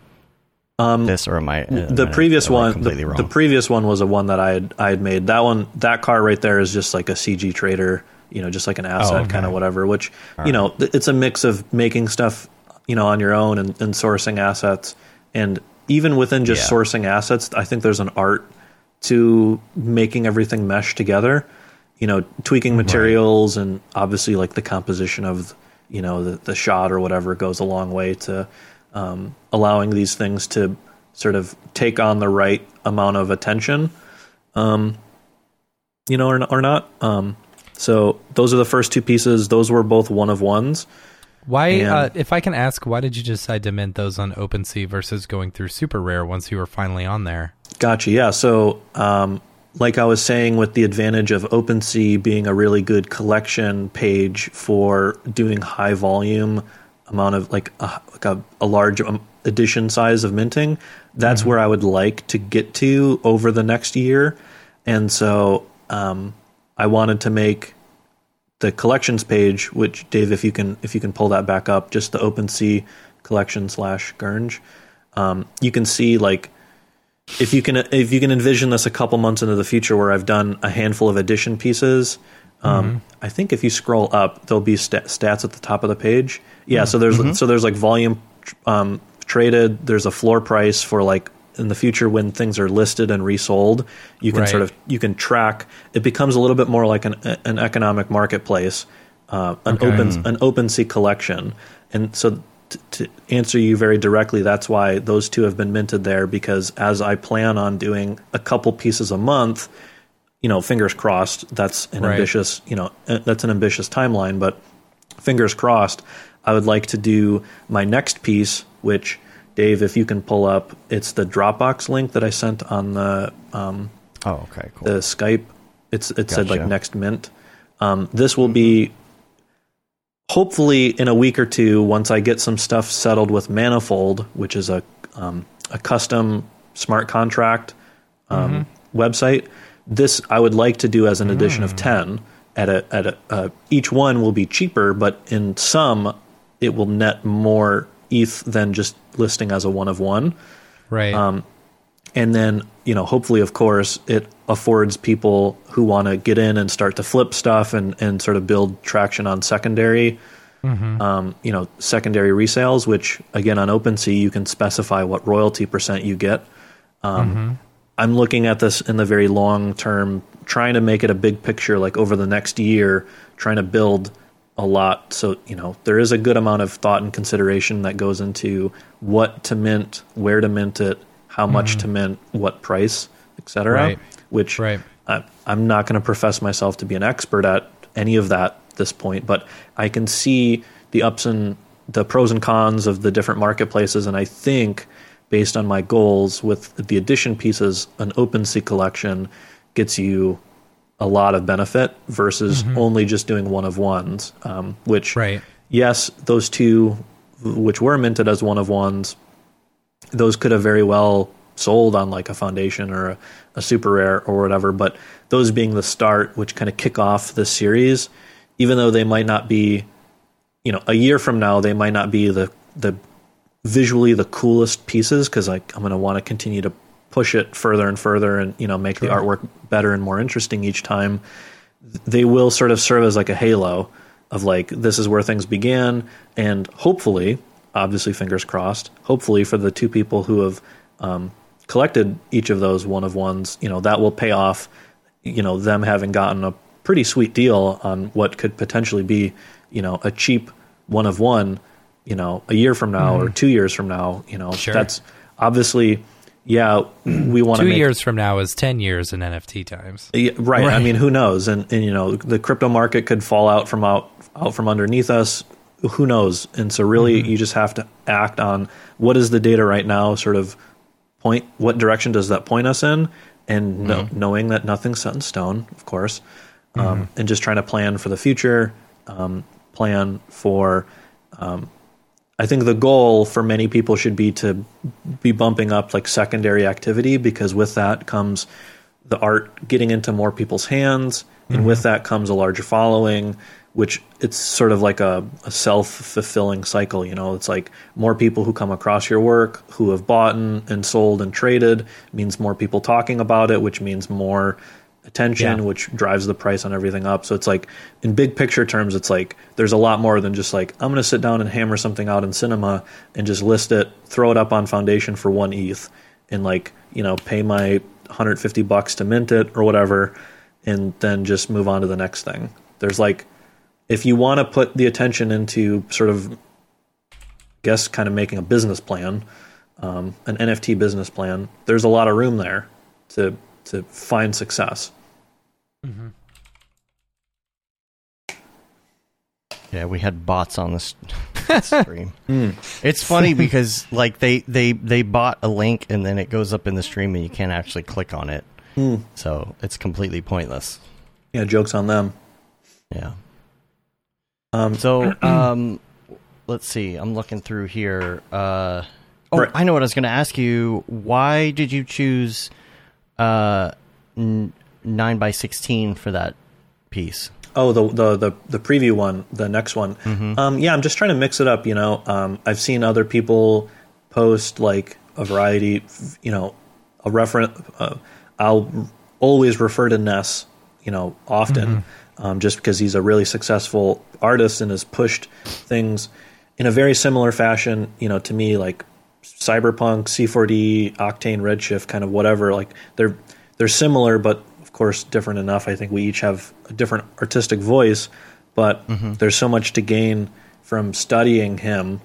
[SPEAKER 1] this, or am I?
[SPEAKER 3] Um, the previous
[SPEAKER 1] I
[SPEAKER 3] one the,
[SPEAKER 1] wrong?
[SPEAKER 3] the previous one was a one that i had i had made that one that car right there is just like a cg trader you know just like an asset
[SPEAKER 1] Oh, okay.
[SPEAKER 3] kind of whatever which you know th- it's a mix of making stuff you know on your own and, and sourcing assets and even within just
[SPEAKER 1] Yeah.
[SPEAKER 3] sourcing assets i think there's an art to making everything mesh together you know tweaking materials and obviously like the composition of you know the, the shot or whatever goes a long way to um, allowing these things to sort of take on the right amount of attention um, you know or, or not. Um, so those are the first two pieces. Those were both one of ones
[SPEAKER 2] Why, uh, if I can ask, why did you decide to mint those on OpenSea versus going through Super Rare once you were finally on there?
[SPEAKER 3] Gotcha. Yeah. So, um, like I was saying, with the advantage of OpenSea being a really good collection page for doing high volume amount of like a, like a, a large um, edition size of minting, that's where I would like to get to over the next year. And so, um, I wanted to make the collections page, which Dave, if you can, if you can pull that back up, just the OpenSea collection slash Gurnge, um, you can see like if you can if you can envision this a couple months into the future where I've done a handful of edition pieces, um, I think if you scroll up, there'll be sta- stats at the top of the page. Yeah, so there's so there's like volume um, traded. There's a floor price for like in the future when things are listed and resold. You can
[SPEAKER 2] Right.
[SPEAKER 3] sort of you can track. It becomes a little bit more like an an economic marketplace, uh, an open an open sea collection, and so t- to answer you very directly, that's why those two have been minted there because as I plan on doing a couple pieces a month, you know, fingers crossed, that's an
[SPEAKER 2] Right.
[SPEAKER 3] ambitious, you know, uh, that's an ambitious timeline, but fingers crossed, I would like to do my next piece, which Dave, if you can pull up, it's the Dropbox link that I sent on the um,
[SPEAKER 1] oh, okay, cool.
[SPEAKER 3] the Skype. It's it said like next mint. Um, this will be hopefully in a week or two once I get some stuff settled with Manifold, which is a um, a custom smart contract um, website. This I would like to do as an edition of ten. At a at a uh, each one will be cheaper, but in some it will net more ETH than just listing as a one of one.
[SPEAKER 2] Right.
[SPEAKER 3] Um, and then you know hopefully of course it affords people who want to get in and start to flip stuff and and sort of build traction on secondary um, you know secondary resales which again on OpenSea you can specify what royalty percent you get. Um, I'm looking at this in the very long term trying to make it a big picture like over the next year trying to build a lot so you know there is a good amount of thought and consideration that goes into what to mint where to mint it how much mm-hmm. to mint what price etc
[SPEAKER 2] Right.
[SPEAKER 3] which
[SPEAKER 2] Right.
[SPEAKER 3] I, i'm not going to profess myself to be an expert at any of that at this point but i can see the ups and the pros and cons of the different marketplaces and i think based on my goals with the edition pieces an OpenSea collection gets you a lot of benefit versus only just doing one of ones um, which
[SPEAKER 2] Right.
[SPEAKER 3] yes those two which were minted as one of ones those could have very well sold on like a foundation or a, a super rare or whatever but those being the start which kind of kick off the series even though they might not be you know a year from now they might not be the the visually the coolest pieces because like i'm going to want to continue to push it further and further and you know make the artwork better and more interesting each time they will sort of serve as like a halo of like this is where things began and hopefully obviously fingers crossed hopefully for the two people who have um, collected each of those one of ones you know that will pay off you know them having gotten a pretty sweet deal on what could potentially be you know a cheap one of one you know a year from now or two years from now you know
[SPEAKER 2] Mm-hmm. Sure.
[SPEAKER 3] that's obviously yeah we want to
[SPEAKER 2] Two
[SPEAKER 3] make
[SPEAKER 2] years from now is 10 years in NFT times.
[SPEAKER 3] yeah, right. I mean, who knows? And, and you know, the crypto market could fall out from out out from underneath us. Who knows? And so, really,
[SPEAKER 2] Mm-hmm.
[SPEAKER 3] you just have to act on what is the data right now. Sort of point. What direction does that point us in? And no,
[SPEAKER 2] Mm-hmm.
[SPEAKER 3] knowing that nothing's set in stone, of course, um, and just trying to plan for the future. Um, plan for. Um, I think the goal for many people should be to be bumping up like secondary activity because with that comes the art getting into more people's hands, and with mm-hmm. that comes a larger following. Which it's sort of like a, a self fulfilling cycle. You know, it's like more people who come across your work who have bought and sold and traded means more people talking about it, which means more attention,
[SPEAKER 1] Yeah.
[SPEAKER 3] which drives the price on everything up. So it's like in big picture terms, it's like there's a lot more than just like I'm going to sit down and hammer something out in cinema and just list it, throw it up on Foundation for one ETH, and like you know pay my 150 bucks to mint it or whatever, and then just move on to the next thing. There's like if you want to put the attention into sort of I guess kind of making a business plan, um, an NFT business plan, there's a lot of room there to to find success.
[SPEAKER 1] Yeah, we had bots on this stream. It's funny because like they they they bought a link and then it goes up in the stream and you can't actually click on it. So it's completely pointless.
[SPEAKER 3] Yeah, jokes on them.
[SPEAKER 1] Yeah.
[SPEAKER 3] Um,
[SPEAKER 1] So um, let's see. I'm looking through here. Uh, oh,
[SPEAKER 3] Right.
[SPEAKER 1] I know what I was going to ask you. Why did you choose uh, n- nine by sixteen for that piece?
[SPEAKER 3] Oh, the the the the preview one, the next one. Um, yeah, I'm just trying to mix it up. You know, um, I've seen other people post like a variety. You know, a reference. Uh, I'll always refer to Ness. You know, often, um, just because he's a really successful artist and has pushed things in a very similar fashion. You know, to me, like Cyberpunk, C4D, Octane, Redshift, kind of whatever. Like they're they're similar, but of course different enough. I think we each have a different artistic voice, but mm-hmm. there's so much to gain from studying him.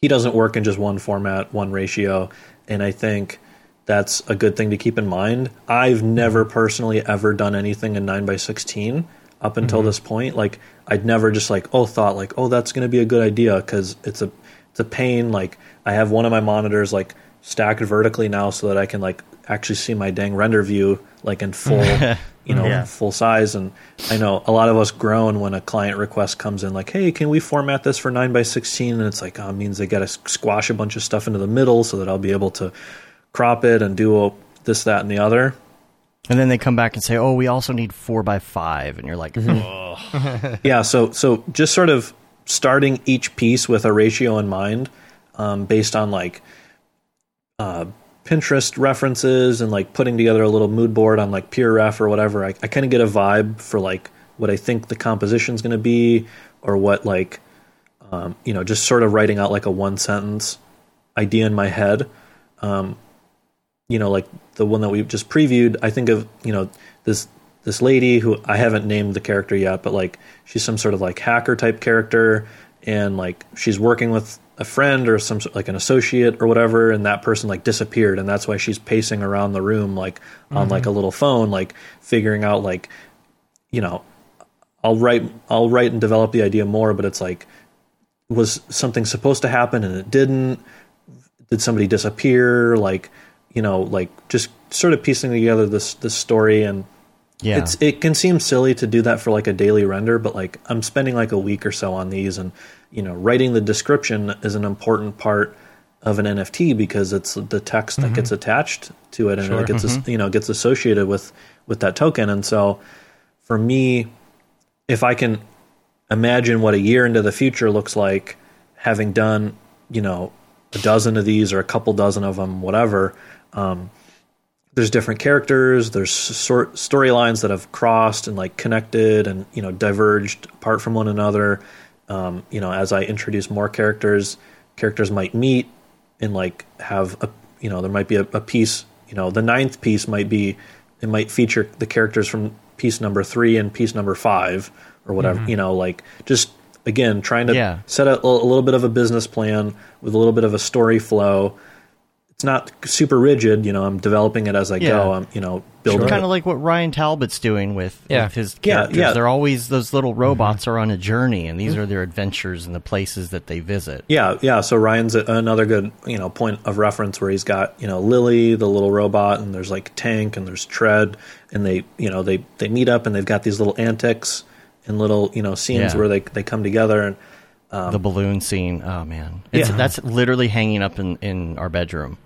[SPEAKER 3] He doesn't work in just one format, one ratio, and I think that's a good thing to keep in mind. I've never personally ever done anything in 9 by 16 up until mm-hmm. this point. Like I'd never just like oh thought like oh that's going to be a good idea cuz it's a it's a pain like I have one of my monitors like stacked vertically now so that I can like actually see my dang render view like in full you know
[SPEAKER 1] Yeah.
[SPEAKER 3] full size. And I know a lot of us groan when a client request comes in like hey can we format this for 9 by 16 and it's like oh, it means they got to squash a bunch of stuff into the middle so that I'll be able to crop it and do a, this that and the other.
[SPEAKER 1] And then they come back and say, "Oh, we also need four by five. and you're like, "Oh,
[SPEAKER 3] yeah so so just sort of starting each piece with a ratio in mind um, based on like uh, pinterest references and like putting together a little mood board on like PureRef or whatever i, I kind of get a vibe for like what i think the composition's going to be or what like um, you know just sort of writing out like a one sentence idea in my head. Um, you know, like the one that we just previewed, I think of, you know, this this lady who I haven't named the character yet, but like she's some sort of like hacker type character and like she's working with a friend or some sort- like an associate or whatever and that person like disappeared and that's why she's pacing around the room like on like a mm-hmm. little phone like figuring out like you know I'll write I'll write and develop the idea more but it's like was something supposed to happen and it didn't? Did somebody disappear? Like you know like just sort of piecing together this this story and
[SPEAKER 1] yeah,
[SPEAKER 3] it's it can seem silly to do that for like a daily render but like i'm spending like a week or so on these and you know writing the description is an important part of an nft because it's the text that gets attached to it and it gets as- you know gets associated with with that token. And so for me if i can imagine what a year into the future looks like having done you know a dozen of these or a couple dozen of them whatever um, there's different characters there's sort storylines that have crossed and like connected and you know diverged apart from one another. Um, you know as i introduce more characters characters might meet and like have a you know there might be a, a piece you know the ninth piece might be it might feature the characters from piece number three and piece number five or whatever you know like just again trying to
[SPEAKER 1] Yeah.
[SPEAKER 3] set a, a little bit of a business plan with a little bit of a story flow it's not super rigid you know i'm developing it as i
[SPEAKER 1] Yeah.
[SPEAKER 3] go i'm you know building
[SPEAKER 1] kind of like what Ryan Talbot's doing with,
[SPEAKER 2] Yeah.
[SPEAKER 1] with his
[SPEAKER 3] Yeah,
[SPEAKER 1] characters.
[SPEAKER 3] yeah.
[SPEAKER 1] They're always those little mm-hmm. robots are on a journey, and these mm-hmm. are their adventures and the places that they visit.
[SPEAKER 3] Yeah, yeah. So Ryan's a, another good, you know, point of reference where he's got, you know, Lily, the little robot, and there's like Tank and there's Tread, and they, you know, they they meet up and they've got these little antics, and little you know scenes
[SPEAKER 1] Yeah.
[SPEAKER 3] where they they come together and um,
[SPEAKER 1] the balloon scene. Oh man, it's,
[SPEAKER 3] Yeah.
[SPEAKER 1] that's literally hanging up in, in our bedroom.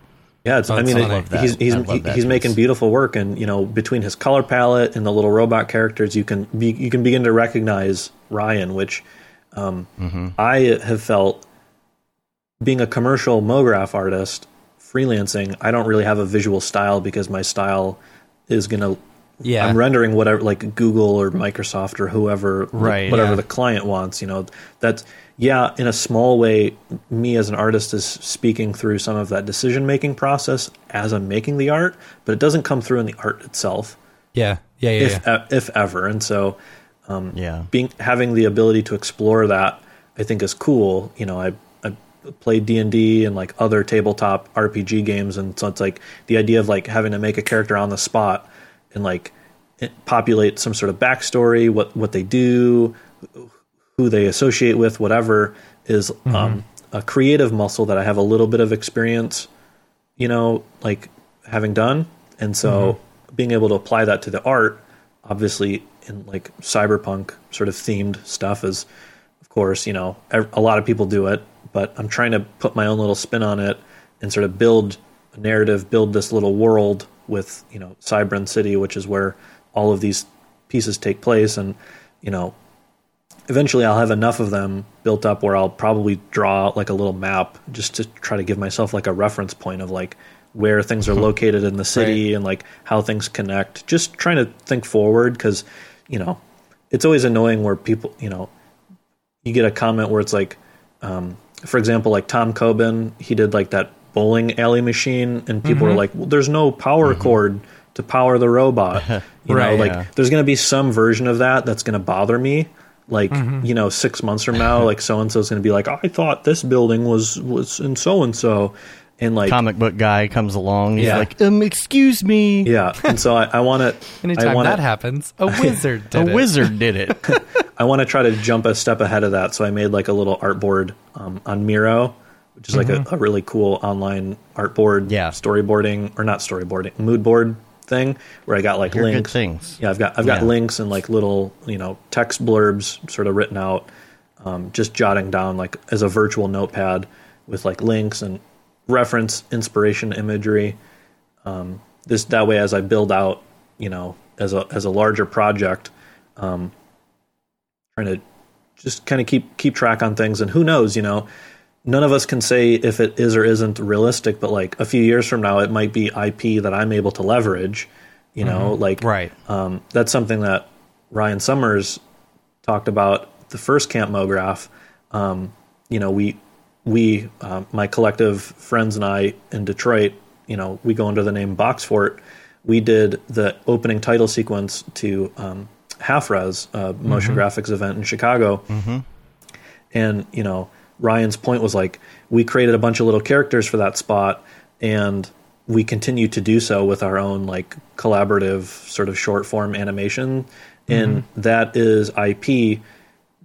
[SPEAKER 3] Yeah, it's, I mean, it- he's he's
[SPEAKER 1] I love that
[SPEAKER 3] he's making beautiful work, and you know, between his color palette and the little robot characters, you can be, you can begin to recognize Ryan, which um,
[SPEAKER 1] Mm-hmm.
[SPEAKER 3] I have felt being a commercial MoGraph artist, freelancing. I don't really have a visual style because my style is gonna.
[SPEAKER 2] Yeah.
[SPEAKER 3] I'm rendering whatever, like Google or Microsoft or whoever,
[SPEAKER 1] Right,
[SPEAKER 3] Whatever
[SPEAKER 2] yeah.
[SPEAKER 3] the client wants, you know. That's yeah. In a small way, me as an artist is speaking through some of that decision making process as I'm making the art, but it doesn't come through in the art itself,
[SPEAKER 2] Yeah. Yeah. Yeah.
[SPEAKER 3] if
[SPEAKER 2] yeah.
[SPEAKER 3] e- if ever. And so, um,
[SPEAKER 1] Yeah,
[SPEAKER 3] being having the ability to explore that, I think is cool. You know, I I played D and D and like other tabletop RPG games, and so it's like the idea of like having to make a character on the spot and like populate some sort of backstory, what what they do, who they associate with, whatever is um, a creative muscle that I have a little bit of experience, you know, like having done, and so being able to apply that to the art, obviously in like cyberpunk sort of themed stuff is, of course, you know, a lot of people do it, but I'm trying to put my own little spin on it and sort of build a narrative, build this little world with you know Cybran City, which is where all of these pieces take place, and you know eventually I'll have enough of them built up where I'll probably draw like a little map just to try to give myself like a reference point of like where things are hmm. located in the city and like how things connect. Just trying to think forward because, you know, it's always annoying where people, you know, you get a comment where it's like, um, for example, like Tom Coben, he did like that bowling alley machine, and people were mm-hmm. like, well, "There's no power mm-hmm. cord to power the robot." You
[SPEAKER 2] Right,
[SPEAKER 3] know, like
[SPEAKER 1] yeah.
[SPEAKER 3] there's going to be some version of that that's going to bother me. Like you know, six months from now, like so and so is going to be like, "I thought this building was was in so and so," and like
[SPEAKER 1] comic book guy comes along. He's
[SPEAKER 3] Yeah.
[SPEAKER 1] like, um, excuse me.
[SPEAKER 3] yeah, and so I, I want to. I
[SPEAKER 2] Anytime
[SPEAKER 3] want
[SPEAKER 2] that happens, a wizard
[SPEAKER 1] a
[SPEAKER 2] did it.
[SPEAKER 1] A wizard did it.
[SPEAKER 3] I want to try to jump a step ahead of that. So I made like a little art board um, on Miro, which is like a, a really cool online art board,
[SPEAKER 1] Yeah.
[SPEAKER 3] storyboarding or not storyboarding, mood board thing where I got like links.
[SPEAKER 1] things.
[SPEAKER 3] Yeah, I've got I've got
[SPEAKER 1] Yeah.
[SPEAKER 3] links and like little you know text blurbs sort of written out, um, just jotting down like as a virtual notepad with like links and reference inspiration imagery. Um, this that way as I build out you know as a as a larger project, um, trying to just kind of keep keep track on things and who knows you know none of us can say if it is or isn't realistic but like a few years from now it might be ip that i'm able to leverage you know? Like
[SPEAKER 1] Right.
[SPEAKER 3] um, that's something that ryan summers talked about the first camp mograph um, you know we we uh, my collective friends and i in detroit you know we go under the name boxfort. We did the opening title sequence to um, Half Rez uh, motion graphics event in chicago. And you know ryan's point was like we created a bunch of little characters for that spot and we continue to do so with our own like collaborative sort of short form animation. And that is ip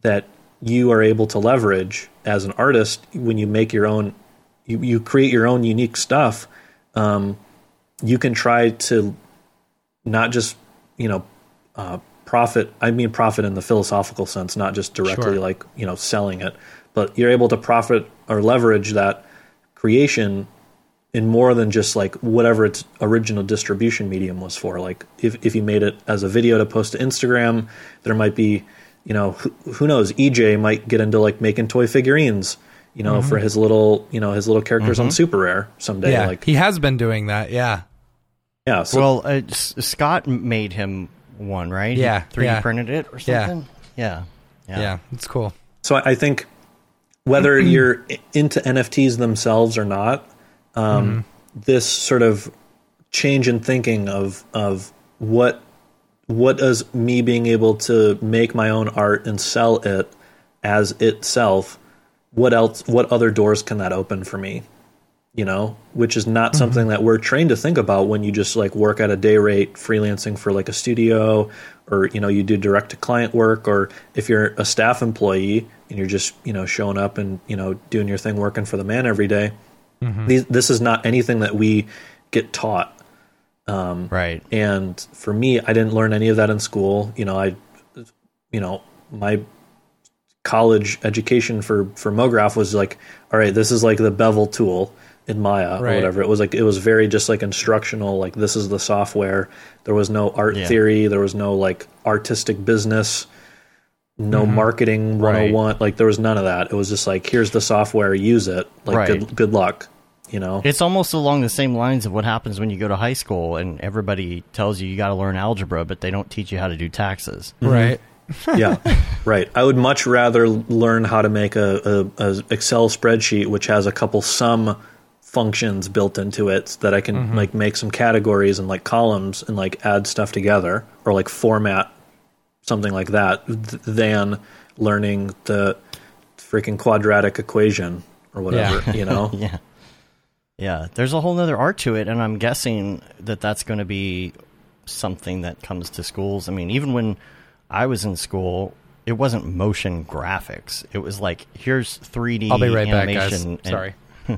[SPEAKER 3] that you are able to leverage as an artist when you make your own you, you create your own unique stuff. Um, you can try to not just you know uh, profit i mean profit in the philosophical sense not just directly
[SPEAKER 2] Sure.
[SPEAKER 3] like you know selling it but you're able to profit or leverage that creation in more than just like whatever its original distribution medium was for like if, if you made it as a video to post to instagram there might be you know who, who knows ej might get into like making toy figurines you know for his little you know his little characters on super rare someday
[SPEAKER 2] Yeah,
[SPEAKER 3] like
[SPEAKER 2] he has been doing that. Yeah.
[SPEAKER 3] yeah so
[SPEAKER 1] well, uh, S- Scott made him one, right? He
[SPEAKER 2] Yeah,
[SPEAKER 1] 3D
[SPEAKER 2] yeah.
[SPEAKER 1] printed it or
[SPEAKER 2] Yeah.
[SPEAKER 1] something. Yeah.
[SPEAKER 2] Yeah, it's cool.
[SPEAKER 3] So I I think whether you're into NFTs themselves or not, um, this sort of change in thinking of of what what does me being able to make my own art and sell it as itself, what else? What other doors can that open for me? You know, which is not something that we're trained to think about when you just like work at a day rate freelancing for like a studio or you know you do direct to client work or if you're a staff employee and you're just you know showing up and you know doing your thing working for the man every day. Mm-hmm. These, this is not anything that we get taught um,
[SPEAKER 1] Right.
[SPEAKER 3] and for me i didn't learn any of that in school you know i you know my college education for for MoGraph was like, all right, this is like the bevel tool in Maya or whatever. It was like it was very just like instructional. Like this is the software. There was no art
[SPEAKER 1] Yeah.
[SPEAKER 3] theory. There was no like artistic business. No
[SPEAKER 2] Mm-hmm.
[SPEAKER 3] marketing 101. Like there was none of that. It was just like here's the software, use it. Like
[SPEAKER 1] Right.
[SPEAKER 3] good good luck. You know.
[SPEAKER 1] It's almost along the same lines of what happens when you go to high school and everybody tells you you got to learn algebra, but they don't teach you how to do taxes.
[SPEAKER 2] Right.
[SPEAKER 3] yeah, right. I would much rather learn how to make a, a, a Excel spreadsheet which has a couple sum functions built into it so that I can like make some categories and like columns and like add stuff together or like format something like that th- than learning the freaking quadratic equation or whatever.
[SPEAKER 2] Yeah.
[SPEAKER 3] You know.
[SPEAKER 1] Yeah. Yeah. There's a whole nother art to it, and I'm guessing that that's going to be something that comes to schools. I mean, even when I was in school, it wasn't motion graphics. It was like, here's 3D
[SPEAKER 2] I'll be right back, guys. Sorry.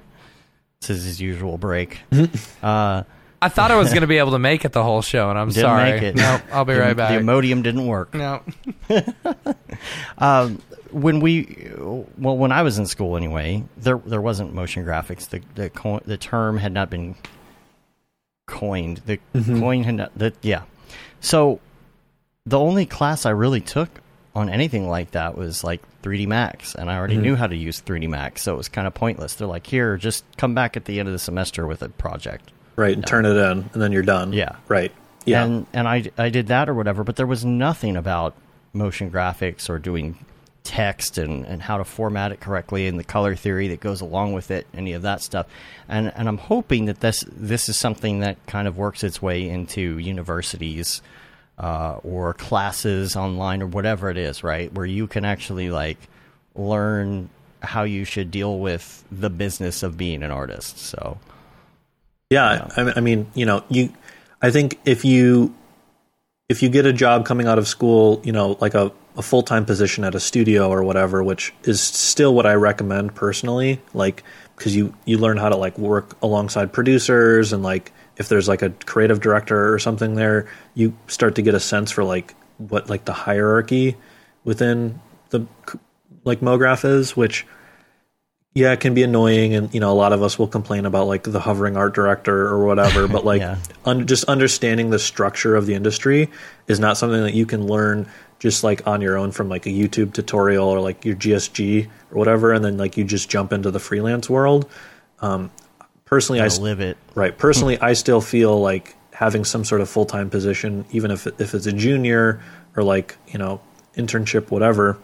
[SPEAKER 1] This is his usual break.
[SPEAKER 2] Uh, I thought I was going to be able to make it the whole show, and I'm
[SPEAKER 1] Didn't
[SPEAKER 2] sorry.
[SPEAKER 1] make it.
[SPEAKER 2] No, I'll be right back.
[SPEAKER 1] The Imodium didn't work.
[SPEAKER 2] no.
[SPEAKER 1] Um, when we well when I was in school anyway, there there wasn't motion graphics. The the co- the term had not been coined. The mm-hmm. coin had not that yeah. So the only class I really took on anything like that was like 3D Max, and I already mm-hmm. knew how to use 3D Max, so it was kind of pointless. They're like, "Here, just come back at the end of the semester with a project."
[SPEAKER 3] Right. And turn it in, and then you're done.
[SPEAKER 1] Yeah.
[SPEAKER 3] Right. Yeah.
[SPEAKER 1] and and I I did that or whatever, but there was nothing about motion graphics or doing text and, and how to format it correctly and the color theory that goes along with it, any of that stuff. And and I'm hoping that this this is something that kind of works its way into universities uh, or classes online or whatever it is, right? Where you can actually like learn how you should deal with the business of being an artist. So
[SPEAKER 3] Yeah, I, I mean, you know, you. I think if you if you get a job coming out of school, you know, like a, a full time position at a studio or whatever, which is still what I recommend personally, like because you you learn how to like work alongside producers and like if there's like a creative director or something there, you start to get a sense for like what like the hierarchy within the like MoGraph is, which yeah, it can be annoying, and you know, a lot of us will complain about like the hovering art director or whatever. But like,
[SPEAKER 1] Yeah.
[SPEAKER 3] un- just understanding the structure of the industry is not something that you can learn just like on your own from like a YouTube tutorial or like your GSG or whatever, and then like you just jump into the freelance world. Um, personally, I
[SPEAKER 1] live it.
[SPEAKER 3] Right. Personally, I still feel like having some sort of full time position, even if if it's a junior or like you know internship, whatever.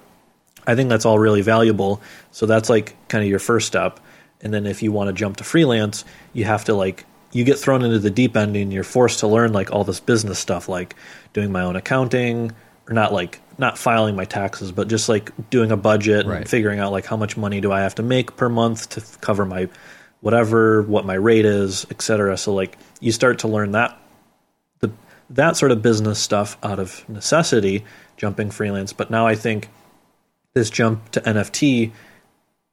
[SPEAKER 3] I think that's all really valuable. So that's like kind of your first step. And then if you want to jump to freelance, you have to like you get thrown into the deep end and you're forced to learn like all this business stuff, like doing my own accounting or not like not filing my taxes, but just like doing a budget
[SPEAKER 1] Right.
[SPEAKER 3] and figuring out like how much money do I have to make per month to cover my whatever, what my rate is, etc. So like you start to learn that the that sort of business stuff out of necessity, jumping freelance. But now I think this jump to NFT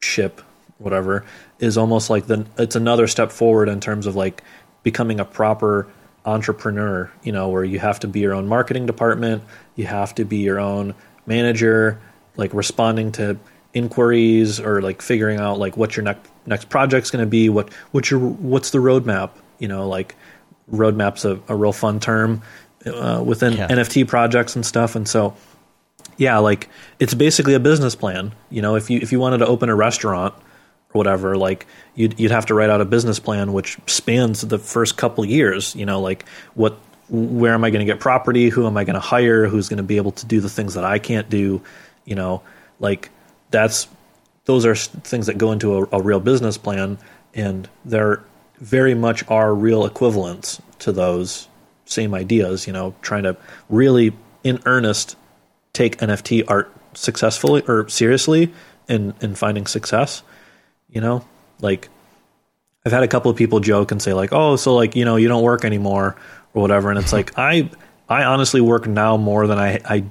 [SPEAKER 3] ship, whatever, is almost like the it's another step forward in terms of like becoming a proper entrepreneur, you know, where you have to be your own marketing department, you have to be your own manager, like responding to inquiries or like figuring out like what your next next project's going to be, what what's your what's the roadmap, you know, like roadmap's a, a real fun term uh, within
[SPEAKER 1] Yeah.
[SPEAKER 3] NFT projects and stuff, and so yeah, like it's basically a business plan. You know, if you if you wanted to open a restaurant or whatever, like you'd you'd have to write out a business plan which spans the first couple years. You know, like what where am I going to get property? Who am I going to hire? Who's going to be able to do the things that I can't do? You know, like that's those are things that go into a, a real business plan, and there very much are real equivalents to those same ideas. You know, trying to really in earnest take NFT art successfully or seriously in in finding success. You know, like I've had a couple of people joke and say like, "Oh, so like you know you don't work anymore or whatever," and it's like I I honestly work now more than I I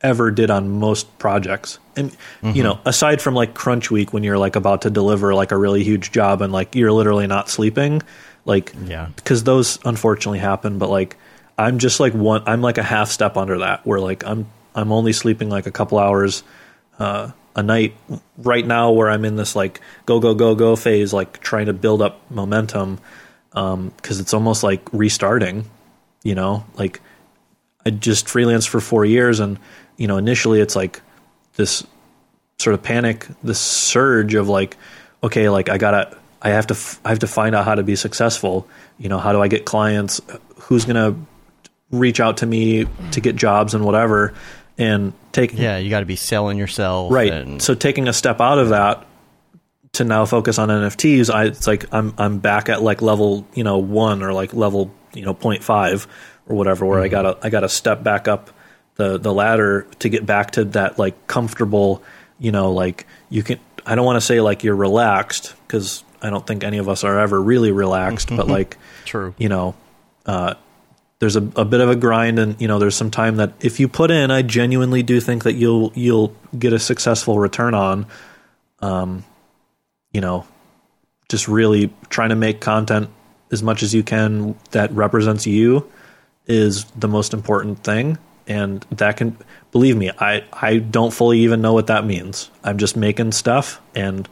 [SPEAKER 3] ever did on most projects. And you mm-hmm. know, aside from like crunch week when you're like about to deliver like a really huge job and like you're literally not sleeping, like
[SPEAKER 1] Yeah.
[SPEAKER 3] because those unfortunately happen, but like I'm just like one I'm like a half step under that where like I'm I'm only sleeping like a couple hours uh, a night right now, where I'm in this like go go go go phase, like trying to build up momentum because it's almost like restarting. You know, like I just freelanced for four years, and you know, initially it's like this sort of panic, this surge of like, okay, like I gotta, I have to, I have to find out how to be successful. You know, how do I get clients? Who's gonna reach out to me to get jobs and whatever? And taking
[SPEAKER 1] Yeah, you got to be selling yourself.
[SPEAKER 3] right.
[SPEAKER 1] And,
[SPEAKER 3] So taking a step out of that to now focus on NFTs, I it's like I'm I'm back at like level you know one or like level you know 0.5 or whatever, where I gotta I gotta step back up the the ladder to get back to that like comfortable you know like you can I don't want to say like you're relaxed because I don't think any of us are ever really relaxed, but like
[SPEAKER 1] True.
[SPEAKER 3] you know, uh, there's a, a bit of a grind, and you know, there's some time that if you put in, I genuinely do think that you'll you'll get a successful return on. Um, you know, just really trying to make content as much as you can that represents you is the most important thing, and that can believe me, I I don't fully even know what that means. I'm just making stuff, and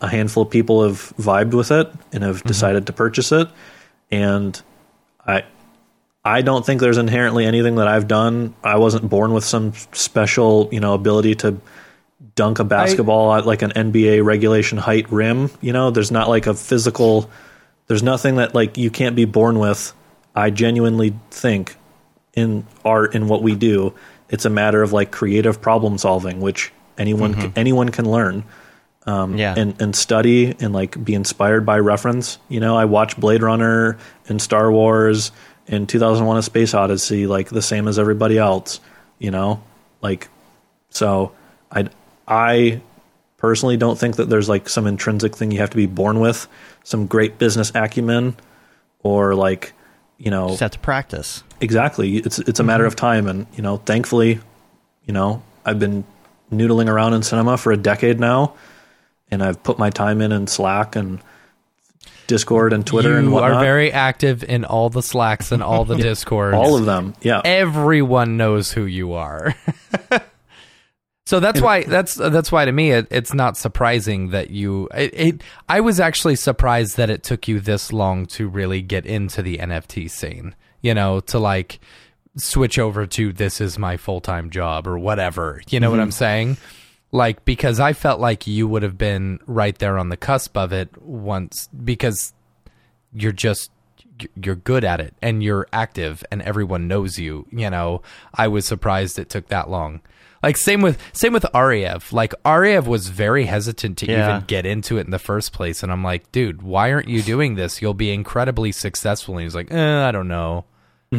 [SPEAKER 3] a handful of people have vibed with it and have decided to purchase it, and I I don't think there's inherently anything that I've done. I wasn't born with some special, you know, ability to dunk a basketball at like an NBA regulation height rim. You know, there's not like a physical. There's nothing that like you can't be born with. I genuinely think in art in what we do, it's a matter of like creative problem solving, which anyone can, anyone can learn Um,
[SPEAKER 1] yeah.
[SPEAKER 3] and, and study and like be inspired by reference. You know, I watch Blade Runner and Star Wars and 2001: A Space Odyssey like the same as everybody else. You know, like so I I personally don't think that there's like some intrinsic thing you have to be born with, some great business acumen, or like you know
[SPEAKER 1] just have to practice.
[SPEAKER 3] exactly it's it's a matter mm-hmm. of time and you know thankfully you know i've been noodling around in cinema for a decade now and i've put my time in in slack and discord and twitter
[SPEAKER 2] you
[SPEAKER 3] and whatnot
[SPEAKER 2] are very active in all the slacks and all the discords.
[SPEAKER 3] all of them yeah
[SPEAKER 2] everyone knows who you are. so that's why that's that's why to me it, it's not surprising that you it, it I was actually surprised that it took you this long to really get into the NFT scene. You know, to like switch over to this is my full-time job or whatever. You know what I'm mm-hmm. saying? Like because I felt like you would have been right there on the cusp of it once because you're just you're good at it and you're active and everyone knows you you know? I was surprised it took that long. Like same with same with ariev like ariev was very hesitant to
[SPEAKER 1] Yeah.
[SPEAKER 2] even get into it in the first place and i'm like dude why aren't you doing this? You'll be incredibly successful. And he's like eh, i don't know.
[SPEAKER 1] Yeah.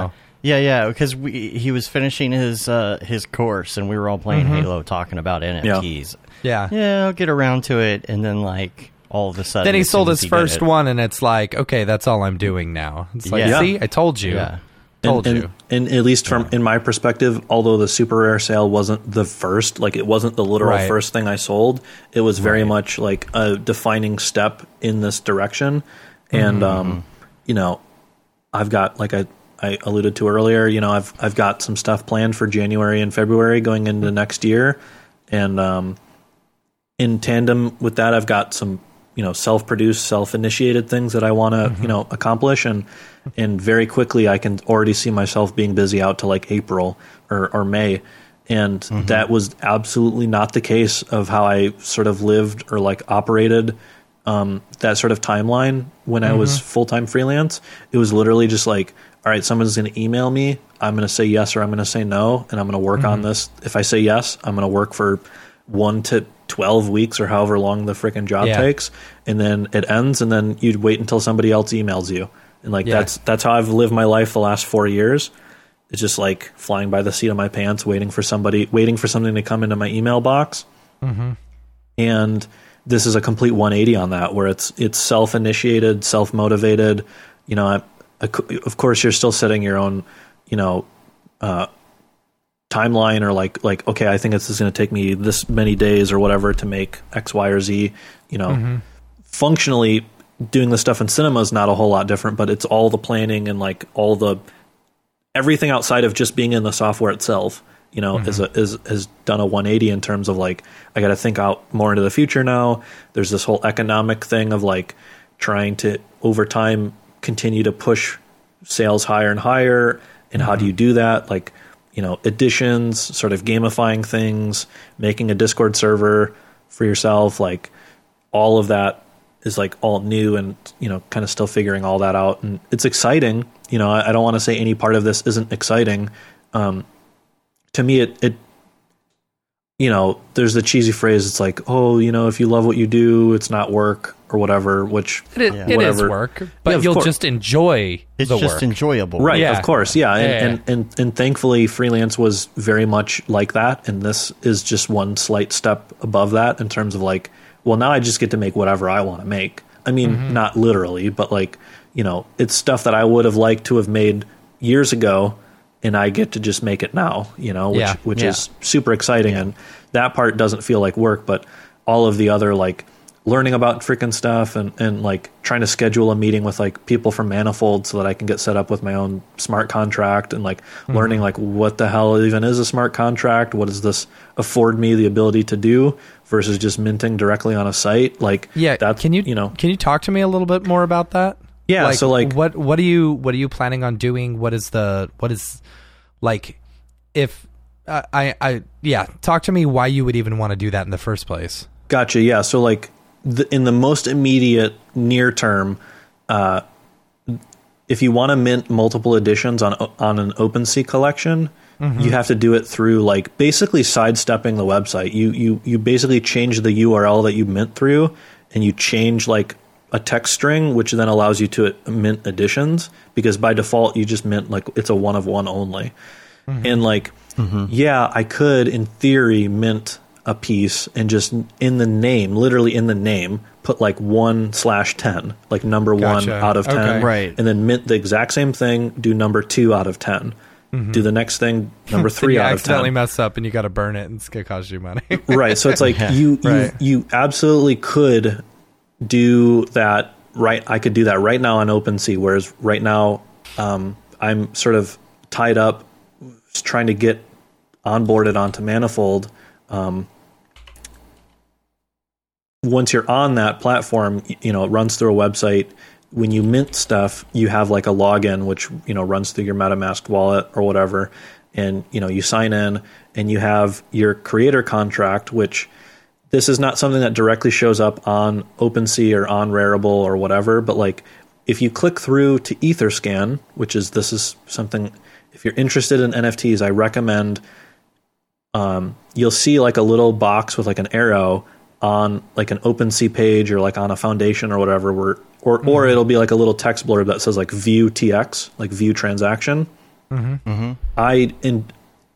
[SPEAKER 2] know.
[SPEAKER 1] Yeah, yeah, because we he was finishing his uh, his course, and we were all playing Halo, talking about NFTs.
[SPEAKER 2] yeah.
[SPEAKER 1] Yeah, I'll get around to it, and then like all of a sudden,
[SPEAKER 2] then he
[SPEAKER 1] as
[SPEAKER 2] sold
[SPEAKER 1] soon as
[SPEAKER 2] his
[SPEAKER 1] he did
[SPEAKER 2] first
[SPEAKER 1] it-
[SPEAKER 2] one and it's like okay that's all i'm doing now. It's like
[SPEAKER 1] Yeah.
[SPEAKER 2] see i told you.
[SPEAKER 1] Yeah.
[SPEAKER 2] told
[SPEAKER 3] and,
[SPEAKER 2] you.
[SPEAKER 3] and, and at least from in my perspective although the super rare sale wasn't the first like it wasn't the literal
[SPEAKER 2] Right.
[SPEAKER 3] first thing i sold it was very much like a defining step in this direction. And um you know i've got like i I alluded to earlier, you know, I've I've got some stuff planned for January and February going into next year, and um, in tandem with that, I've got some you know self-produced, self-initiated things that I want to you know accomplish, and and very quickly I can already see myself being busy out to like April or or May, and that was absolutely not the case of how I sort of lived or like operated um, that sort of timeline when I was full time freelance. It was literally just like, all right, someone's going to email me. I'm going to say yes or I'm going to say no, and I'm going to work on mm-hmm. this. If I say yes, I'm going to work for one to 12 weeks or however long the freaking job
[SPEAKER 2] Yeah.
[SPEAKER 3] takes. And then it ends, and then you'd wait until somebody else emails you. And like,
[SPEAKER 2] Yeah.
[SPEAKER 3] that's, that's how I've lived my life the last four years. It's just like flying by the seat of my pants, waiting for somebody, waiting for something to come into my email box mm-hmm. and this is a complete 180 on that where it's it's self-initiated self-motivated you know I, of course you're still setting your own you know uh, timeline or like like okay i think this is going to take me this many days or whatever to make x y or z you know. Functionally doing the stuff in cinema is not a whole lot different but it's all the planning and like all the everything outside of just being in the software itself you know, is a, is has done a 180 in terms of like I got to think out more into the future now. There's this whole economic thing of like trying to over time continue to push sales higher and higher. And how do you do that? Like, you know, editions, sort of gamifying things, making a Discord server for yourself, like all of that is like all new and you know kind of still figuring all that out. And it's exciting. You know i, I don't want to say any part of this isn't exciting. Um, to me it, it you know there's the cheesy phrase it's like oh you know if you love what you do it's not work or whatever which
[SPEAKER 2] It, is- it is
[SPEAKER 3] whatever.
[SPEAKER 2] work, but
[SPEAKER 3] of
[SPEAKER 2] you'll
[SPEAKER 3] course.
[SPEAKER 2] just enjoy
[SPEAKER 1] It's
[SPEAKER 2] the
[SPEAKER 1] just
[SPEAKER 2] work.
[SPEAKER 1] enjoyable.
[SPEAKER 3] Right,
[SPEAKER 2] Yeah.
[SPEAKER 3] of course, yeah. And,
[SPEAKER 2] Yeah, yeah.
[SPEAKER 3] And, and and thankfully freelance was very much like that and this is just one slight step above that in terms of like well now I just get to make whatever I want to make. I mean,
[SPEAKER 2] Mm-hmm.
[SPEAKER 3] not literally, but like, you know, it's stuff that I would have liked to have made years ago and I get to just make it now, you know, which
[SPEAKER 2] Yeah,
[SPEAKER 3] which
[SPEAKER 1] yeah.
[SPEAKER 3] is super exciting and that part doesn't feel like work, but all of the other like learning about freaking stuff and, and like trying to schedule a meeting with like people from Manifold so that I can get set up with my own smart contract and like
[SPEAKER 2] Mm-hmm.
[SPEAKER 3] learning like what the hell even is a smart contract? What does this afford me the ability to do versus just minting directly on a site? Like
[SPEAKER 2] Yeah,
[SPEAKER 3] that's
[SPEAKER 2] can you
[SPEAKER 3] you know
[SPEAKER 2] can you talk to me a little bit more about that?
[SPEAKER 3] Yeah, so, like-
[SPEAKER 2] what what are you what are you planning on doing? What is the what is like if uh, I I yeah, talk to me why you would even want to do that in the first place.
[SPEAKER 3] Gotcha. Yeah. So like the, in the most immediate near term, uh, if you want to mint multiple editions on on an OpenSea collection, mm-hmm. you have to do it through like basically sidestepping the website. You you you basically change the URL that you mint through, and you change like a text string, which then allows you to mint editions because by default you just mint like it's a one of one only. Mm-hmm. And like, mm-hmm. yeah, I could in theory mint a piece and just in the name, literally in the name, put like one slash ten, like number one out of ten,
[SPEAKER 2] Okay.
[SPEAKER 1] Right.
[SPEAKER 3] And then mint the exact same thing, do number two out of 10 Do the next thing, number three
[SPEAKER 2] you
[SPEAKER 3] out of
[SPEAKER 2] accidentally
[SPEAKER 3] ten.
[SPEAKER 2] mess up and you got to burn it and it's gonna cost you money.
[SPEAKER 3] right. So it's like you, you
[SPEAKER 2] Right.
[SPEAKER 3] you absolutely could do that right. I could do that right now on OpenSea. Whereas right now, um, I'm sort of tied up trying to get onboarded onto Manifold. Um, once you're on that platform, you know it runs through a website. When you mint stuff, you have like a login, which you know runs through your MetaMask wallet or whatever, and you know you sign in, and you have your creator contract, which this is not something that directly shows up on OpenSea or on Rarible or whatever, but like if you click through to Etherscan, which is this is something if you're interested in NFTs, I recommend um, you'll see like a little box with like an arrow on like an OpenSea page or like on a foundation or whatever where or or mm-hmm. it'll be like a little text blurb that says like view TX, like view transaction. Mm-hmm. Mm-hmm. I in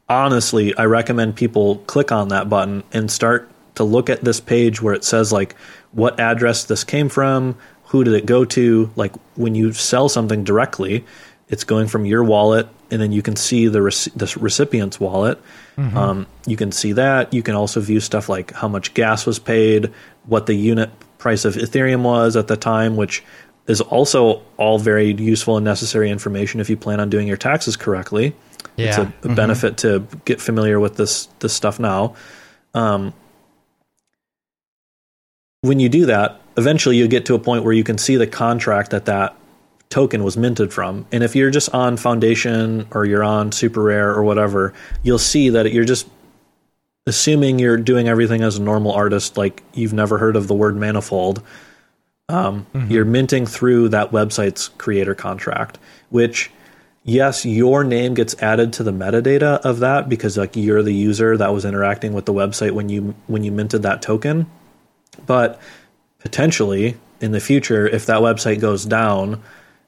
[SPEAKER 3] honestly, I recommend people click on that button and start to look at this page where it says like what address this came from, who did it go to. Like when you sell something directly, it's going from your wallet, and then you can see the rec- the recipient's wallet. Um, you can see that. You can also view stuff like how much gas was paid, what the unit price of Ethereum was at the time, which is also all very useful and necessary information if you plan on doing your taxes correctly it's
[SPEAKER 2] Yeah.
[SPEAKER 3] a, a benefit to get familiar with this this stuff now. Um, when you do that, eventually you get to a point where you can see the contract that that token was minted from. And if you're just on Foundation or you're on Super Rare or whatever, you'll see that you're just assuming you're doing everything as a normal artist, like you've never heard of the word manifold. Um, You're minting through that website's creator contract, which yes, your name gets added to the metadata of that because like you're the user that was interacting with the website when you when you minted that token. But potentially in the future, if that website goes down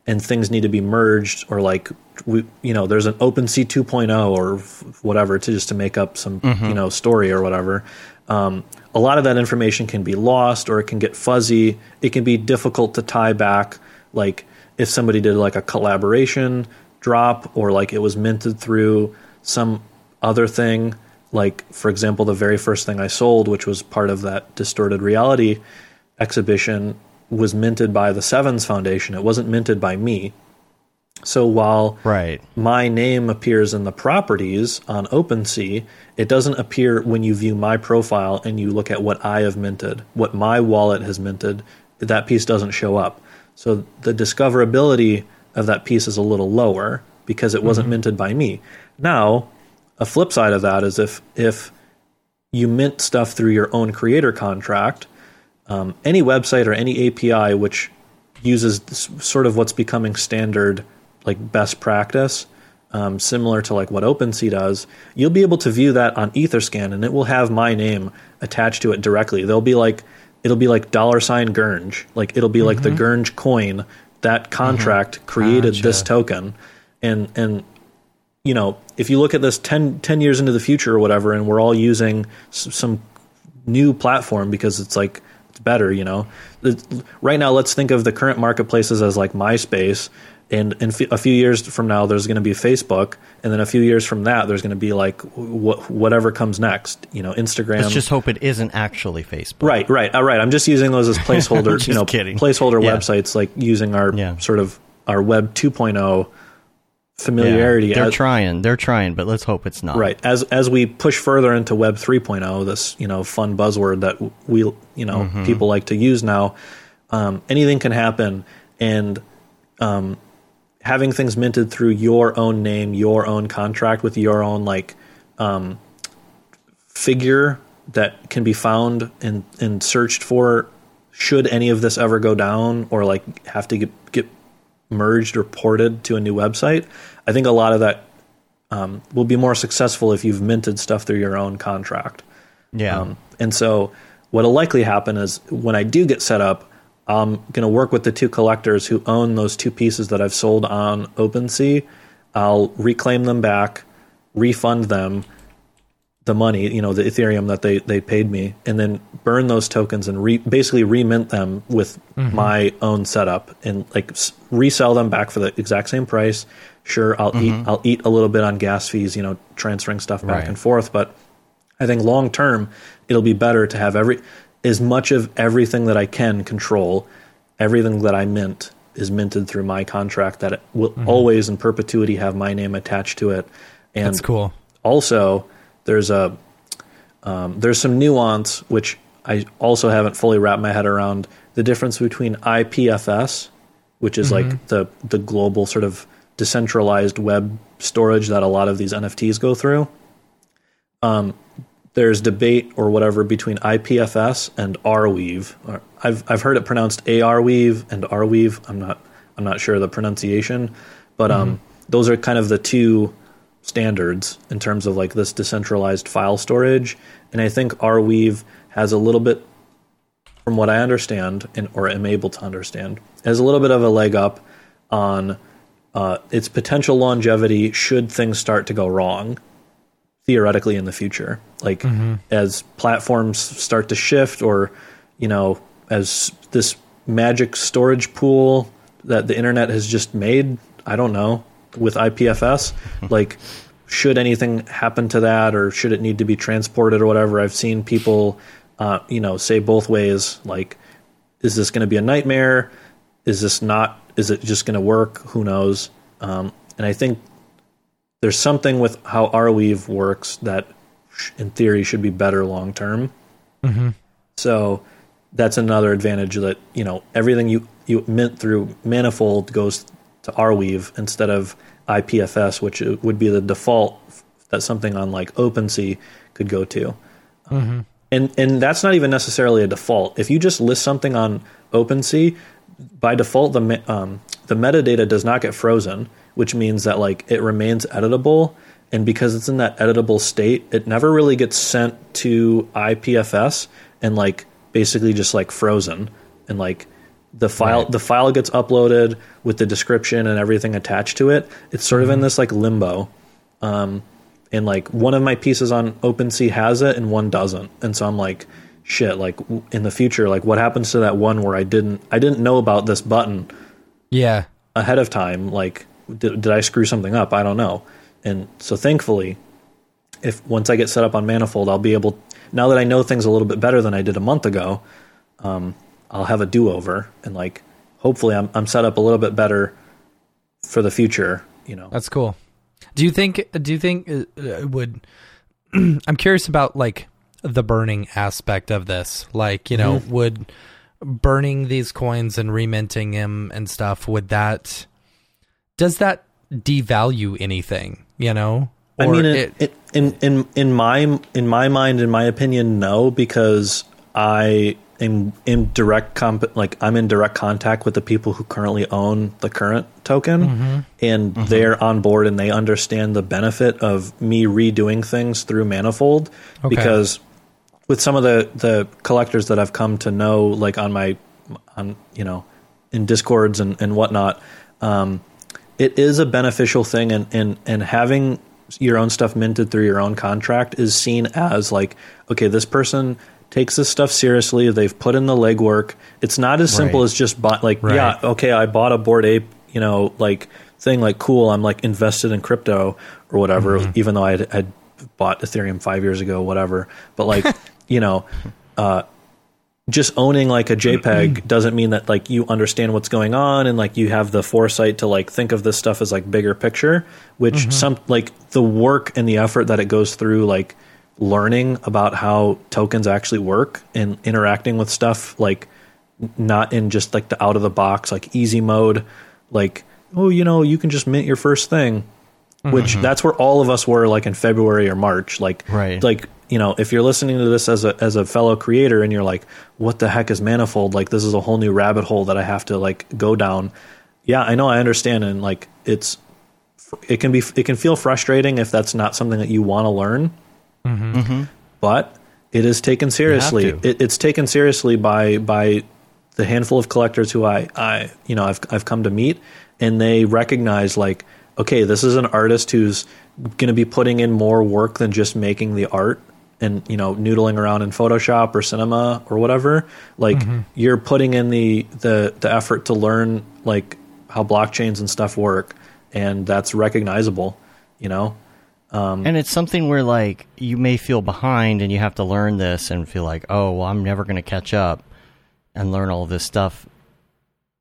[SPEAKER 3] and things need to be merged or like we, you know there's an OpenSea 2.0 or f- whatever to just to make up some you know story or whatever. Um, a lot of that information can be lost or it can get fuzzy. It can be difficult to tie back. Like if somebody did like a collaboration drop or like it was minted through some other thing. Like for example, the very first thing I sold, which was part of that distorted reality exhibition, was minted by the Sevens Foundation. It wasn't minted by me. So while
[SPEAKER 1] Right.
[SPEAKER 3] my name appears in the properties on OpenSea, it doesn't appear when you view my profile and you look at what I have minted, what my wallet has minted. That piece doesn't show up. So the discoverability of that piece is a little lower because it wasn't mm-hmm. minted by me. Now, a flip side of that is if if you mint stuff through your own creator contract, um, any website or any API which uses this, sort of what's becoming standard, like best practice, um, similar to like what OpenSea does, you'll be able to view that on EtherScan, and it will have my name attached to it directly. There'll be like it'll be like dollar sign Gurnge, like it'll be like the Gurnge coin. That contract created this token, and and you know, if you look at this 10, 10 years into the future or whatever, and we're all using s- some new platform because it's like better, you know. Right now, let's think of the current marketplaces as like MySpace, and in a few years from now, there's going to be Facebook, and then a few years from that, there's going to be like wh- whatever comes next, you know, Instagram.
[SPEAKER 1] Let's just hope it isn't actually Facebook.
[SPEAKER 3] Right, right, all right. I'm just using those as placeholder, you know,
[SPEAKER 1] kidding.
[SPEAKER 3] placeholder
[SPEAKER 1] Yeah.
[SPEAKER 3] websites, like using our
[SPEAKER 1] Yeah.
[SPEAKER 3] sort of our Web 2.0
[SPEAKER 1] Yeah.
[SPEAKER 3] familiarity.
[SPEAKER 1] They're
[SPEAKER 3] as-
[SPEAKER 1] trying. They're trying, but let's hope it's not.
[SPEAKER 3] Right. As as we push further into Web 3.0, this you know fun buzzword that we you know
[SPEAKER 1] Mm-hmm.
[SPEAKER 3] people like to use now, um, anything can happen, and um, having things minted through your own name, your own contract with your own like um, figure that can be found and and searched for. Should any of this ever go down, or like have to get get merged or ported to a new website, I think a lot of that um, will be more successful if you've minted stuff through your own contract.
[SPEAKER 1] Yeah.
[SPEAKER 3] Um, and so, what'll likely happen is when I do get set up, I'm going to work with the two collectors who own those two pieces that I've sold on OpenSea. I'll reclaim them back, refund them the money, you know, the Ethereum that they, they paid me, and then burn those tokens and re, basically remint them with mm-hmm. my own setup and like resell them back for the exact same price. Sure, I'll eat mm-hmm. I'll eat a little bit on gas fees, you know, transferring stuff back
[SPEAKER 1] Right.
[SPEAKER 3] and forth, but I think long term it'll be better to have every as much of everything that I can control, everything that I mint is minted through my contract that it will mm-hmm. always in perpetuity have my name attached to it. And
[SPEAKER 2] That's cool.
[SPEAKER 3] also there's a um, there's some nuance which I also haven't fully wrapped my head around the difference between IPFS, which is like the the global sort of decentralized web storage that a lot of these NFTs go through. Um, there's debate or whatever between IPFS and Arweave. Or I've I've heard it pronounced Arweave and Arweave. I'm not I'm not sure the pronunciation, but um, those are kind of the two standards in terms of like this decentralized file storage. And I think Arweave has a little bit, from what I understand and or am able to understand, has a little bit of a leg up on uh, its potential longevity should things start to go wrong theoretically in the future. Like as platforms start to shift or you know as this magic storage pool that the internet has just made i don't know with ipfs like should anything happen to that or should it need to be transported or whatever i've seen people uh, you know say both ways like is this going to be a nightmare? Is this not is it just going to work? Who knows? Um, and i think there's something with how Arweave works that, in theory, should be better long term. So that's another advantage that you know everything you you mint through Manifold goes to Arweave instead of IPFS, which would be the default that something on like OpenSea could go to. And and that's not even necessarily a default. If you just list something on OpenSea, by default the um, the metadata does not get frozen, which means that like it remains editable. And because it's in that editable state, it never really gets sent to IPFS and like basically just like frozen and like the file the file gets uploaded with the description and everything attached to it. It's sort of in this like limbo Um, and like one of my pieces on OpenSea has it and one doesn't. And so I'm like, shit, like w- in the future, like what happens to that one where I didn't I didn't know about this button
[SPEAKER 2] Yeah.
[SPEAKER 3] ahead of time? Like did, did I screw something up? I don't know. And so thankfully, if once I get set up on Manifold, I'll be able now that I know things a little bit better than I did a month ago, um, I'll have a do over and like hopefully I'm I'm set up a little bit better for the future. You know,
[SPEAKER 2] That's cool. Do you think? Do you think uh, uh, would? I'm curious about like the burning aspect of this. Like, you know, would burning these coins and reminting them and stuff would that? Does that devalue anything? You know,
[SPEAKER 3] I
[SPEAKER 2] Or
[SPEAKER 3] mean, it, it, in in in my in my mind, in my opinion, no, because I am in direct comp like I'm in direct contact with the people who currently own the current token, and they're on board and they understand the benefit of me redoing things through Manifold
[SPEAKER 2] Okay.
[SPEAKER 3] because with some of the the collectors that I've come to know, like on my on you know in discords and and whatnot, um, it is a beneficial thing, and and and having your own stuff minted through your own contract is seen as like okay, this person takes this stuff seriously. They've put in the legwork. It's not as simple
[SPEAKER 1] Right.
[SPEAKER 3] as just buy like
[SPEAKER 2] Right.
[SPEAKER 3] yeah, okay, I bought a bored ape, you know, like thing like cool. I'm like invested in crypto or whatever, mm-hmm. even though I had, had bought Ethereum five years ago, whatever. But like, you know, uh, just owning like a mm-hmm. JPEG doesn't mean that like you understand what's going on and like you have the foresight to like think of this stuff as like bigger picture, which mm-hmm. some like the work and the effort that it goes through like learning about how tokens actually work and interacting with stuff like not in just like the out of the box like easy mode like oh you know you can just mint your first thing which mm-hmm. that's where all of us were like in February or March like
[SPEAKER 1] Right.
[SPEAKER 3] like you know if you're listening to this as a as a fellow creator and you're like what the heck is manifold? Like this is a whole new rabbit hole that I have to like go down. Yeah I know I understand and like it's it can be it can feel frustrating if that's not something that you want to learn Mm-hmm. but it is taken seriously. It, it's taken seriously by by the handful of collectors who I I you know I've I've come to meet, and they recognize like okay, this is an artist who's going to be putting in more work than just making the art and you know noodling around in Photoshop or Cinema or whatever. Like you're putting in the the the effort to learn like how blockchains and stuff work, and that's recognizable. You know.
[SPEAKER 1] Um, and it's something where like you may feel behind and you have to learn this and feel like, oh, well, I'm never going to catch up and learn all this stuff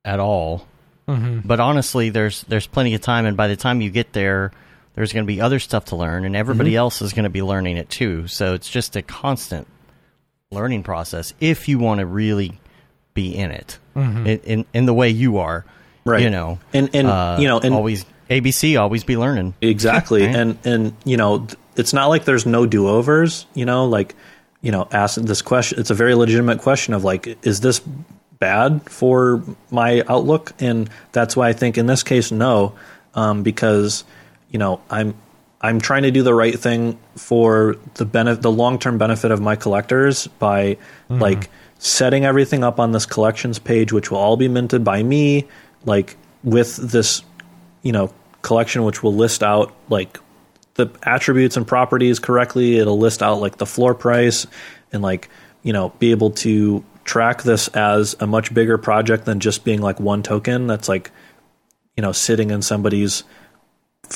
[SPEAKER 1] at all. Mm-hmm. But honestly, there's there's plenty of time, and by the time you get there, there's going to be other stuff to learn, and everybody mm-hmm. else is going to be learning it too. So it's just a constant learning process if you want to really be in it, mm-hmm. in, in in the way you are,
[SPEAKER 3] Right.
[SPEAKER 1] You know,
[SPEAKER 3] And- and,
[SPEAKER 1] uh,
[SPEAKER 3] you know, and-
[SPEAKER 1] always ABC, always be learning.
[SPEAKER 3] Exactly.
[SPEAKER 1] Right.
[SPEAKER 3] And and you know, it's not like there's no do-overs, you know, like you know, ask this question it's a very legitimate question of like is this bad for my outlook? And that's why I think in this case no, um, because you know, I'm I'm trying to do the right thing for the benefit the long-term benefit of my collectors by like setting everything up on this collections page which will all be minted by me like with this you know collection which will list out like the attributes and properties correctly. It'll list out like the floor price and like you know be able to track this as a much bigger project than just being like one token that's like you know sitting in somebody's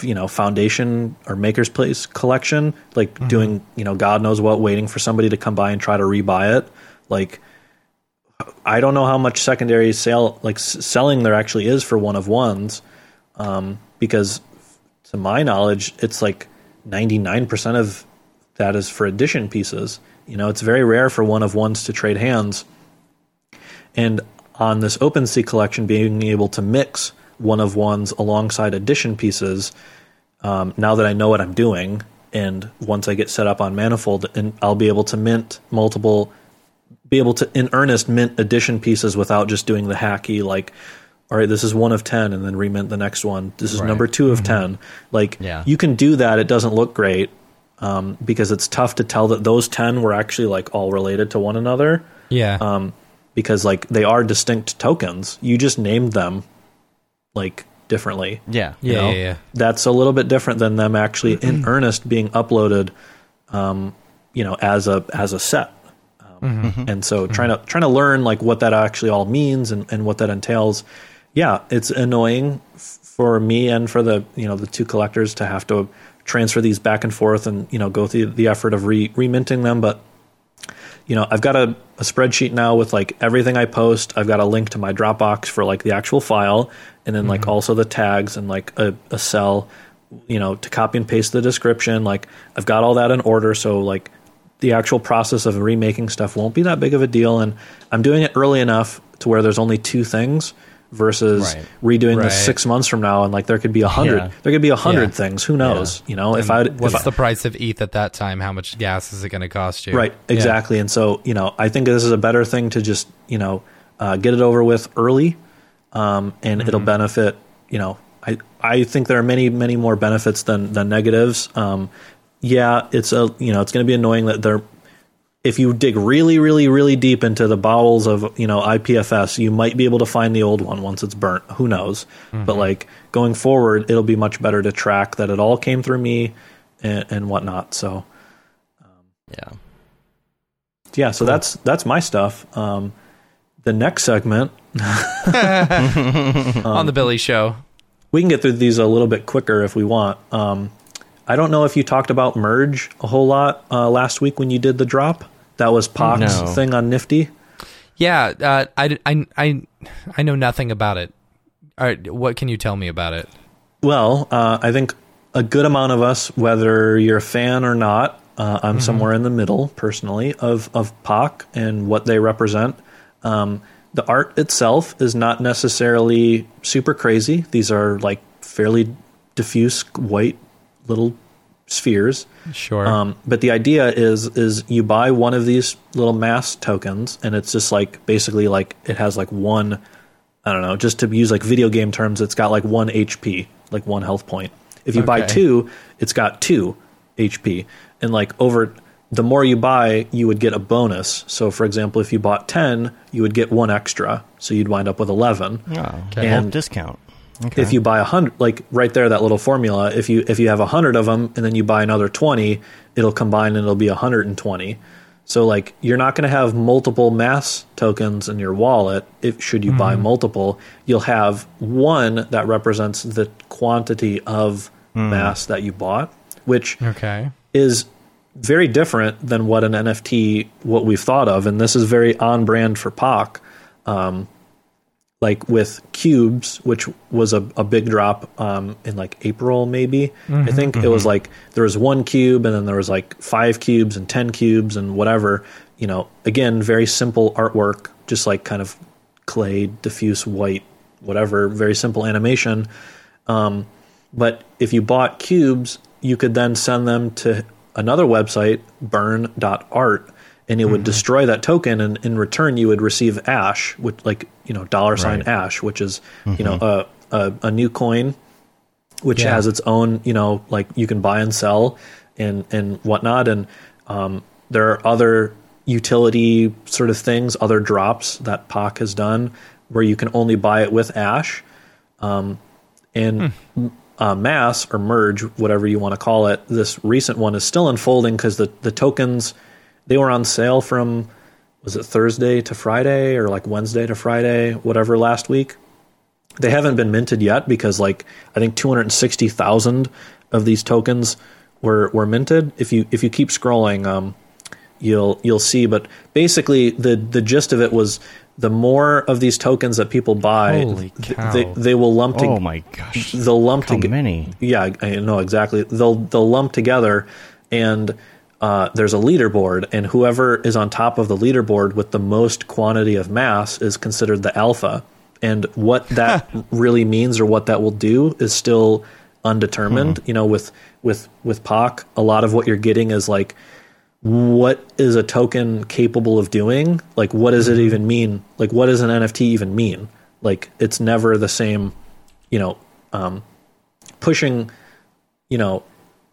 [SPEAKER 3] you know foundation or MakersPlace collection like doing you know god knows what waiting for somebody to come by and try to rebuy it. Like i don't know how much secondary sale like s- selling there actually is for one of ones. Um, because to my knowledge it's like 99% of that is for edition pieces. You know it's very rare for one of ones to trade hands. And on this OpenSea collection, being able to mix one of ones alongside edition pieces, um, now that I know what I'm doing, and once I get set up on Manifold, and I'll be able to mint multiple, be able to in earnest mint edition pieces without just doing the hacky like, all right, this is one of ten, and then remint the next one. This is
[SPEAKER 1] Right.
[SPEAKER 3] number two of ten. Like,
[SPEAKER 1] Yeah.
[SPEAKER 3] you can do that. It doesn't look great um, because it's tough to tell that those ten were actually like all related to one another
[SPEAKER 2] yeah,
[SPEAKER 3] um, because like they are distinct tokens. You just named them like differently.
[SPEAKER 1] Yeah,
[SPEAKER 2] Yeah, yeah, yeah.
[SPEAKER 3] That's a little bit different than them actually in earnest being uploaded, um, you know, as a as a set. Um, And so trying to trying to learn like what that actually all means and, and what that entails. Yeah, it's annoying for me and for the you know the two collectors to have to transfer these back and forth and you know go through the effort of re reminting them, but you know, I've got a, a spreadsheet now with like everything I post. I've got a link to my Dropbox for like the actual file, and then like mm-hmm. also the tags and like a, a cell, you know, to copy and paste the description. Like I've got all that in order, so like the actual process of remaking stuff won't be that big of a deal, and I'm doing it early enough to where there's only two things versus
[SPEAKER 1] Right.
[SPEAKER 3] redoing
[SPEAKER 2] Right.
[SPEAKER 3] this six months from now, and like there could be a hundred,
[SPEAKER 1] Yeah.
[SPEAKER 3] there could be a hundred
[SPEAKER 1] Yeah.
[SPEAKER 3] things. Who knows? You know, if I if
[SPEAKER 2] What's
[SPEAKER 3] I-
[SPEAKER 2] the price of ETH at that time? How much gas is it going to cost you?
[SPEAKER 3] Right,
[SPEAKER 2] Yeah.
[SPEAKER 3] exactly. And so, you know, I think this is a better thing to just, you know, uh, get it over with early, um, and it'll
[SPEAKER 2] Mm-hmm.
[SPEAKER 3] benefit. You know, I I think there are many many more benefits than than negatives. Um, yeah, it's a you know it's going to be annoying that there. If you dig really, really, really deep into the bowels of you know IPFS, you might be able to find the old one once it's burnt. Who knows?
[SPEAKER 2] Mm-hmm.
[SPEAKER 3] But like going forward, it'll be much better to track that it all came through me and, and whatnot. So um,
[SPEAKER 1] Yeah.
[SPEAKER 3] yeah, so that's that's my stuff. Um, the next segment,
[SPEAKER 2] on the Billy Show.
[SPEAKER 3] we can get through these a little bit quicker if we want. Um, I don't know if you talked about merge a whole lot uh, last week when you did the drop. That was Pak's
[SPEAKER 1] No.
[SPEAKER 3] thing on Nifty.
[SPEAKER 2] Yeah, uh, I, I, I, I know nothing about it. All right, what can you tell me about it?
[SPEAKER 3] Well, uh, I think a good amount of us, whether you're a fan or not, uh, I'm somewhere in the middle personally of of Pak and what they represent. Um, the art itself is not necessarily super crazy. These are like fairly diffuse white little spheres.
[SPEAKER 2] Sure.
[SPEAKER 3] Um, but the idea is is you buy one of these little mass tokens, and it's just like basically like it has like one. I don't know, just to use like video game terms, it's got like one HP, like one health point. If you buy two, it's got two HP, and like over the more you buy, you would get a bonus. So, for example, if you bought ten, you would get one extra, so you'd wind up with eleven.
[SPEAKER 1] Oh,
[SPEAKER 2] Okay.
[SPEAKER 3] And-
[SPEAKER 1] discount. Okay.
[SPEAKER 3] If you buy a hundred, like right there, that little formula. If you if you have a hundred of them and then you buy another twenty, it'll combine and it'll be hundred and twenty. So like you're not going to have multiple mass tokens in your wallet. If should you buy multiple, you'll have one that represents the quantity of mass that you bought, which
[SPEAKER 2] okay.
[SPEAKER 3] is very different than what an NFT what we've thought of, and this is very on brand for Pak. Um, like with cubes, which was a, a big drop um, in like April, maybe. I think it was like there was one cube, and then there was like five cubes and ten cubes and whatever. You know, again, very simple artwork, just like kind of clay, diffuse white, whatever, very simple animation. Um, but if you bought cubes, you could then send them to another website, burn.art, and it would destroy that token. And in return, you would receive Ash, which, like, you know, dollar sign
[SPEAKER 1] Right.
[SPEAKER 3] Ash, which is, you know, a, a, a new coin, which
[SPEAKER 2] Yeah.
[SPEAKER 3] has its own, you know, like you can buy and sell and, and whatnot. And um, there are other utility sort of things, other drops that Pak has done where you can only buy it with Ash and uh, mass or merge, whatever you want to call it, this recent one is still unfolding because the, the tokens they were on sale from was it Thursday to Friday or like Wednesday to Friday, whatever last week. They haven't been minted yet because like I think two hundred sixty thousand of these tokens were were minted. If you if you keep scrolling, um, you'll you'll see. But basically, the the gist of it was the more of these tokens that people buy,
[SPEAKER 2] Holy
[SPEAKER 3] th-
[SPEAKER 2] cow.
[SPEAKER 3] they they will lump. to-
[SPEAKER 1] oh my gosh.
[SPEAKER 3] they'll lump together.
[SPEAKER 1] many?
[SPEAKER 3] Yeah, I know exactly. They'll they'll lump together, and uh, there's a leaderboard, and whoever is on top of the leaderboard with the most quantity of mass is considered the alpha. And what that really means or what that will do is still undetermined. You know, with with with Pak, a lot of what you're getting is like what is a token capable of doing? Like, what does it even mean? Like, what does an NFT even mean? Like, it's never the same, you know, um, pushing, you know,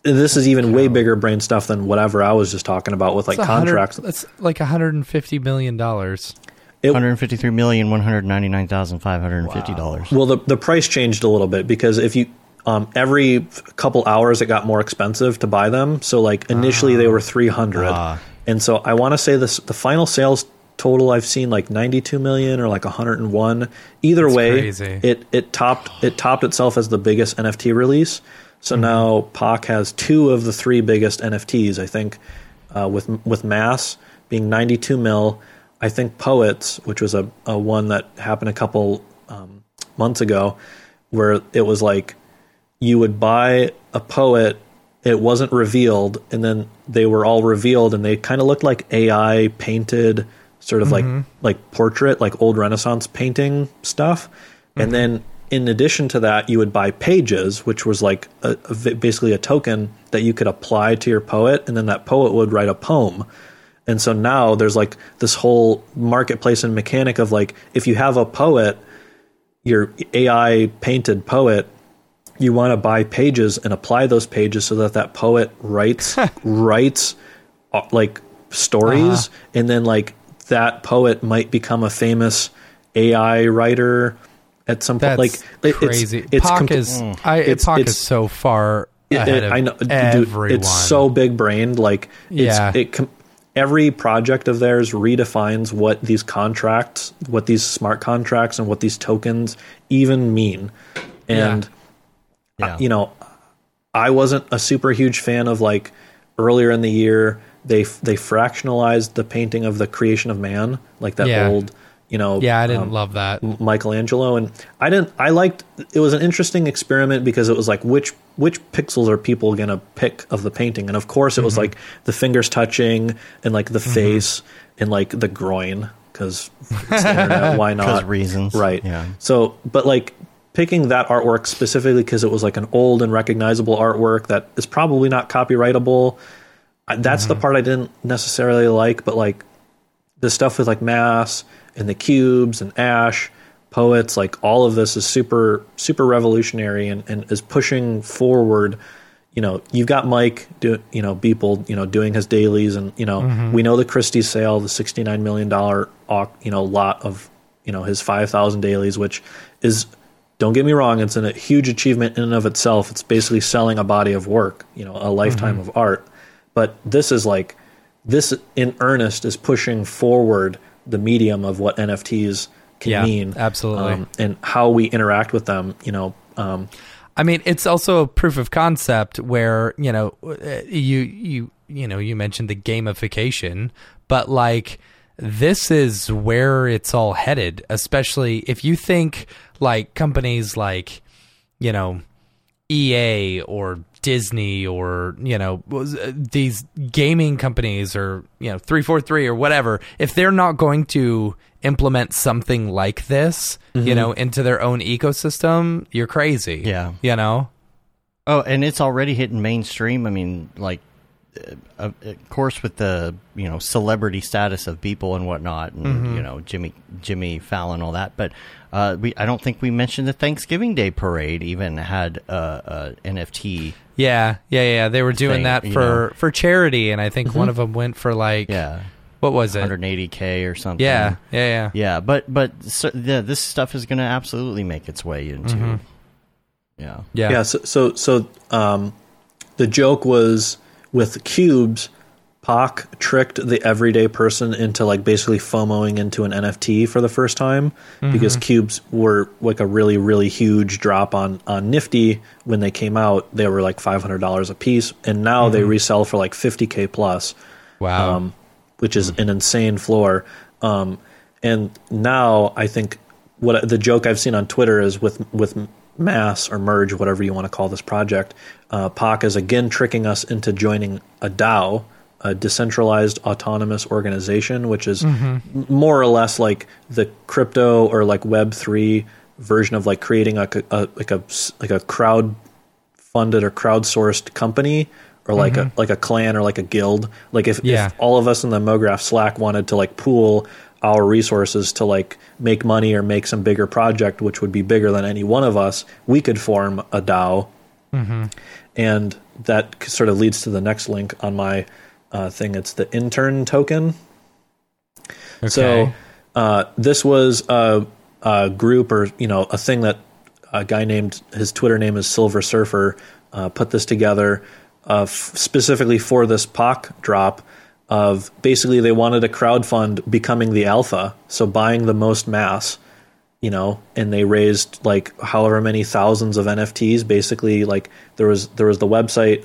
[SPEAKER 3] this is even way bigger brain stuff than whatever I was just talking about with like
[SPEAKER 2] It's
[SPEAKER 3] contracts.
[SPEAKER 2] That's like 150 million dollars.
[SPEAKER 3] It-
[SPEAKER 1] One hundred fifty-three million one hundred ninety-nine thousand five hundred and fifty dollars.
[SPEAKER 3] Well, the the price changed a little bit because if you um, every couple hours it got more expensive to buy them. So like initially they were three hundred,
[SPEAKER 1] Ah.
[SPEAKER 3] and so I want to say this the final sales total I've seen like ninety two million or like hundred and one. Either way,
[SPEAKER 2] crazy.
[SPEAKER 3] it it topped it topped itself as the biggest NFT release. So
[SPEAKER 1] Mm-hmm.
[SPEAKER 3] now Pak has two of the three biggest NFTs, I think, uh, with with mass being 92 mil. I think Poets, which was a, a one that happened a couple um, months ago, where it was like you would buy a poet, it wasn't revealed, and then they were all revealed, and they kind of looked like AI painted, sort of like like portrait, like old Renaissance painting stuff. And then in addition to that, you would buy pages, which was like a, a basically a token that you could apply to your poet, and then that poet would write a poem. And so now there's like this whole marketplace and mechanic of like if you have a poet, your AI painted poet, you want to buy pages and apply those pages so that that poet writes writes uh, like stories, and then like that poet might become a famous AI writer at some point.
[SPEAKER 2] That's
[SPEAKER 3] Like it- it's-
[SPEAKER 2] crazy.
[SPEAKER 3] It's,
[SPEAKER 2] Pak
[SPEAKER 3] com-
[SPEAKER 2] is mm. I
[SPEAKER 3] it's-
[SPEAKER 2] Pak
[SPEAKER 3] it's-
[SPEAKER 2] is so far
[SPEAKER 3] it-
[SPEAKER 2] ahead
[SPEAKER 3] it-
[SPEAKER 2] of
[SPEAKER 3] I know, dude,
[SPEAKER 2] everyone.
[SPEAKER 3] it's so big brained. Like, it's,
[SPEAKER 2] Yeah.
[SPEAKER 3] it com- every project of theirs redefines what these contracts, what these smart contracts, and what these tokens even mean. And uh,
[SPEAKER 1] Yeah.
[SPEAKER 3] you know, I wasn't a super huge fan of like earlier in the year they they fractionalized the painting of the creation of man, like that
[SPEAKER 2] Yeah.
[SPEAKER 3] old, you know,
[SPEAKER 2] yeah, I didn't
[SPEAKER 3] um,
[SPEAKER 2] love that.
[SPEAKER 3] Michelangelo, and I didn't. I liked. It was an interesting experiment because it was like which which pixels are people gonna pick of the painting, and of course it was mm-hmm. like the fingers touching and like the mm-hmm. face and like the groin because why not?
[SPEAKER 1] reasons.
[SPEAKER 3] right?
[SPEAKER 1] Yeah.
[SPEAKER 3] So, but like picking that artwork specifically because it was like an old and recognizable artwork that is probably not copyrightable. That's the mm-hmm. part I didn't necessarily like, but like the stuff with like mass and the cubes and ash poets like all of this is super super revolutionary and, and is pushing forward. You know you've got mike do, you know beeple you know doing his dailies and you know mm-hmm. we know the christie sale the 69 million dollar you know lot of you know his 5000 dailies which is don't get me wrong it's a huge achievement in and of itself. It's basically selling a body of work you know a lifetime mm-hmm. of art. But this is like this in earnest is pushing forward the medium of what NFTs can
[SPEAKER 2] Yeah,
[SPEAKER 3] mean, um,
[SPEAKER 2] absolutely.
[SPEAKER 3] and how we interact with them. You know, um,
[SPEAKER 2] I mean, it's also a proof of concept where you know uh, you you you know you mentioned the gamification, but like this is where it's all headed. Especially if you think like companies like you know EA or Disney or you know uh, these gaming companies or you know 343 or whatever if they're not going to implement something like this you know into their own ecosystem you're crazy
[SPEAKER 1] Yeah.
[SPEAKER 2] you know
[SPEAKER 1] Oh, and it's already hitting mainstream. I mean, like, uh, of course, with the you know celebrity status of people and whatnot, and
[SPEAKER 2] Mm-hmm.
[SPEAKER 1] you know Jimmy Jimmy Fallon, all that. But uh, we, I don't think we mentioned the Thanksgiving Day parade even had a, a NFT.
[SPEAKER 2] Yeah yeah yeah they were doing
[SPEAKER 1] Thing,
[SPEAKER 2] that
[SPEAKER 1] you
[SPEAKER 2] for
[SPEAKER 1] know.
[SPEAKER 2] for charity and i think one of them went for like
[SPEAKER 1] Yeah,
[SPEAKER 2] what was it
[SPEAKER 1] 180k or something.
[SPEAKER 2] yeah yeah yeah
[SPEAKER 1] yeah. But but so, yeah, this stuff is going to absolutely make its way into.
[SPEAKER 2] Mm-hmm.
[SPEAKER 1] Yeah.
[SPEAKER 2] yeah
[SPEAKER 3] yeah. So, so, so um, the joke was with cubes. Pak tricked the everyday person into like basically FOMOing into an NFT for the first time because cubes were like a really really huge drop on on Nifty when they came out. They were like five hundred dollars a piece, and now they resell for like fifty k plus.
[SPEAKER 2] wow
[SPEAKER 3] um, which is an insane floor. Um, and now I think what the joke I've seen on Twitter is with with mass or merge, whatever you want to call this project. Uh, Pak is again tricking us into joining a DAO, a decentralized autonomous organization, which is m- more or less like the crypto or like Web three version of like creating a, a like a like a crowd funded or crowdsourced company or like mm-hmm. a like a clan or like a guild. Like if,
[SPEAKER 2] Yeah.
[SPEAKER 3] if all of us in the MoGraph Slack wanted to like pool our resources to like make money or make some bigger project, which would be bigger than any one of us, we could form a DAO. Mm-hmm. And that sort of leads to the next link on my uh, thing. It's the intern token.
[SPEAKER 2] okay.
[SPEAKER 3] So uh, this was a, a group or you know a thing that a guy named his Twitter name is Silver Surfer uh, put this together uh, f- specifically for this Pak drop. Of basically they wanted to crowdfund becoming the alpha, so buying the most mass, you know, and they raised like however many thousands of NFTs. Basically, like there was there was the website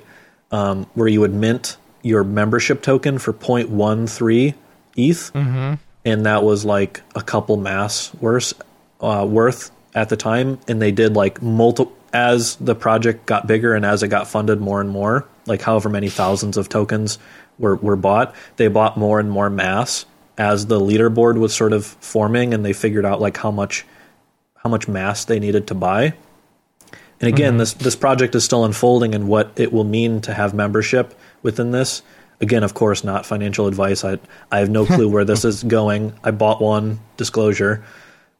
[SPEAKER 3] um, where you would mint your membership token for 0.13 ETH, and that was like a couple mass worth uh, worth at the time. And they did like multiple as the project got bigger and as it got funded more and more, like however many thousands of tokens were were bought, they bought more and more mass as the leaderboard was sort of forming, and they figured out like how much how much mass they needed to buy. And again, this this project is still unfolding and what it will mean to have membership within this. Again, of course, not financial advice. I I have no clue where this is going. I bought one disclosure,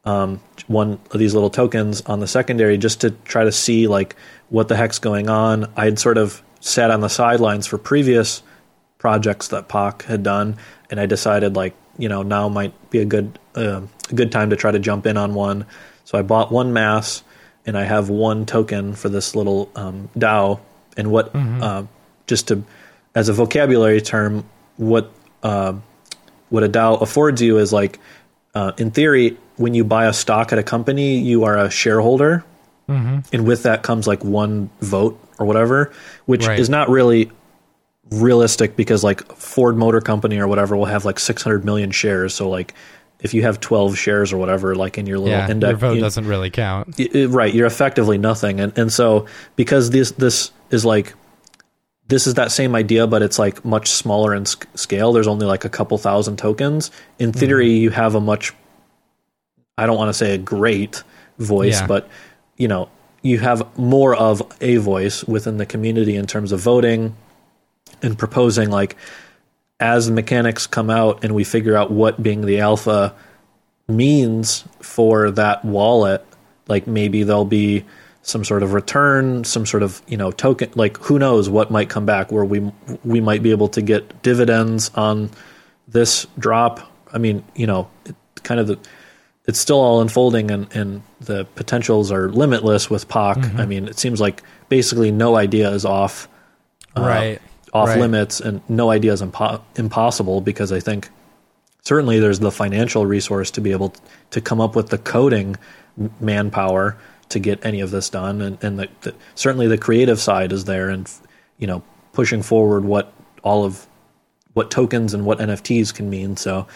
[SPEAKER 3] um, one of these little tokens on the secondary just to try to see like what the heck's going on. I had sort of sat on the sidelines for previous projects that Pak had done, and I decided like you know now might be a good uh, a good time to try to jump in on one. So I bought one mass, and I have one token for this little um, DAO. And what uh, just to as a vocabulary term, what uh, what a DAO affords you is like uh, in theory when you buy a stock at a company, you are a shareholder, and with that comes like one vote or whatever, which
[SPEAKER 2] Right.
[SPEAKER 3] is not really realistic because like Ford Motor Company or whatever will have like 600 million shares. So like if you have 12 shares or whatever, like in your little
[SPEAKER 2] Yeah,
[SPEAKER 3] index,
[SPEAKER 2] your vote
[SPEAKER 3] you-
[SPEAKER 2] doesn't really count.
[SPEAKER 3] I- I- right you're effectively nothing and and so because this this is like this is that same idea but it's like much smaller in sc- scale. There's only like a couple thousand tokens. In hmm. theory you have a much i don't want to say a great voice
[SPEAKER 2] Yeah.
[SPEAKER 3] but you know you have more of a voice within the community in terms of voting and proposing like as the mechanics come out and we figure out what being the alpha means for that wallet like maybe there'll be some sort of return some sort of you know token like who knows what might come back where we we might be able to get dividends on this drop i mean you know it, kind of the it's still all unfolding and, and the potentials are limitless with Pak. Mm-hmm. I mean, it seems like basically no idea is off uh,
[SPEAKER 2] right.
[SPEAKER 3] off
[SPEAKER 2] Right.
[SPEAKER 3] limits and no idea is impo- impossible because I think certainly there's the financial resource to be able to come up with the coding manpower to get any of this done. And, and the, the, certainly the creative side is there and you know pushing forward what all of what tokens and what NFTs can mean. So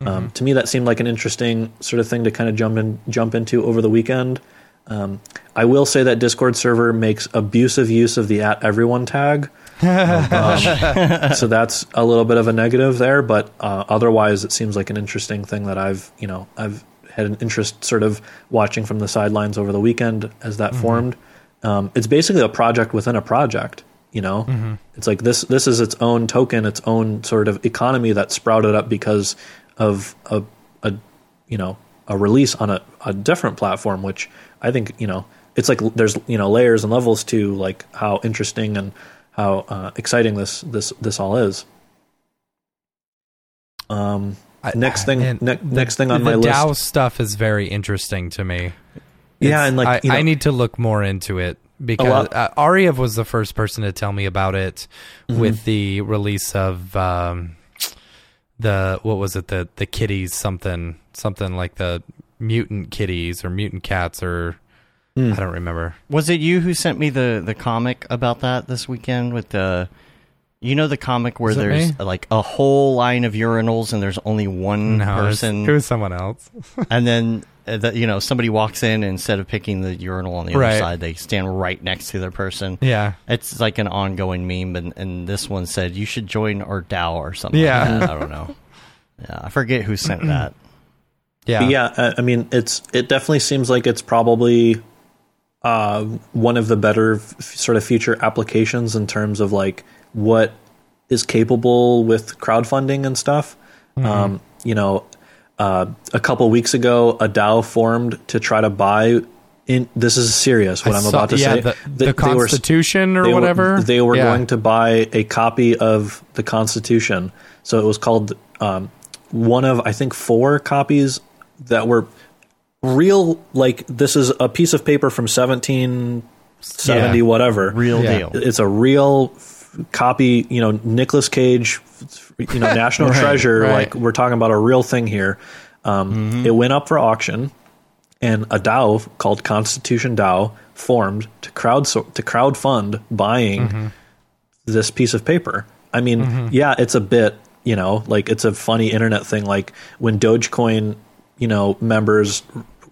[SPEAKER 3] um, to me that seemed like an interesting sort of thing to kind of jump in jump into over the weekend. Um, I will say that Discord server makes abusive use of the at everyone tag. So that's a little bit of a negative there, but uh, otherwise, it seems like an interesting thing that I've you know I've had an interest sort of watching from the sidelines over the weekend as that formed. Um, it's basically a project within a project. You know, it's like this this is its own token, its own sort of economy that sprouted up because of a, a you know a release on a, a different platform, which I think you know it's like there's you know layers and levels to like how interesting and how uh, exciting this this this all is. Um,
[SPEAKER 2] I-
[SPEAKER 3] next thing,
[SPEAKER 2] man,
[SPEAKER 3] ne-
[SPEAKER 2] the-
[SPEAKER 3] next thing on
[SPEAKER 2] the
[SPEAKER 3] my list.
[SPEAKER 2] The DAO stuff is very interesting to me.
[SPEAKER 3] Yeah,
[SPEAKER 2] It's-
[SPEAKER 3] and like
[SPEAKER 2] I,
[SPEAKER 3] you know,
[SPEAKER 2] I need to look more into it because
[SPEAKER 3] lot-
[SPEAKER 2] uh, Ariev was the first person to tell me about it
[SPEAKER 3] Mm-hmm.
[SPEAKER 2] with the release of um, the what was it the the kitties something something like the mutant kitties or mutant cats or
[SPEAKER 3] Hmm.
[SPEAKER 2] I don't remember.
[SPEAKER 1] Was it you who sent me the the comic about that this weekend with the you know the comic where there's
[SPEAKER 2] me?
[SPEAKER 1] like a whole line of urinals and there's only one
[SPEAKER 2] No,
[SPEAKER 1] person
[SPEAKER 2] it was someone else.
[SPEAKER 1] and then uh, the, you know somebody walks in and instead of picking the urinal on the
[SPEAKER 2] Right.
[SPEAKER 1] other side they stand right next to the person.
[SPEAKER 2] yeah.
[SPEAKER 1] It's like an ongoing meme and, and this one said you should join or DAO or something.
[SPEAKER 2] Yeah.
[SPEAKER 1] like that. I don't know. Yeah, I forget who sent that.
[SPEAKER 2] Yeah.
[SPEAKER 3] But yeah, uh, I mean, it's it definitely seems like it's probably uh, one of the better f- sort of future applications in terms of like what is capable with crowdfunding and stuff.
[SPEAKER 2] Mm-hmm.
[SPEAKER 3] Um, you know, uh, a couple weeks ago, a DAO formed to try to buy. In this is serious. What
[SPEAKER 2] I
[SPEAKER 3] I'm
[SPEAKER 2] saw-
[SPEAKER 3] about to
[SPEAKER 2] yeah,
[SPEAKER 3] say.
[SPEAKER 2] the,
[SPEAKER 3] They-
[SPEAKER 2] the
[SPEAKER 3] they were-
[SPEAKER 2] Constitution or
[SPEAKER 3] they were-
[SPEAKER 2] whatever.
[SPEAKER 3] they were
[SPEAKER 2] Yeah.
[SPEAKER 3] going to buy a copy of the Constitution. So it was called um, one of I think four copies that were real. Like this is a piece of paper from 1770,
[SPEAKER 2] Yeah.
[SPEAKER 3] whatever.
[SPEAKER 1] Real deal.
[SPEAKER 3] It's a real copy. You know, Nicolas Cage, you know, national
[SPEAKER 1] Right,
[SPEAKER 3] treasure.
[SPEAKER 2] right.
[SPEAKER 3] Like we're talking about a real thing here. Um, It went up for auction, and a DAO called Constitution DAO formed to crowd to crowd fund buying this piece of paper. I mean, yeah, it's a bit You know, like it's a funny internet thing. Like when Dogecoin, you know, members,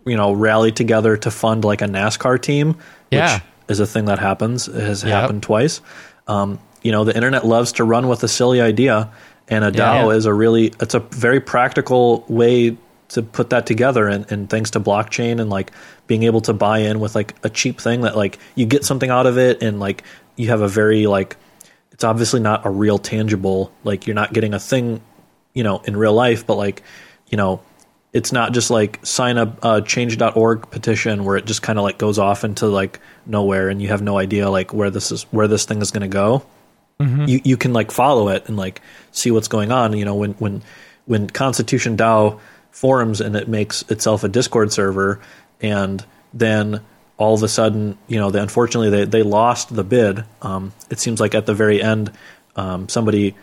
[SPEAKER 3] you know, rally together to fund like a NASCAR team,
[SPEAKER 2] Yeah.
[SPEAKER 3] which is a thing that happens. It has
[SPEAKER 2] Yep.
[SPEAKER 3] happened twice. Um, you know, the internet loves to run with a silly idea, and a DAO
[SPEAKER 2] Yeah.
[SPEAKER 3] is a really it's a very practical way to put that together. And, and thanks to blockchain and like being able to buy in with like a cheap thing that like you get something out of it, and like you have a very like it's obviously not a real tangible like you're not getting a thing you know in real life but like you know it's not just like sign a, a uh, change.org petition where it just kind of like goes off into like nowhere and you have no idea like where this is where this thing is going to go you you can like follow it and like see what's going on. You know when when when constitution dao forums and it makes itself a discord server and then all of a sudden you know they, unfortunately they, they lost the bid um, it seems like at the very end um, somebody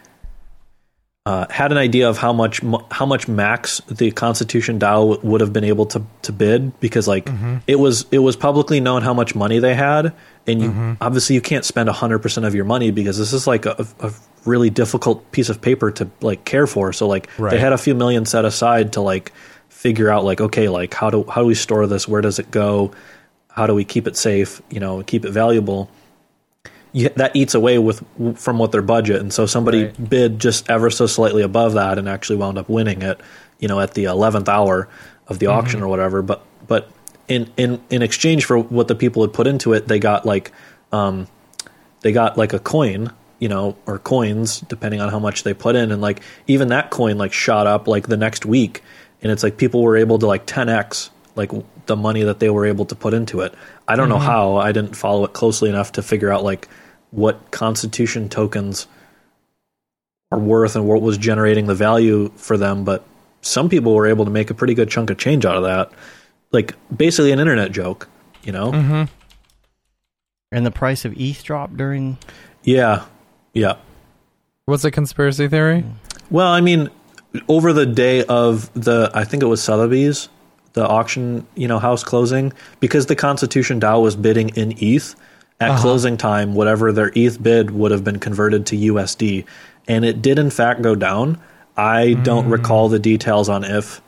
[SPEAKER 3] uh, had an idea of how much how much max the Constitution DAO would have been able to to bid because like it was it was publicly known how much money they had and you obviously you can't spend hundred percent of your money because this is like a, a really difficult piece of paper to like care for. So like they had a few million set aside to like figure out like okay like how do how do we store this? Where does it go? How do we keep it safe? You know keep it valuable you, that eats away with from what their budget, and so somebody
[SPEAKER 2] Right.
[SPEAKER 3] bid just ever so slightly above that and actually wound up winning it, you know, at the eleventh hour of the auction or whatever. But but in in in exchange for what the people had put into it, they got like um, they got like a coin, you know, or coins depending on how much they put in, and like even that coin like shot up like the next week, and it's like people were able to like 10x like the money that they were able to put into it. I don't know how. I didn't follow it closely enough to figure out like what constitution tokens are worth and what was generating the value for them, but some people were able to make a pretty good chunk of change out of that. Like basically an internet joke, you know? Mm-hmm.
[SPEAKER 1] And the price of ETH dropped during.
[SPEAKER 3] Yeah. Yeah.
[SPEAKER 2] What's a conspiracy theory?
[SPEAKER 3] Well, I mean, over the day of the, I think it was Sotheby's, the auction, you know, house closing, because the Constitution DAO was bidding in ETH at uh-huh. closing time, whatever their ETH bid would have been converted to USD, and it did in fact go down. I don't mm. recall the details on if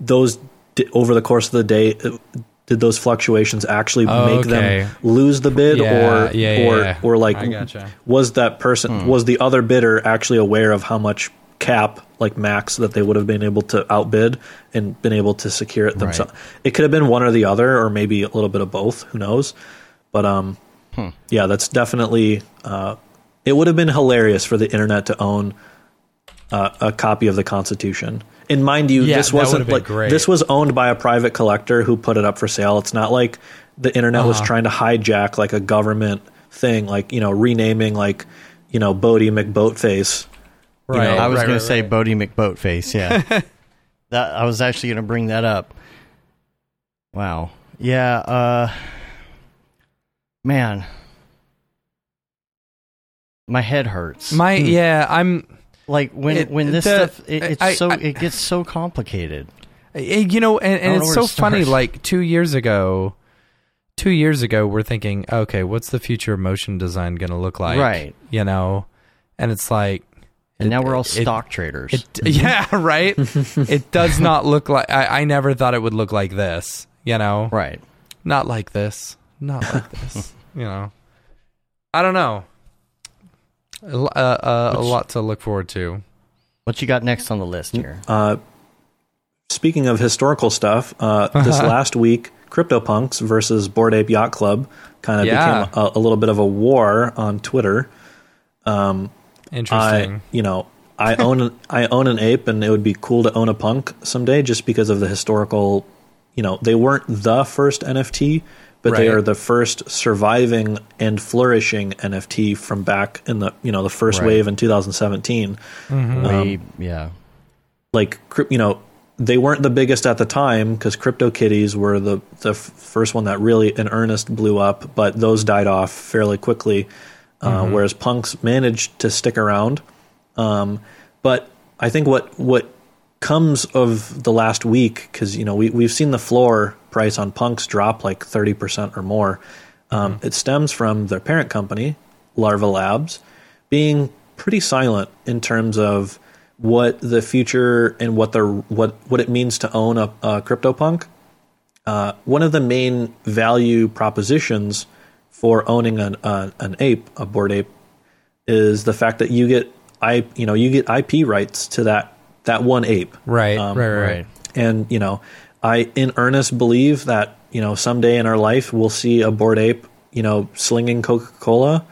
[SPEAKER 3] those di- over the course of the day uh, did those fluctuations actually
[SPEAKER 2] Oh,
[SPEAKER 3] make
[SPEAKER 2] okay.
[SPEAKER 3] them lose the bid
[SPEAKER 2] Yeah,
[SPEAKER 3] or
[SPEAKER 2] yeah, yeah,
[SPEAKER 3] or
[SPEAKER 2] yeah.
[SPEAKER 3] or like
[SPEAKER 2] gotcha.
[SPEAKER 3] was that person hmm. was the other bidder actually aware of how much cap like max that they would have been able to outbid and been able to secure it themselves it could have been one or the other or maybe a little bit of both who knows but um yeah that's definitely uh it would have been hilarious for the internet to own uh, a copy of the constitution and mind you
[SPEAKER 2] Yeah,
[SPEAKER 3] this wasn't like
[SPEAKER 2] great.
[SPEAKER 3] this was owned by a private collector who put it up for sale it's not like the internet was
[SPEAKER 2] Uh-huh.
[SPEAKER 3] trying to hijack like a government thing like you know renaming like you know Boaty McBoatface
[SPEAKER 2] Right.
[SPEAKER 3] know,
[SPEAKER 1] I was
[SPEAKER 2] right,
[SPEAKER 1] going
[SPEAKER 2] right,
[SPEAKER 1] to say
[SPEAKER 2] right.
[SPEAKER 1] Boaty McBoatface. Yeah, that I was actually going to bring that up. Wow. Yeah. Uh, man, my head hurts.
[SPEAKER 2] My hmm. yeah, I'm.
[SPEAKER 1] like when
[SPEAKER 2] it-
[SPEAKER 1] when this
[SPEAKER 2] the-
[SPEAKER 1] stuff it, it's
[SPEAKER 2] I-
[SPEAKER 1] so
[SPEAKER 2] I-
[SPEAKER 1] it gets so complicated.
[SPEAKER 2] You know, and, and it's so funny. Like two years ago, two years ago, we're thinking, okay, what's the future of motion design going to look like?
[SPEAKER 1] Right.
[SPEAKER 2] You know, and it's like,
[SPEAKER 1] And
[SPEAKER 2] it-
[SPEAKER 1] now we're all stock traders.
[SPEAKER 2] It, yeah, right. it does not look like. I, I never thought it would look like this. You know,
[SPEAKER 1] right.
[SPEAKER 2] not like this. Not like this. You know, I don't know. A, l- uh, uh, a lot to look forward to.
[SPEAKER 1] What you got next on the list here?
[SPEAKER 3] uh speaking of historical stuff uh this last week CryptoPunks versus Bored Ape Yacht Club kind of
[SPEAKER 2] Yeah.
[SPEAKER 3] became a, a little bit of a war on Twitter
[SPEAKER 2] Interesting.
[SPEAKER 3] I, you know, I own I own an ape, and it would be cool to own a punk someday, just because of the historical. You know, they weren't the first NFT, but they are the first surviving and flourishing NFT from back in the you know the first
[SPEAKER 1] Right.
[SPEAKER 3] wave in 2017.
[SPEAKER 1] Way, yeah.
[SPEAKER 3] Like, you know, they weren't the biggest at the time because CryptoKitties were the the f- first one that really in earnest blew up, but those died off fairly quickly. Uh, Whereas punks managed to stick around. Um, but I think what what comes of the last week because you know we we've seen the floor price on punks drop like thirty percent or more. Um, It stems from their parent company, Larva Labs, being pretty silent in terms of what the future and what the what what it means to own a, a CryptoPunk. Uh, one of the main value propositions for owning an uh, an ape, a bored ape, is the fact that you get I you know you get IP rights to that that one ape.
[SPEAKER 2] Right,
[SPEAKER 3] Um,
[SPEAKER 2] right, right, right.
[SPEAKER 3] And you know, I in earnest believe that you know someday in our life we'll see a bored ape, you know, slinging Coca Cola.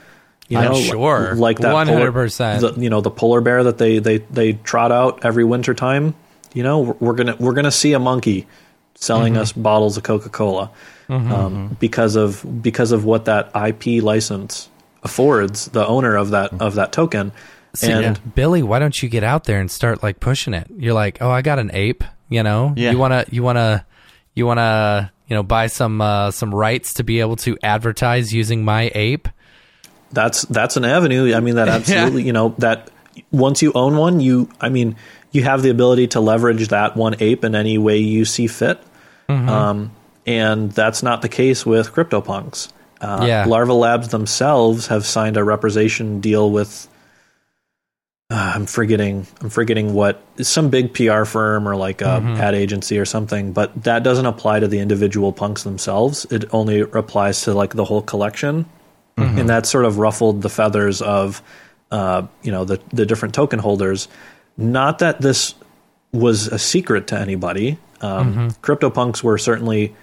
[SPEAKER 3] You
[SPEAKER 2] I'm
[SPEAKER 3] know,
[SPEAKER 2] sure.
[SPEAKER 3] like that.
[SPEAKER 2] 100%.
[SPEAKER 3] Polar, the, you know, the polar bear that they they they trot out every winter time. You know, we're, gonna we're gonna see a monkey selling mm-hmm. us bottles of Coca Cola mm-hmm, um, mm-hmm. because of because of what that IP license affords the owner of that of that token.
[SPEAKER 2] See,
[SPEAKER 3] and
[SPEAKER 2] Billy, why don't you get out there and start like pushing it? You're like, oh, I got an ape. You know,
[SPEAKER 1] Yeah.
[SPEAKER 2] you wanna, you wanna, you wanna, you know, buy some uh, some rights to be able to advertise using my ape.
[SPEAKER 3] that's that's an avenue. I mean, that absolutely, you know, that once you own one, you, I mean, you have the ability to leverage that one ape in any way you see fit. Um, and that's not the case with CryptoPunks. Uh,
[SPEAKER 2] Yeah.
[SPEAKER 3] Larva Labs themselves have signed a representation deal with. Uh, I'm forgetting. I'm forgetting what some big PR firm or like a ad agency or something, but that doesn't apply to the individual punks themselves. It only applies to like the whole collection and that sort of ruffled the feathers of uh, you know the the different token holders. Not that this was a secret to anybody. Um, CryptoPunks were certainly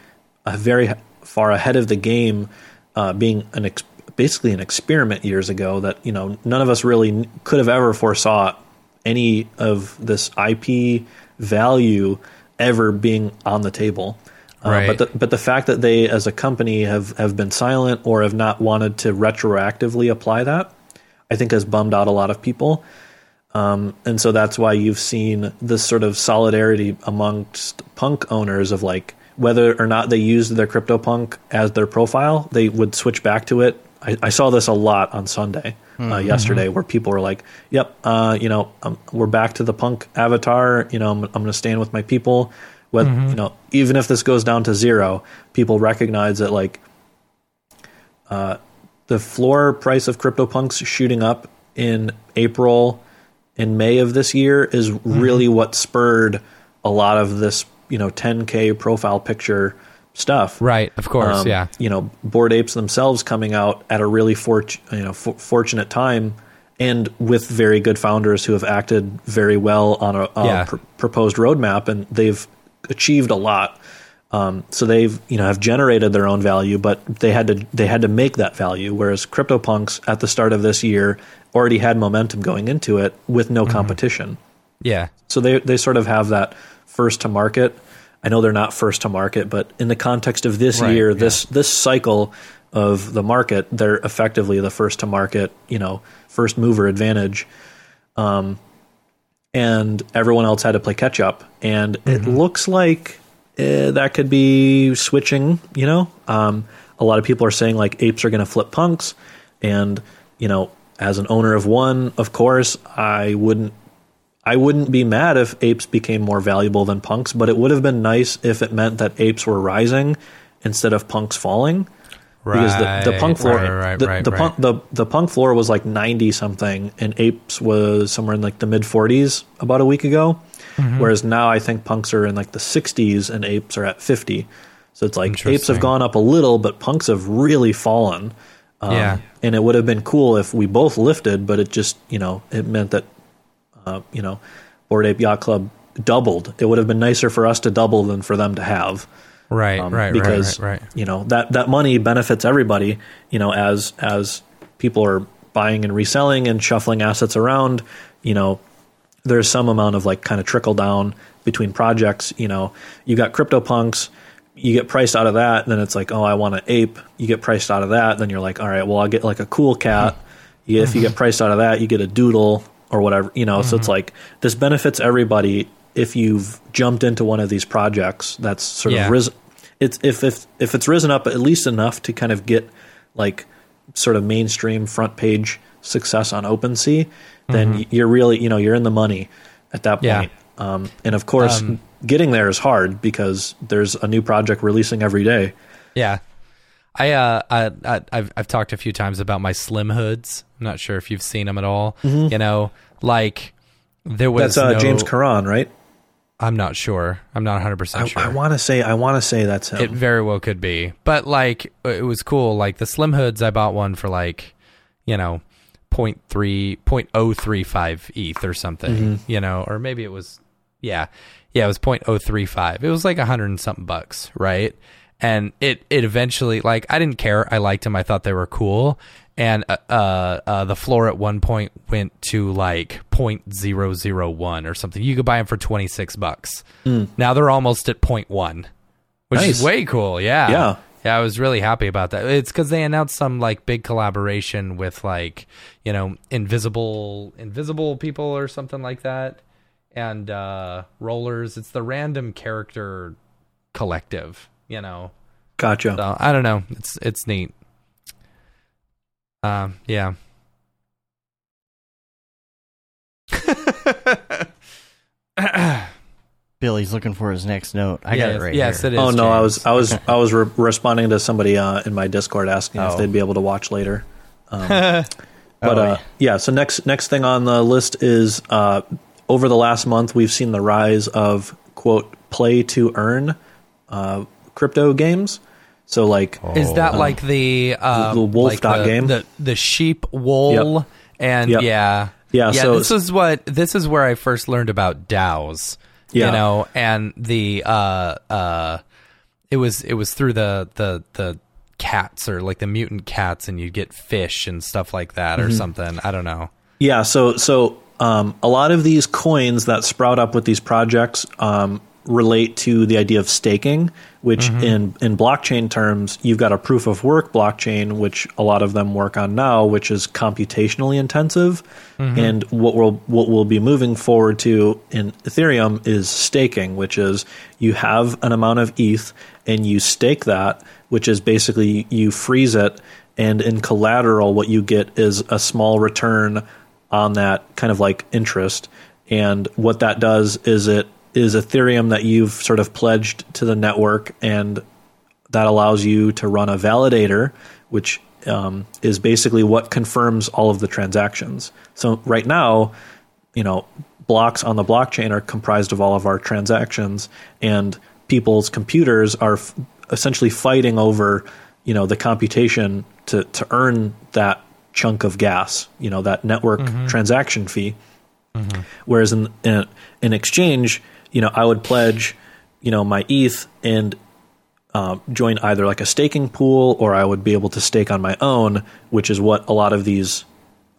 [SPEAKER 3] a very far ahead of the game, uh, being an ex- basically an experiment years ago that you know none of us really could have ever foresaw any of this IP value ever being on the table. Uh,
[SPEAKER 2] Right.
[SPEAKER 3] But the, but the fact that they, as a company, have, have been silent or have not wanted to retroactively apply that, I think has bummed out a lot of people. Um, and so that's why you've seen this sort of solidarity amongst punk owners of like whether or not they used their CryptoPunk as their profile, they would switch back to it. I, I saw this a lot on Sunday, uh, yesterday, where people were like, "Yep, uh, you know, um, we're back to the punk avatar. You know, I'm, I'm going to stand with my people. With you know, even if this goes down to zero, people recognize that like the floor price of CryptoPunks shooting up in April and May of this year is really what spurred a lot of this, you know, 10k profile picture stuff.
[SPEAKER 2] Right, of course,
[SPEAKER 3] Um,
[SPEAKER 2] yeah.
[SPEAKER 3] You know, bored apes themselves coming out at a really fort, you know, f- fortunate time and with very good founders who have acted very well on a, a
[SPEAKER 2] Yeah.
[SPEAKER 3] pr- proposed roadmap and they've achieved a lot. Um, so they've you know have generated their own value, but they had to they had to make that value. Whereas CryptoPunks at the start of this year already had momentum going into it with no
[SPEAKER 2] Mm-hmm.
[SPEAKER 3] competition.
[SPEAKER 2] Yeah.
[SPEAKER 3] So they they sort of have that first to market. I know they're not first to market, but in the context of this
[SPEAKER 2] Right,
[SPEAKER 3] year,
[SPEAKER 2] yeah.
[SPEAKER 3] this this cycle of the market, they're effectively the first to market. You know, first mover advantage. Um, and everyone else had to play catch up, and it
[SPEAKER 2] Mm-hmm.
[SPEAKER 3] looks like uh, that could be switching. You know, um, a lot of people are saying like apes are going to flip punks, and you know, as an owner of one, of course, I wouldn't I wouldn't be mad if apes became more valuable than punks, but it would have been nice if it meant that apes were rising instead of punks falling. Right, Because the, the punk floor,
[SPEAKER 2] right,
[SPEAKER 3] the,
[SPEAKER 2] right,
[SPEAKER 3] the punk, the the punk floor was like ninety something, and apes was somewhere in like the mid forties about a week ago.
[SPEAKER 2] Mm-hmm.
[SPEAKER 3] Whereas now I think punks are in like the sixties and apes are at fifty. So it's like apes have gone up a little, but punks have really fallen. Um,
[SPEAKER 2] Yeah.
[SPEAKER 3] and it would have been cool if we both lifted, but it just you know it meant that uh, you know, Bored Ape Yacht Club doubled. It would have been nicer for us to double than for them to have.
[SPEAKER 2] Right,
[SPEAKER 3] Um,
[SPEAKER 2] right,
[SPEAKER 3] because
[SPEAKER 2] right, right, right.
[SPEAKER 3] you know that that money benefits everybody. You know, as as people are buying and reselling and shuffling assets around, you know, there's some amount of like kind of trickle down between projects. You know, you got CryptoPunks, you get priced out of that, then it's like, oh, I want an ape. You get priced out of that, then you're like, all right, well, I'll get like a cool cat. If you get priced out of that, you get a doodle or whatever. You know, so it's like this benefits everybody if you've jumped into one of these projects that's sort
[SPEAKER 2] Yeah.
[SPEAKER 3] of risen. It's if if if it's risen up at least enough to kind of get like sort of mainstream front page success on OpenSea, then y you're really you know you're in the money at that
[SPEAKER 2] Mm-hmm. Yeah.
[SPEAKER 3] point. Um, and of course,
[SPEAKER 2] Um,
[SPEAKER 3] getting there is hard because there's a new project releasing every day.
[SPEAKER 2] Yeah. I uh I, I I've I've talked a few times about my slim hoods. I'm not sure if you've seen them at all. You know, like there was
[SPEAKER 3] That's uh,
[SPEAKER 2] no-
[SPEAKER 3] James Caron, right?
[SPEAKER 2] I'm not sure. I'm not 100 percent
[SPEAKER 3] I,
[SPEAKER 2] sure.
[SPEAKER 3] I want to say I want to say that's him.
[SPEAKER 2] It very well could be. But like it was cool. Like the Slim Hoods, I bought one for like, you know, 0.3 0.035 ETH or something. You know, or maybe it was yeah. Yeah, it was 0.035. It was like a hundred and something bucks, right? And it it eventually like I didn't care. I liked them. I thought they were cool. And uh, uh, uh, the floor at one point went to like 0.001 or something. You could buy them for 26 bucks. Now they're almost at 0.1 which is way cool. Yeah,
[SPEAKER 3] Yeah.
[SPEAKER 2] yeah. I was really happy about that. It's because they announced some like big collaboration with like you know invisible invisible people or something like that, and uh, rollers. It's the random character collective. You know,
[SPEAKER 3] Gotcha.
[SPEAKER 2] so I don't know. It's it's neat. Um, yeah.
[SPEAKER 1] Billy's looking for his next note. I got it right
[SPEAKER 2] yes,
[SPEAKER 1] here.
[SPEAKER 2] it is.
[SPEAKER 3] oh no, I was I was I was re- responding to somebody uh, in my Discord asking if
[SPEAKER 1] Oh.
[SPEAKER 3] they'd be able to watch later. Um, but
[SPEAKER 1] Oh,
[SPEAKER 3] uh, yeah, so next next thing on the list is uh, over the last month we've seen the rise of quote play to earn uh, crypto games. So like
[SPEAKER 2] Is that like the um,
[SPEAKER 3] the wolf
[SPEAKER 2] like
[SPEAKER 3] dot
[SPEAKER 2] the,
[SPEAKER 3] game?
[SPEAKER 2] the the sheep wool
[SPEAKER 3] Yep.
[SPEAKER 2] and
[SPEAKER 3] Yep.
[SPEAKER 2] yeah
[SPEAKER 3] Yeah,
[SPEAKER 2] yeah
[SPEAKER 3] so-
[SPEAKER 2] this is what this is where I first learned about DAOs
[SPEAKER 3] Yeah.
[SPEAKER 2] you know and the uh uh it was it was through the the the cats or like the mutant cats and you'd get fish and stuff like that
[SPEAKER 3] Mm-hmm.
[SPEAKER 2] or something I don't know
[SPEAKER 3] Yeah, so so um, a lot of these coins that sprout up with these projects um, relate to the idea of staking, which mm-hmm. in in blockchain terms, you've got a proof of work blockchain, which a lot of them work on now, which is computationally intensive. Mm-hmm. And what we'll what we'll be moving forward to in Ethereum is staking, which is you have an amount of ETH and you stake that, which is basically you freeze it. And in collateral what you get is a small return on that kind of like interest. And what that does is it is ethereum that you've sort of pledged to the network and that allows you to run a validator which um, is basically what confirms all of the transactions. So right now you know blocks on the blockchain are comprised of all of our transactions and people's computers are f- essentially fighting over you know the computation to to earn that chunk of gas you know that network transaction fee. Whereas in, in in exchange you know i would pledge you know my eth and uh, join either like a staking pool or I would be able to stake on my own, which is what a lot of these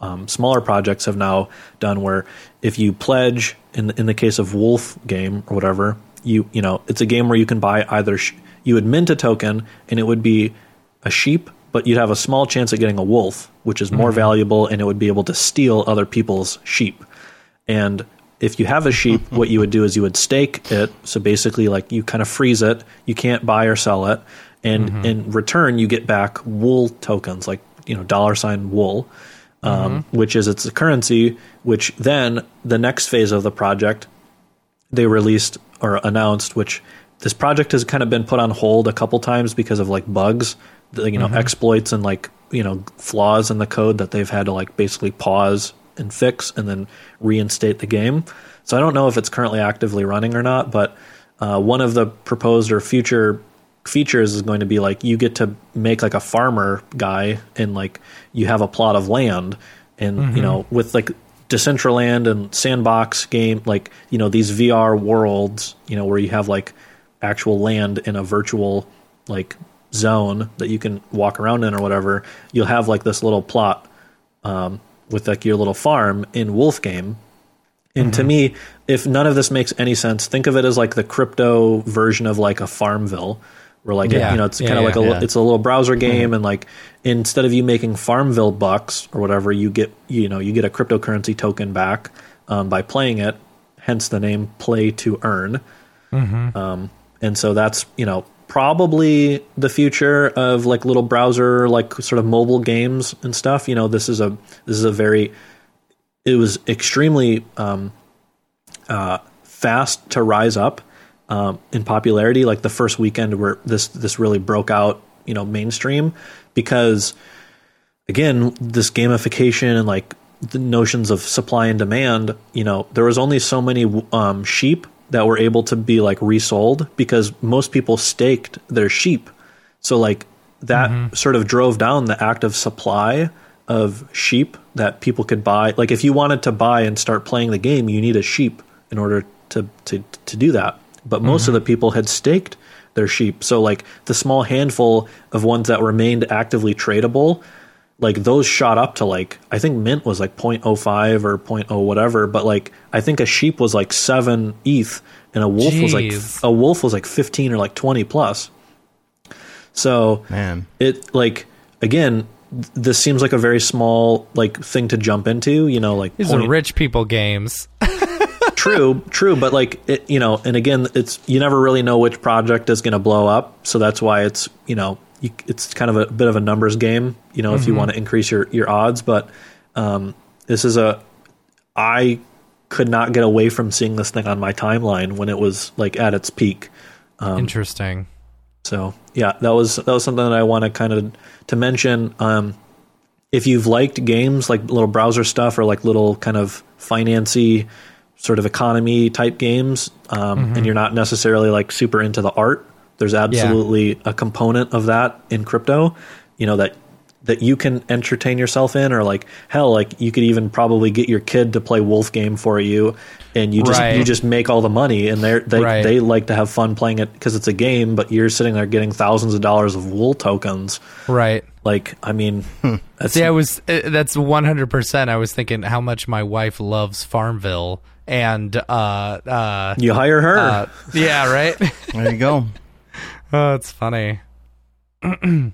[SPEAKER 3] um, smaller projects have now done. Where if you pledge, in in the case of Wolf game or whatever, you you know it's a game where you can buy either sh- you would mint a token and it would be a sheep, but you'd have a small chance of getting a wolf, which is more valuable, and it would be able to steal other people's sheep. And if you have a sheep, what you would do is you would stake it. So basically, like you kind of freeze it. You can't buy or sell it, and mm-hmm. in return, you get back wool tokens, like you know dollar sign wool, um, mm-hmm. which is its currency. Which then the next phase of the project, they released or announced, which this project has kind of been put on hold a couple times because of like bugs, you know, mm-hmm. exploits and like you know flaws in the code that they've had to like basically pause and fix and then reinstate the game. So I don't know if it's currently actively running or not, but uh, one of the proposed or future features is going to be like you get to make like a farmer guy and like you have a plot of land and you know with like Decentraland and sandbox game like you know these VR worlds you know where you have like actual land in a virtual like zone that you can walk around in or whatever you'll have like this little plot um, with like your little farm in Wolf game. And to me, if none of this makes any sense, think of it as like the crypto version of like a Farmville, where like
[SPEAKER 2] Yeah.
[SPEAKER 3] you know it's
[SPEAKER 2] Yeah,
[SPEAKER 3] kind of like a
[SPEAKER 2] yeah.
[SPEAKER 3] it's a little browser game, and like instead of you making Farmville bucks or whatever, you get you know you get a cryptocurrency token back um, by playing it. Hence the name Play to Earn. Um, and so that's you know probably the future of like little browser like sort of mobile games and stuff. You know, this is a this is a very it was extremely um, uh, fast to rise up um, in popularity. Like the first weekend where this this really broke out you know mainstream because again this gamification and like the notions of supply and demand you know there was only so many um, sheep that were able to be like resold because most people staked their sheep. So like that mm-hmm. sort of drove down the active supply of sheep that people could buy. Like if you wanted to buy and start playing the game you need a sheep in order to to to do that. But most of mm-hmm. the people had staked their sheep. So like the small handful of ones that remained actively tradable like those shot up to like I think mint was like 0.05 or 0.0 whatever, but like I think a sheep was like seven ETH and a wolf was like a wolf was like 15 or like 20 plus. So
[SPEAKER 1] Man.
[SPEAKER 3] it like again, this seems like a very small like thing to jump into, you know, like
[SPEAKER 2] These
[SPEAKER 3] point-
[SPEAKER 2] are rich people games.
[SPEAKER 3] true, true, but like it, you know, and again, it's you never really know which project is going to blow up, so that's why it's you know, you, it's kind of a bit of a numbers game, you know, if you want to increase your your odds. But um, this is a, I could not get away from seeing this thing on my timeline when it was like at its peak.
[SPEAKER 2] Interesting.
[SPEAKER 3] So yeah, that was that was something that I want to kind of to mention. Um, if you've liked games like little browser stuff or like little kind of financy sort of economy type games, um, and you're not necessarily like super into the art, there's absolutely a component of that in crypto. You know that that you can entertain yourself in, or like hell, like you could even probably get your kid to play Wolf game for you, and you just
[SPEAKER 2] Right.
[SPEAKER 3] you just make all the money, and they they
[SPEAKER 2] Right.
[SPEAKER 3] they like to have fun playing it because it's a game, but you're sitting there getting thousands of dollars of wool tokens.
[SPEAKER 2] Right.
[SPEAKER 3] Like, I mean, that's
[SPEAKER 2] See, I was uh, that's one hundred percent. I was thinking how much my wife loves Farmville, and uh, uh,
[SPEAKER 3] you hire her.
[SPEAKER 2] uh yeah, right.
[SPEAKER 1] There you go.
[SPEAKER 2] oh, it's funny. Man,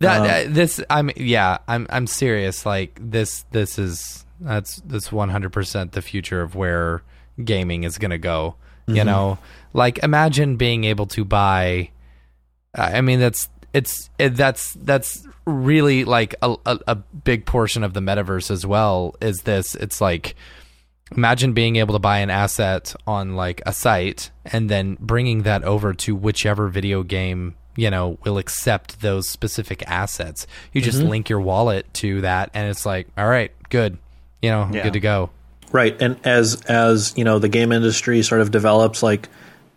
[SPEAKER 2] that, um, that- this I'm yeah I'm I'm serious. Like this this is that's that's one hundred percent the future of where gaming is gonna go. You mm-hmm. know, like imagine being able to buy. I mean, that's it's it, that's that's really like a, a a big portion of the metaverse as well. Is this? It's like imagine being able to buy an asset on like a site and then bringing that over to whichever video game you know will accept those specific assets. You just mm-hmm. link your wallet to that and it's like all right good. You know
[SPEAKER 1] Yeah.
[SPEAKER 2] good to go.
[SPEAKER 3] Right, and as as you know, the game industry sort of develops, like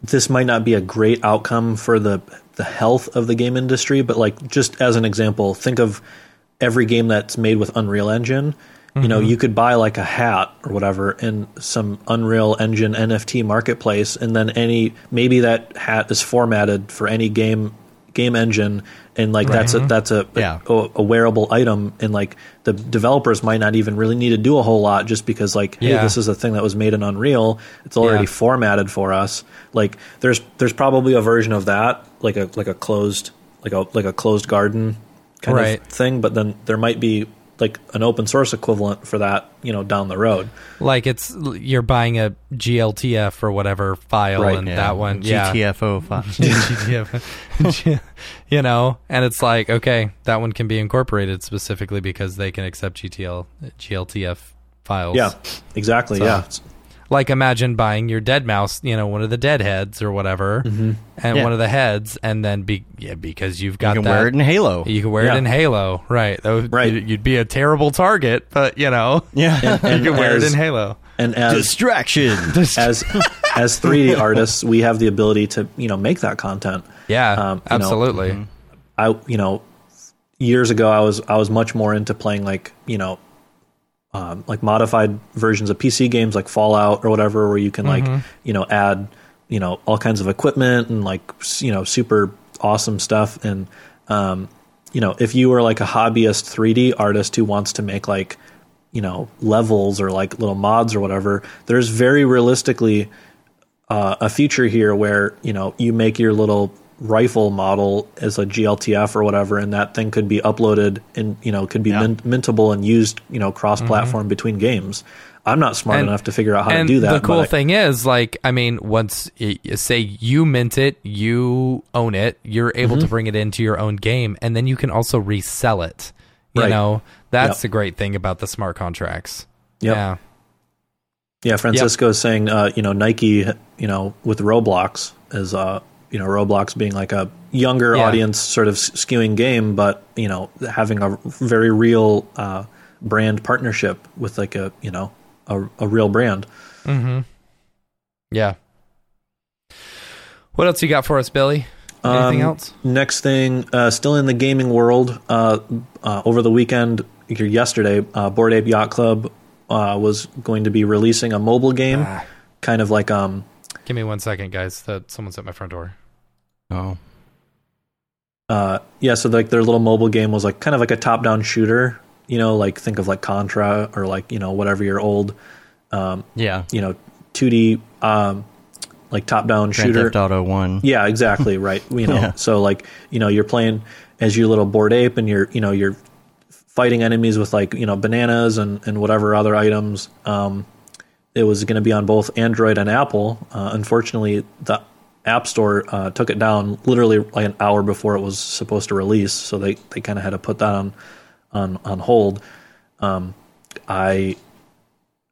[SPEAKER 3] this might not be a great outcome for the the health of the game industry, but like just as an example, think of every game that's made with Unreal Engine. You know, mm-hmm. you could buy like a hat or whatever in some Unreal Engine NFT marketplace, and then any maybe that hat is formatted for any game game engine, and like that's a that's a,
[SPEAKER 1] Yeah.
[SPEAKER 3] a a wearable item, and like the developers might not even really need to do a whole lot just because like hey, this is a thing that was made in Unreal, it's already
[SPEAKER 2] Yeah.
[SPEAKER 3] formatted for us. Like there's there's probably a version of that, like a like a closed like a like a closed garden kind
[SPEAKER 2] Right.
[SPEAKER 3] of thing, but then there might be like an open source equivalent for that, you know, down the road.
[SPEAKER 2] like it's you're buying a gltf or whatever file
[SPEAKER 3] Right,
[SPEAKER 2] and
[SPEAKER 1] Yeah.
[SPEAKER 2] that one yeah
[SPEAKER 1] GTFO file.
[SPEAKER 2] GTF. you know, and it's like, okay, that one can be incorporated specifically because they can accept GTL, GLTF files.
[SPEAKER 3] Yeah, exactly.
[SPEAKER 2] So-
[SPEAKER 3] yeah,
[SPEAKER 2] Like imagine buying your deadmau5, you know, one of the dead heads or whatever, and
[SPEAKER 1] Yeah.
[SPEAKER 2] one of the heads, and then be yeah, because you've got
[SPEAKER 1] You can
[SPEAKER 2] that,
[SPEAKER 1] wear it in Halo.
[SPEAKER 2] You can wear
[SPEAKER 3] Yeah.
[SPEAKER 2] it in Halo, right? That would,
[SPEAKER 3] Right.
[SPEAKER 2] You'd, be a terrible target, but you know,
[SPEAKER 1] Yeah.
[SPEAKER 3] and
[SPEAKER 2] you can wear it in Halo.
[SPEAKER 3] and as
[SPEAKER 1] Distraction.
[SPEAKER 3] as as 3D artists, we have the ability to you know make that content.
[SPEAKER 2] Yeah,
[SPEAKER 3] Um, you know,
[SPEAKER 2] absolutely.
[SPEAKER 3] I you know years ago I was I was much more into playing like you know um, like modified versions of PC games like Fallout or whatever where you can like you know add you know all kinds of equipment and like you know super awesome stuff. And um, you know if you were like a hobbyist 3D artist who wants to make like you know levels or like little mods or whatever there's very realistically uh, a feature here where you know you make your little rifle model as a GLTF or whatever, and that thing could be uploaded and you know could be
[SPEAKER 1] Yeah.
[SPEAKER 3] mint- mintable and used you know cross-platform between games. I'm not smart
[SPEAKER 2] And-
[SPEAKER 3] enough to figure out how to do that.
[SPEAKER 2] the cool
[SPEAKER 3] I-
[SPEAKER 2] thing is, like, I mean, once y- y- say you mint it, you own it, you're able
[SPEAKER 3] Mm-hmm.
[SPEAKER 2] to bring it into your own game, and then you can also resell it. You
[SPEAKER 3] Right.
[SPEAKER 2] know, that's
[SPEAKER 3] Yep.
[SPEAKER 2] the great thing about the smart contracts.
[SPEAKER 3] Yep.
[SPEAKER 2] Yeah,
[SPEAKER 3] Yeah, Francisco is saying, uh, you know, Nike, you know, with Roblox is, uh, you know Roblox being like a younger
[SPEAKER 2] Yeah.
[SPEAKER 3] audience sort of skewing game, but you know having a very real uh, brand partnership with like a you know a, a real brand.
[SPEAKER 2] Yeah. What else you got for us, Billy? Anything
[SPEAKER 3] Um,
[SPEAKER 2] else?
[SPEAKER 3] Next thing, uh, still in the gaming world, uh, uh, over the weekend, yesterday, uh, Bored Ape Yacht Club uh, was going to be releasing a mobile game,
[SPEAKER 2] Ah.
[SPEAKER 3] kind of like um,
[SPEAKER 2] Give me one second, guys. That someone's at my front door.
[SPEAKER 1] Oh,
[SPEAKER 3] uh, yeah. So like their little mobile game was like kind of like a top-down shooter. You know, like think of like Contra or like you know whatever your old, um,
[SPEAKER 1] yeah.
[SPEAKER 3] you know, 2D um, like top-down
[SPEAKER 1] Grand
[SPEAKER 3] shooter.
[SPEAKER 1] Theft Auto One.
[SPEAKER 3] Yeah, exactly right. You know,
[SPEAKER 1] Yeah.
[SPEAKER 3] so like you know, you're playing as your little bored ape, and you're you know you're fighting enemies with like you know bananas and and whatever other items. Um, it was going to be on both Android and Apple. Uh, unfortunately, the App Store uh, took it down literally like an hour before it was supposed to release, so they they kind of had to put that on on on hold. Um, I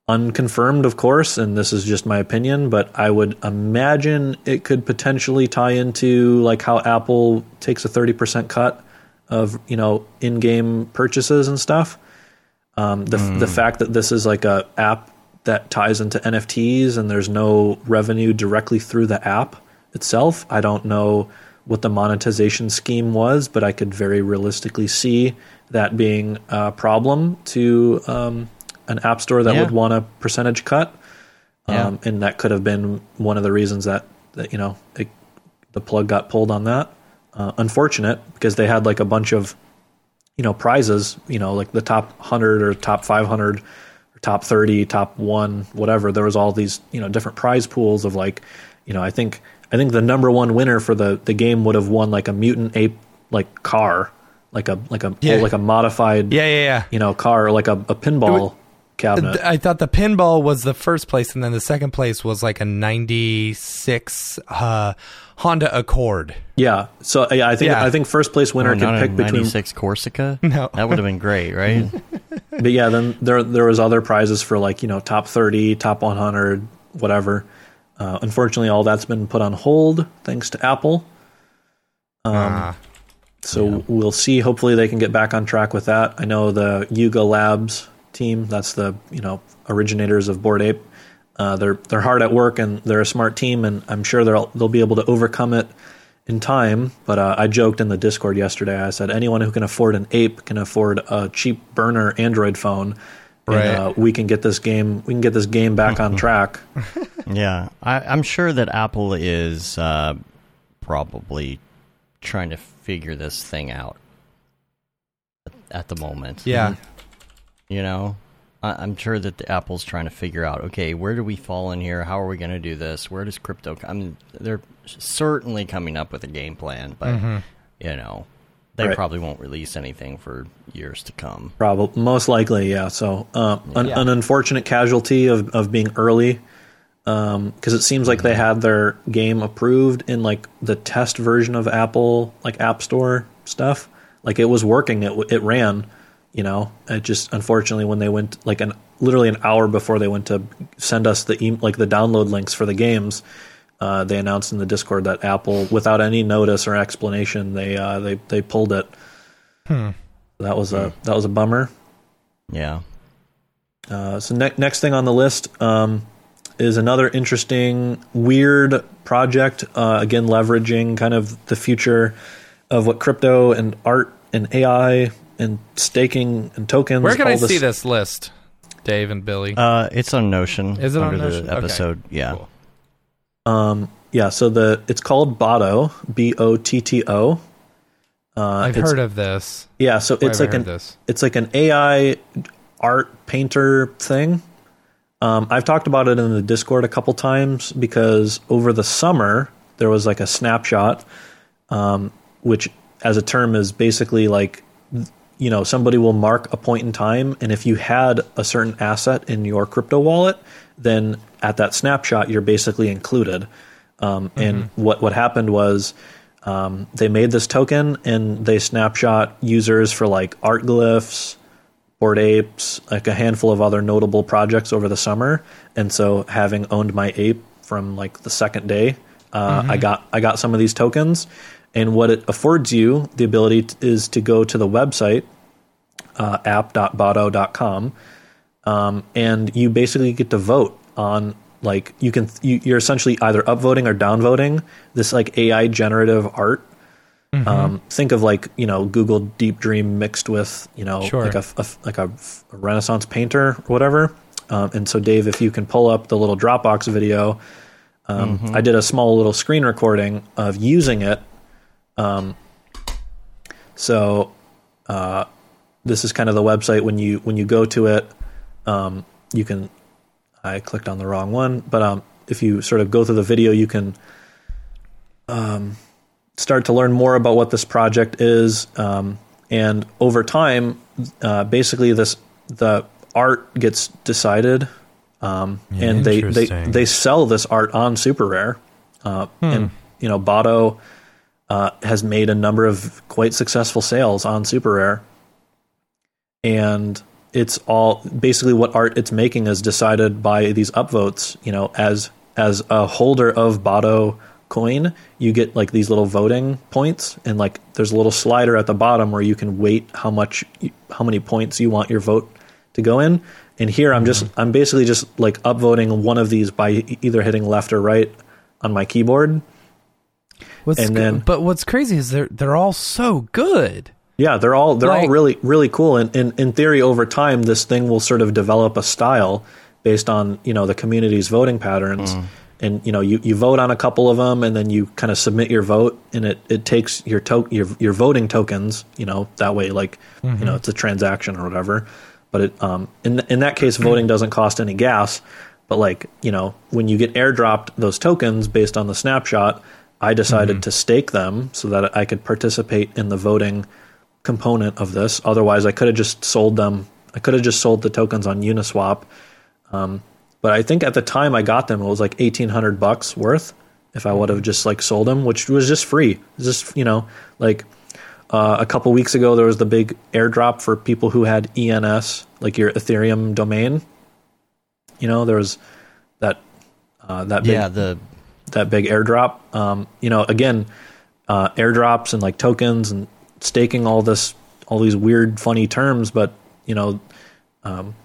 [SPEAKER 3] unconfirmed, of course, and this is just my opinion, but I would imagine it could potentially tie into like how Apple takes a thirty percent cut of you know in-game purchases and stuff. Um, the the fact that this is like a app that ties into NFTs and there's no revenue directly through the app itself, I don't know what the monetization scheme was, but I could very realistically see that being a problem to um, an app store that
[SPEAKER 1] Yeah.
[SPEAKER 3] would want a percentage cut.
[SPEAKER 1] Yeah.
[SPEAKER 3] Um, and that could have been one of the reasons that, that you know it, the plug got pulled on that. Uh, unfortunate because they had like a bunch of you know prizes, you know like the top hundred or top five hundred or top thirty, top one, whatever. There was all these you know different prize pools of like you know I think I think the number one winner for the the game would have won like a mutant ape like car, like a like a
[SPEAKER 2] Yeah.
[SPEAKER 3] like a modified
[SPEAKER 2] Yeah, yeah, yeah.
[SPEAKER 3] you know car or like a, a pinball cabinet.
[SPEAKER 2] I thought the pinball was the first place, and then the second place was like a '96 uh, Honda Accord.
[SPEAKER 3] Yeah. So yeah, I think
[SPEAKER 2] Yeah.
[SPEAKER 3] I think first place winner
[SPEAKER 1] Oh,
[SPEAKER 3] could
[SPEAKER 1] not
[SPEAKER 3] pick
[SPEAKER 1] a
[SPEAKER 3] between
[SPEAKER 1] 96 Corsica?
[SPEAKER 2] No.
[SPEAKER 1] That would have been great, right?
[SPEAKER 3] but yeah, then there there was other prizes for like, you know, top 30, top 100, whatever. Uh, unfortunately, all that's been put on hold thanks to Apple. Um,
[SPEAKER 2] Ah.
[SPEAKER 3] So we'll see. Hopefully, they can get back on track with that. I know the Yuga Labs team. That's the you know originators of Bored Ape. Uh, they're they're hard at work and they're a smart team, and I'm sure they'll they'll be able to overcome it in time. But uh, I joked in the Discord yesterday. I said anyone who can afford an ape can afford a cheap burner Android phone.
[SPEAKER 2] Right.
[SPEAKER 3] And, uh, we can get this game. We can get this game back on track.
[SPEAKER 1] Yeah, I, I'm sure that Apple is uh, probably trying to figure this thing out at, at the moment.
[SPEAKER 2] Yeah.
[SPEAKER 1] you know, I, I'm sure that the Apple's trying to figure out. Okay, where do we fall in here? How are we going to do this? Where does crypto? co- I mean, they're certainly coming up with a game plan, but you know, they
[SPEAKER 3] Right.
[SPEAKER 1] probably won't release anything for years to come.
[SPEAKER 3] Probably, most likely, yeah. So, uh, an,
[SPEAKER 2] Yeah.
[SPEAKER 3] an unfortunate casualty of, of being early, because it seems like they had their game approved in like the test version of Apple, like App Store stuff. Like it was working, it it ran. You know, it just unfortunately when they went like an literally an hour before they went to send us the e- like the download links for the games, uh, they announced in the Discord that Apple, without any notice or explanation, they uh, they they pulled it. That was a that was a bummer.
[SPEAKER 1] Yeah,
[SPEAKER 3] Uh, so ne- next thing on the list um, is another interesting, weird project. Uh, again, leveraging kind of the future of what crypto and art and AI and staking and tokens.
[SPEAKER 2] Where can
[SPEAKER 3] all
[SPEAKER 2] I see this list, Dave and Billy?
[SPEAKER 1] uh, it's on Notion.
[SPEAKER 2] Is it on
[SPEAKER 1] under
[SPEAKER 2] Notion?
[SPEAKER 1] the
[SPEAKER 2] Okay.
[SPEAKER 1] episode? Yeah.
[SPEAKER 2] Cool.
[SPEAKER 3] Um, yeah. So the it's called Botto, B O T T O. Uh,
[SPEAKER 2] I've heard of this.
[SPEAKER 3] Yeah, so
[SPEAKER 2] Where
[SPEAKER 3] it's like an
[SPEAKER 2] this?
[SPEAKER 3] it's like an AI art painter thing. Um, I've talked about it in the Discord a couple times because over the summer there was like a snapshot, um, which as a term is basically like you know somebody will mark a point in time, and if you had a certain asset in your crypto wallet, then at that snapshot you're basically included. Um, And what what happened was um, they made this token and they snapshot users for like art glyphs, bored apes, like a handful of other notable projects over the summer. And so, having owned my ape from like the second day, uh, I got I got some of these tokens, and what it affords you the ability t- is to go to the website uh, app.botto.com, um, and you basically get to vote on like you can you, you're essentially either upvoting or downvoting this like AI generative art. Um, think of like you know Google Deep Dream mixed with you know
[SPEAKER 2] Sure.
[SPEAKER 3] like a, a like a, a Renaissance painter or whatever. Um, and so Dave, if you can pull up the little Dropbox video, um, I did a small little screen recording of using it. Um, so uh, this is kind of the website when you when you go to it, um, you can. I clicked on the wrong one, but um, if you sort of go through the video, you can um, start to learn more about what this project is. Um, and over time, uh, basically, this the art gets decided, um, and they, they they sell this art on Super Rare, uh, and you know Botto uh, has made a number of quite successful sales on Super Rare, and it's all basically what art it's making is decided by these upvotes. You know, as as a holder of Botto coin, you get like these little voting points, and like there's a little slider at the bottom where you can weight how much how many points you want your vote to go in. And here I'm just I'm basically just like upvoting one of these by either hitting left or right on my keyboard.
[SPEAKER 2] What's
[SPEAKER 3] And then-
[SPEAKER 2] but what's crazy is they're they're all so good.
[SPEAKER 3] Yeah, they're all they're all really really cool. And in, in theory, over time, this thing will sort of develop a style based on you know the community's voting patterns. Mm. And you know you, you vote on a couple of them, and then you kind of submit your vote, and it, it takes your to- your your voting tokens. You know that way, like you know mm-hmm. it's a transaction or whatever. But it um in in that case, voting mm. doesn't cost any gas. But like you know when you get airdropped those tokens based on the snapshot, I decided to stake them so that I could participate in the voting component of this. Otherwise, I could have just sold them. I could have just sold the tokens on Uniswap. Um, but I think at the time I got them, it was like eighteen hundred bucks worth. If I would have just like sold them, which was just free, It's just you know, like uh, a couple weeks ago there was the big airdrop for people who had ENS, like your Ethereum domain. You know, there was that uh, that big
[SPEAKER 1] Yeah, the
[SPEAKER 3] that big airdrop. Um, you know, again, uh, airdrops and like tokens and staking all this, all these weird, funny terms, but you know, um,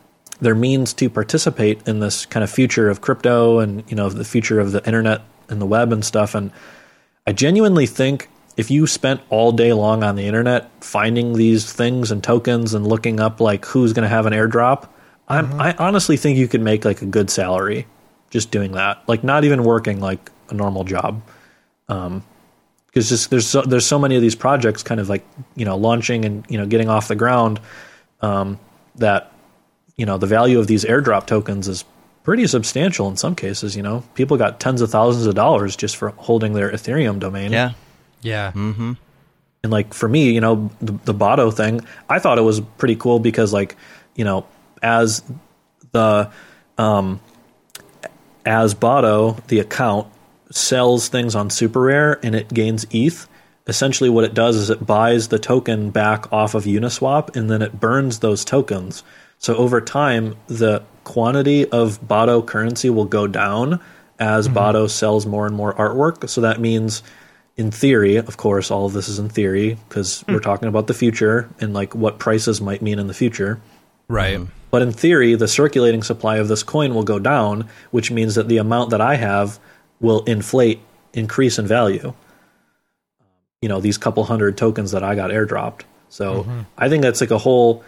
[SPEAKER 3] they're means to participate in this kind of future of crypto and you know the future of the internet and the web and stuff. And I genuinely think if you spent all day long on the internet finding these things and tokens and looking up like who's going to have an airdrop, I'm, I honestly think you could make like a good salary just doing that. Like not even working like a normal job. Um, because just there's so, there's so many of these projects kind of like you know launching and you know getting off the ground um, that you know the value of these airdrop tokens is pretty substantial in some cases. You know, people got tens of thousands of dollars just for holding their Ethereum domain.
[SPEAKER 1] yeah.
[SPEAKER 2] Yeah.
[SPEAKER 3] And like for me, you know, the, the Botto thing, I thought it was pretty cool because like, you know, as the um as Botto, the account sells things on Super Rare and it gains ETH. Essentially, what it does is it buys the token back off of Uniswap and then it burns those tokens. So over time, the quantity of Botto currency will go down as mm-hmm. Botto sells more and more artwork. So that means, in theory, of course, all of this is in theory because hmm. we're talking about the future and like what prices might mean in the future.
[SPEAKER 2] Right.
[SPEAKER 3] But in theory, the circulating supply of this coin will go down, which means that the amount that I have will inflate, increase in value. You know, these couple hundred tokens that I got airdropped. So mm-hmm. I think that's like a whole,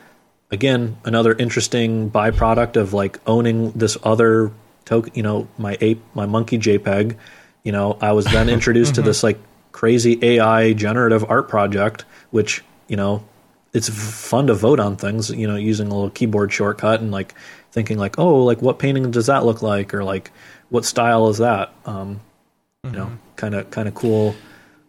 [SPEAKER 3] again, another interesting byproduct of like owning this other token, you know, my ape, my monkey JPEG. You know, I was then introduced to mm-hmm. this like crazy AI generative art project, which, you know, it's fun to vote on things, you know, using a little keyboard shortcut and like thinking like, oh, like what painting does that look like, or like what style is that? Um, You know, kind of kind of cool,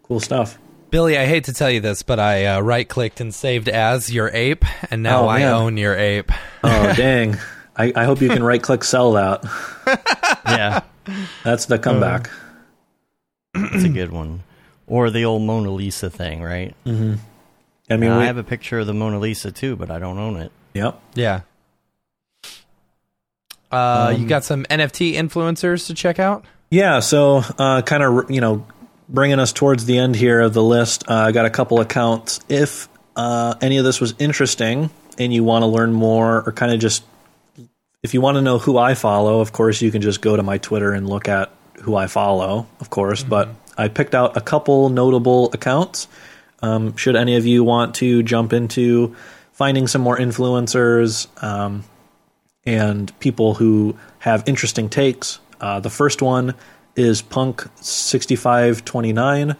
[SPEAKER 3] cool stuff.
[SPEAKER 2] Billy, I hate to tell you this, but I uh, right clicked and saved as your ape, and now
[SPEAKER 3] Oh,
[SPEAKER 2] I own your ape.
[SPEAKER 3] Oh dang! I, I hope you can right click sell that.
[SPEAKER 1] Yeah.
[SPEAKER 3] That's the comeback.
[SPEAKER 1] It's a good one. Or the old Mona Lisa thing, right?
[SPEAKER 3] I mean,
[SPEAKER 1] I
[SPEAKER 3] we,
[SPEAKER 1] have a picture of the Mona Lisa too, but I don't own it.
[SPEAKER 3] yep.
[SPEAKER 2] Yeah. Uh, you
[SPEAKER 3] Um,
[SPEAKER 2] got some NFT influencers to check out?
[SPEAKER 3] Yeah, so uh, kind of you know bringing us towards the end here of the list. Uh, I got a couple accounts. If uh, any of this was interesting and you want to learn more, or kind of just if you want to know who I follow, of course you can just go to my Twitter and look at who I follow, of course. Mm-hmm. But I picked out a couple notable accounts. Um, should any of you want to jump into finding some more influencers um, and people who have interesting takes, uh, the first one is Punk sixty five twenty nine.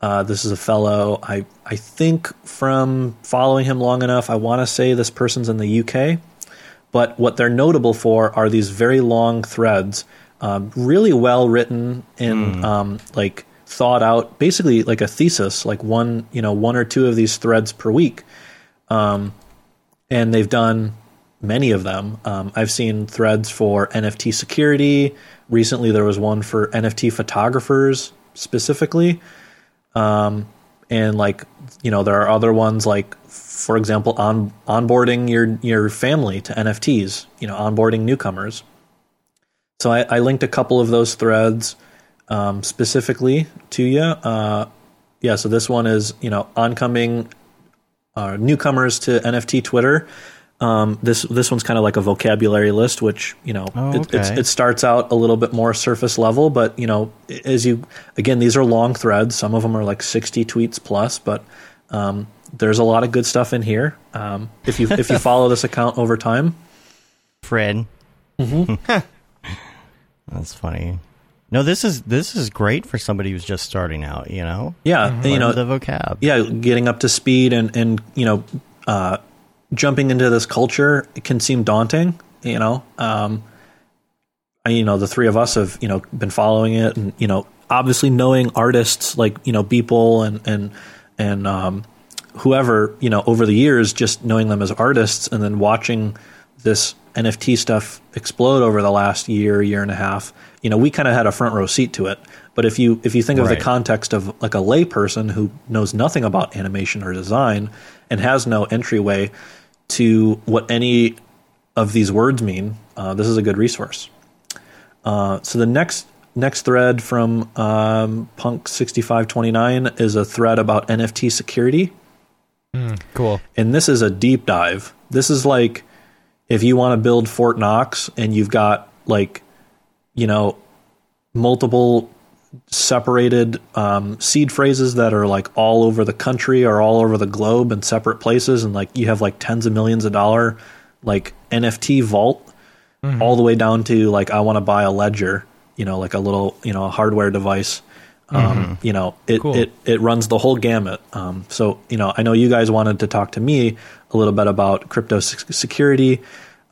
[SPEAKER 3] Uh, this is a fellow I I think from following him long enough, I want to say this person's in the UK. But what they're notable for are these very long threads, um, really well written and mm. um, like thought out, basically like a thesis, like one you know one or two of these threads per week. Um, and they've done many of them. Um, I've seen threads for NFT security. Recently, there was one for NFT photographers specifically. Um, and like, you know, there are other ones like, for example, on onboarding your your family to NFTs. You know, onboarding newcomers. So I, I linked a couple of those threads um, specifically to you. Uh, yeah, so this one is you know oncoming uh, newcomers to NFT Twitter. Um, this this one's kind of like a vocabulary list, which you know
[SPEAKER 1] oh, okay.
[SPEAKER 3] it, it, starts out a little bit more surface level, but you know as you again these are long threads. Some of them are like sixty tweets plus, but um, there's a lot of good stuff in here. Um, if you if you follow this account over time,
[SPEAKER 1] Fred,
[SPEAKER 3] mm-hmm.
[SPEAKER 1] that's funny. No, this is this is great for somebody who's just starting out. You know,
[SPEAKER 3] yeah, mm-hmm. you know
[SPEAKER 1] the vocab.
[SPEAKER 3] Yeah, getting up to speed and and you know. Uh, jumping into this culture can seem daunting. You know, um, I, you know, the three of us have you know been following it, and you know, obviously knowing artists like you know people and and and um, whoever you know over the years, just knowing them as artists, and then watching this NFT stuff explode over the last year, year and a half. You know, we kind of had a front row seat to it. But if you if you think of right. the context of like a layperson who knows nothing about animation or design and has no entryway to what any of these words mean, uh, this is a good resource. Uh, so the next next thread from um, Punk sixty five twenty nine is a thread about NFT security.
[SPEAKER 2] Mm, cool.
[SPEAKER 3] And this is a deep dive. This is like if you want to build Fort Knox and you've got like you know multiple separated um, seed phrases that are like all over the country or all over the globe in separate places, and like you have like tens of millions of dollar like NFT vault, mm-hmm. all the way down to like I want to buy a ledger, you know, like a little you know a hardware device. Um, mm-hmm. You know, it, cool. it it runs the whole gamut. Um, so you know, I know you guys wanted to talk to me a little bit about crypto security.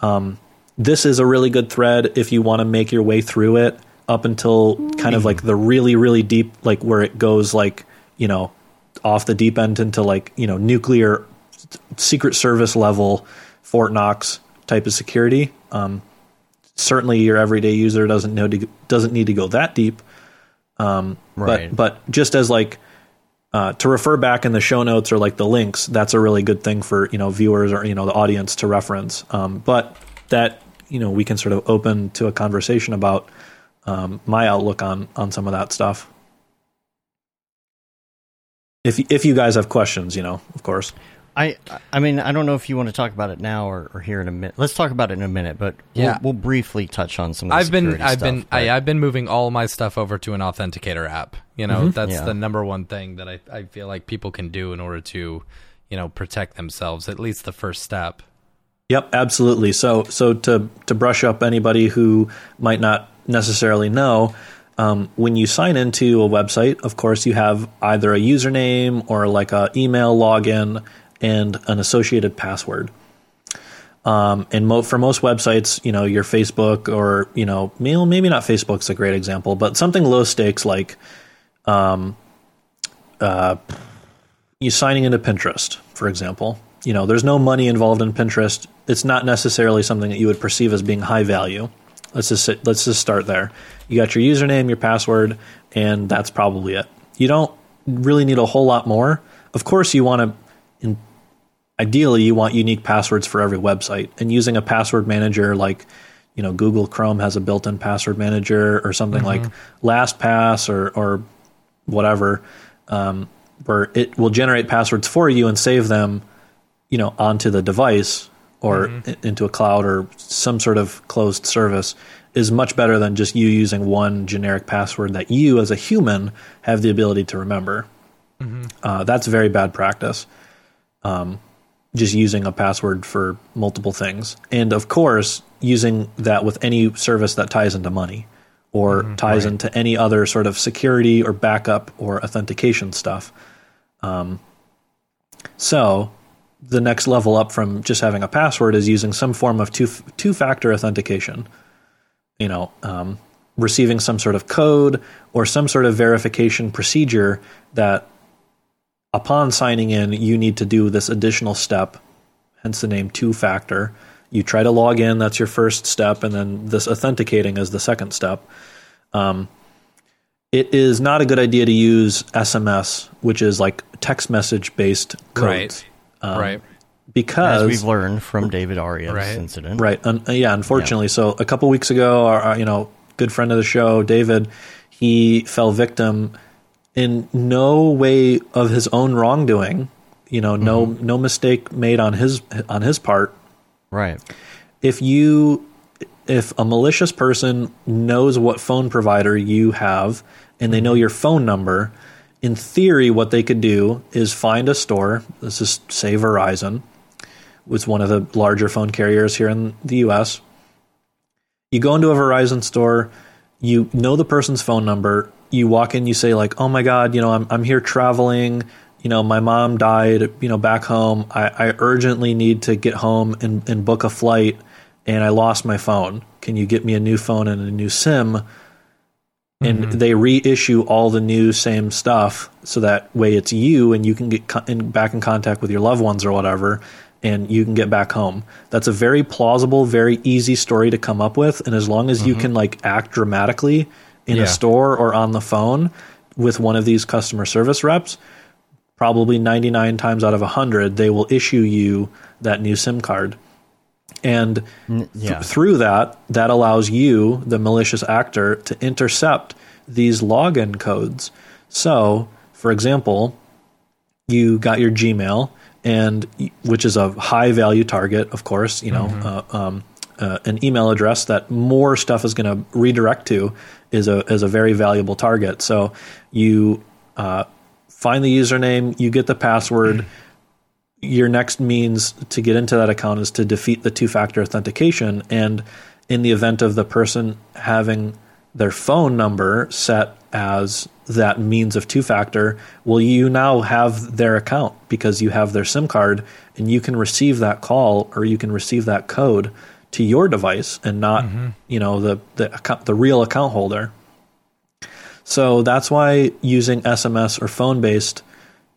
[SPEAKER 3] Um, this is a really good thread if you want to make your way through it up until kind of like the really really deep like where it goes like you know off the deep end into like you know nuclear secret service level Fort Knox type of security. Um, certainly, your everyday user doesn't know to, doesn't need to go that deep. Um, right. But but just as like uh, to refer back in the show notes or like the links, that's a really good thing for you know viewers or you know the audience to reference. Um, but that you know we can sort of open to a conversation about um, my outlook on on some of that stuff. If if you guys have questions, you know, of course.
[SPEAKER 1] I I mean I don't know if you want to talk about it now or, or here in a minute. Let's talk about it in a minute, but yeah. we'll, we'll briefly touch on some.
[SPEAKER 2] I've been
[SPEAKER 1] I've
[SPEAKER 2] stuff, been I, have been moving all my stuff over to an authenticator app. You know, mm-hmm. that's yeah. the number one thing that I I feel like people can do in order to you know protect themselves. At least the first step.
[SPEAKER 3] Yep, absolutely. So so to to brush up anybody who might not necessarily know. Um, when you sign into a website, of course, you have either a username or like a email login and an associated password. Um, and mo- for most websites, you know, your Facebook or you know, maybe, not Facebook's a great example, but something low stakes like, um, uh, you signing into Pinterest, for example. You know, there's no money involved in Pinterest. It's not necessarily something that you would perceive as being high value. Let's just sit, let's just start there. You got your username, your password, and that's probably it. You don't really need a whole lot more. Of course, you want to. Ideally, you want unique passwords for every website, and using a password manager like you know Google Chrome has a built-in password manager or something like LastPass or or whatever, um, where it will generate passwords for you and save them, you know, onto the device or i- into a cloud or some sort of closed service is much better than just you using one generic password that you as a human have the ability to remember. Uh, that's very bad practice. Um, just using a password for multiple things. And of course, using that with any service that ties into money or ties into any other sort of security or backup or authentication stuff. Um, so the next level up from just having a password is using some form of two two factor authentication. You know, um, receiving some sort of code or some sort of verification procedure that upon signing in, you need to do this additional step, hence the name two factor. You try to log in, that's your first step, and then this authenticating is the second step. Um, it is not a good idea to use SMS, which is like text message based codes.
[SPEAKER 2] Right. Um, right.
[SPEAKER 3] Because
[SPEAKER 1] As we've learned from David Arias'
[SPEAKER 2] Right.
[SPEAKER 1] incident.
[SPEAKER 3] Right. Un- uh, yeah. Unfortunately, so a couple weeks ago, our, our, you know, good friend of the show, David, he fell victim in no way of his own wrongdoing. You know, no mm-hmm. no mistake made on his on his part.
[SPEAKER 1] Right.
[SPEAKER 3] If you if a malicious person knows what phone provider you have and they know mm-hmm. your phone number, in theory, what they could do is find a store. This is say Verizon, was one of the larger phone carriers here in the U.S. You go into a Verizon store, you know the person's phone number. You walk in, you say like, "Oh my God, you know, I'm I'm here traveling. You know, my mom died. You know, back home. I, I urgently need to get home and, and book a flight, and I lost my phone. Can you get me a new phone and a new SIM?" And mm-hmm. they reissue all the new same stuff so that way it's you and you can get co- in, back in contact with your loved ones or whatever and you can get back home. That's a very plausible very easy story to come up with and as long as you mm-hmm. can like act dramatically in
[SPEAKER 2] Yeah.
[SPEAKER 3] a store or on the phone with one of these customer service reps probably 99 times out of 100 they will issue you that new sim card and th-
[SPEAKER 1] yeah.
[SPEAKER 3] through that, that allows you, the malicious actor, to intercept these login codes. So, for example, you got your Gmail, and which is a high value target, of course. You know, uh, um, uh, an email address that more stuff is going to redirect to is a is a very valuable target. So you uh, find the username, you get the password your next means to get into that account is to defeat the two factor authentication. And in the event of the person having their phone number set as that means of two factor, well, you now have their account because you have their SIM card and you can receive that call or you can receive that code to your device and not, mm-hmm. you know, the, the account, the real account holder. So that's why using SMS or phone based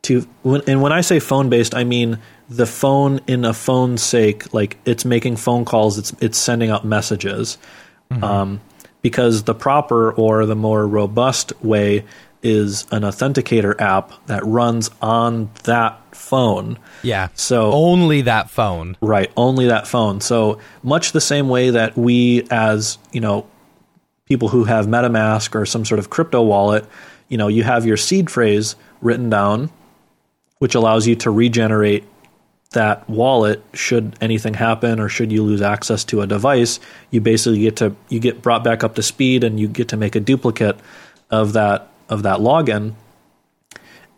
[SPEAKER 3] to when, and when I say phone based, I mean the phone in a phone's sake, like it's making phone calls, it's it's sending out messages. Um, because the proper or the more robust way is an authenticator app that runs on that phone.
[SPEAKER 2] Yeah.
[SPEAKER 3] So
[SPEAKER 2] only that phone.
[SPEAKER 3] Right, only that phone. So much the same way that we, as you know, people who have MetaMask or some sort of crypto wallet, you know, you have your seed phrase written down, which allows you to regenerate that wallet should anything happen or should you lose access to a device. You basically get to you get brought back up to speed and you get to make a duplicate of that of that login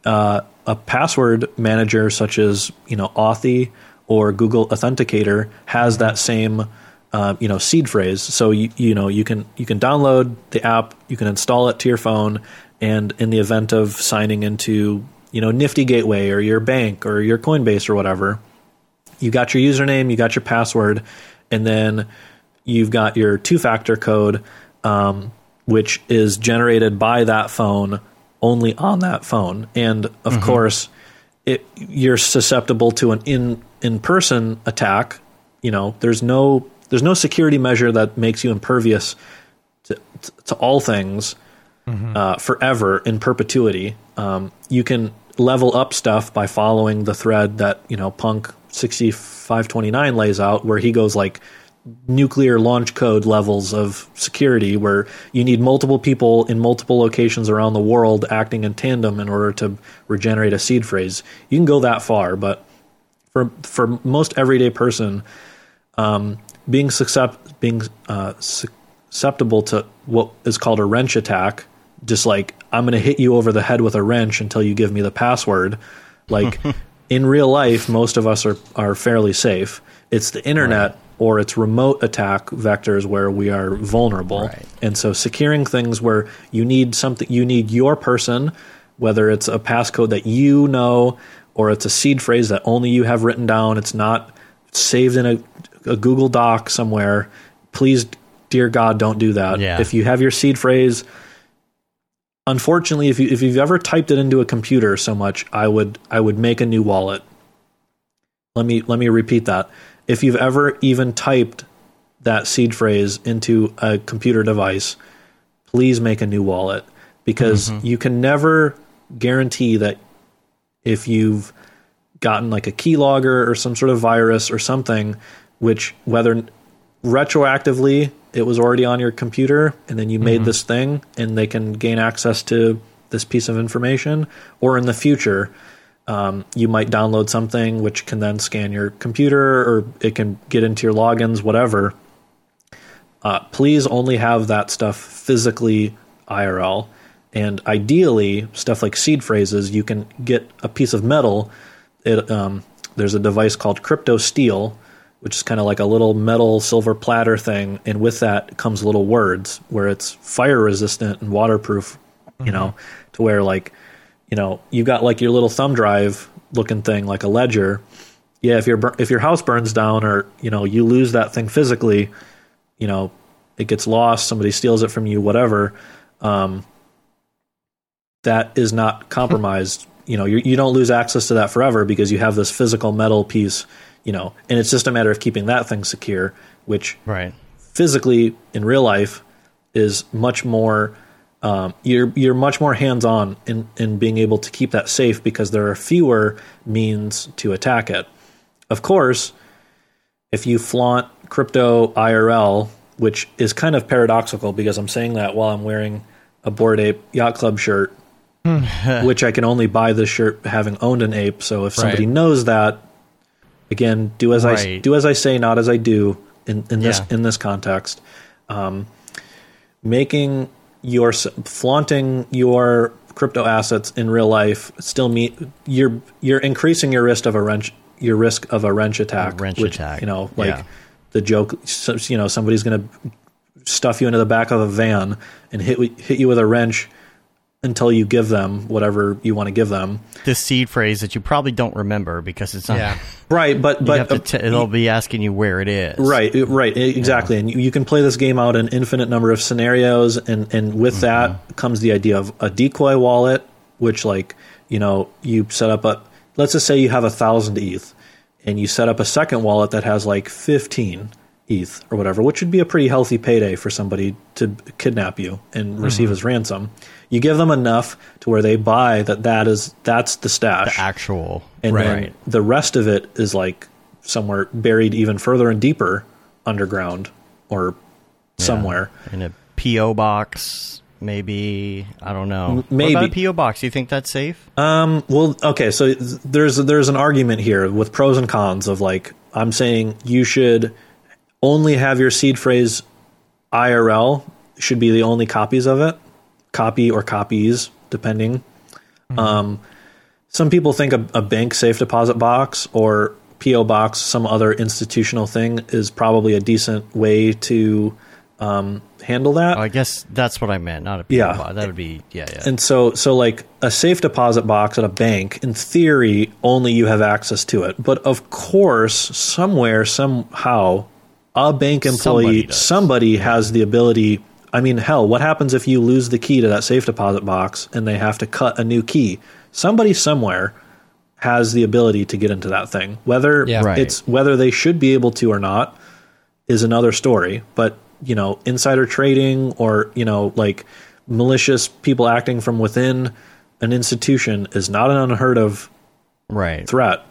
[SPEAKER 3] uh, a password manager such as you know Authy or Google Authenticator has that same uh, you know seed phrase. So you you know you can you can download the app, you can install it to your phone, and in the event of signing into you know Nifty Gateway or your bank or your Coinbase or whatever, you got your username, you got your password, and then you've got your two-factor code, um, which is generated by that phone only on that phone. And of course, it, you're susceptible to an in in person attack. You know, there's no there's no security measure that makes you impervious to, to, to all things uh, forever in perpetuity. Um, you can level up stuff by following the thread that you know Punk sixty five twenty nine lays out, where he goes like nuclear launch code levels of security where you need multiple people in multiple locations around the world acting in tandem in order to regenerate a seed phrase. You can go that far, but for for most everyday person, um, being being uh, susceptible to what is called a wrench attack, just like I'm going to hit you over the head with a wrench until you give me the password. Like in real life, most of us are are fairly safe. It's the internet. Right or it's remote attack vectors where we are vulnerable. Right. And so securing things where you need something, you need your person, whether it's a passcode that you know or it's a seed phrase that only you have written down. It's not saved in a, a Google Doc somewhere. Please, dear God, don't do that. Yeah. If you have your seed phrase, unfortunately, if you if you've ever typed it into a computer so much, I would I would make a new wallet. Let me let me repeat that if you've ever even typed that seed phrase into a computer device, please make a new wallet because mm-hmm. you can never guarantee that if you've gotten like a keylogger or some sort of virus or something, which whether retroactively it was already on your computer and then you mm-hmm. made this thing and they can gain access to this piece of information, or in the future, um, you might download something which can then scan your computer or it can get into your logins, whatever. Uh, please only have that stuff physically IRL. And ideally, stuff like seed phrases, you can get a piece of metal. It, um, there's a device called Crypto Steel, which is kind of like a little metal silver platter thing. And with that comes little words where it's fire resistant and waterproof, mm-hmm. you know, to where like you know, you got like your little thumb drive looking thing, like a ledger. Yeah, if your if your house burns down or you know you lose that thing physically, you know, it gets lost, somebody steals it from you, whatever. Um, that is not compromised. you know, you you don't lose access to that forever because you have this physical metal piece. You know, and it's just a matter of keeping that thing secure, which
[SPEAKER 1] right
[SPEAKER 3] physically in real life is much more um, you're you're much more hands on in in being able to keep that safe because there are fewer means to attack it. Of course, if you flaunt crypto IRL, which is kind of paradoxical because I'm saying that while I'm wearing a Bored Ape Yacht Club shirt, which I can only buy this shirt having owned an ape. So if somebody right. knows that, again, do as right. I do as I say, not as I do in, in this yeah. in this context. Um, making you're flaunting your crypto assets in real life still meet you're you're increasing your risk of a wrench your risk of a wrench attack
[SPEAKER 1] a wrench which, attack
[SPEAKER 3] you know like yeah. the joke you know somebody's going to stuff you into the back of a van and hit hit you with a wrench until you give them whatever you want to give them.
[SPEAKER 1] This seed phrase that you probably don't remember because it's not
[SPEAKER 3] yeah. right, but but
[SPEAKER 1] t- it'll be asking you where it is.
[SPEAKER 3] Right, right, exactly. Yeah. And you, you, can play this game out in infinite number of scenarios, and and with mm-hmm. that comes the idea of a decoy wallet, which like you know you set up a let's just say you have a thousand ETH, and you set up a second wallet that has like fifteen ETH or whatever, which would be a pretty healthy payday for somebody to kidnap you and receive mm-hmm. as ransom. You give them enough to where they buy that that is that's the stash,
[SPEAKER 1] the actual,
[SPEAKER 3] and right. then the rest of it is like somewhere buried even further and deeper underground or yeah. somewhere
[SPEAKER 1] in a PO box. Maybe I don't know.
[SPEAKER 3] Maybe
[SPEAKER 1] what about a PO box. Do you think that's safe?
[SPEAKER 3] Um. Well, okay. So there's there's an argument here with pros and cons of like I'm saying you should only have your seed phrase IRL should be the only copies of it, copy or copies, depending. Mm-hmm. Um, some people think a, a, bank safe deposit box or PO box, some other institutional thing, is probably a decent way to um, handle that.
[SPEAKER 1] Oh, I guess that's what I meant, not a PO yeah. box. That would be yeah, yeah.
[SPEAKER 3] And so, so like a safe deposit box at a bank, in theory, only you have access to it. But of course, somewhere, somehow, a bank employee, somebody, somebody has the ability. I mean, hell, what happens if you lose the key to that safe deposit box and they have to cut a new key? Somebody somewhere has the ability to get into that thing. Whether yeah, right. it's whether they should be able to or not is another story. But you know, insider trading or you know, like malicious people acting from within an institution is not an unheard of
[SPEAKER 1] right
[SPEAKER 3] threat.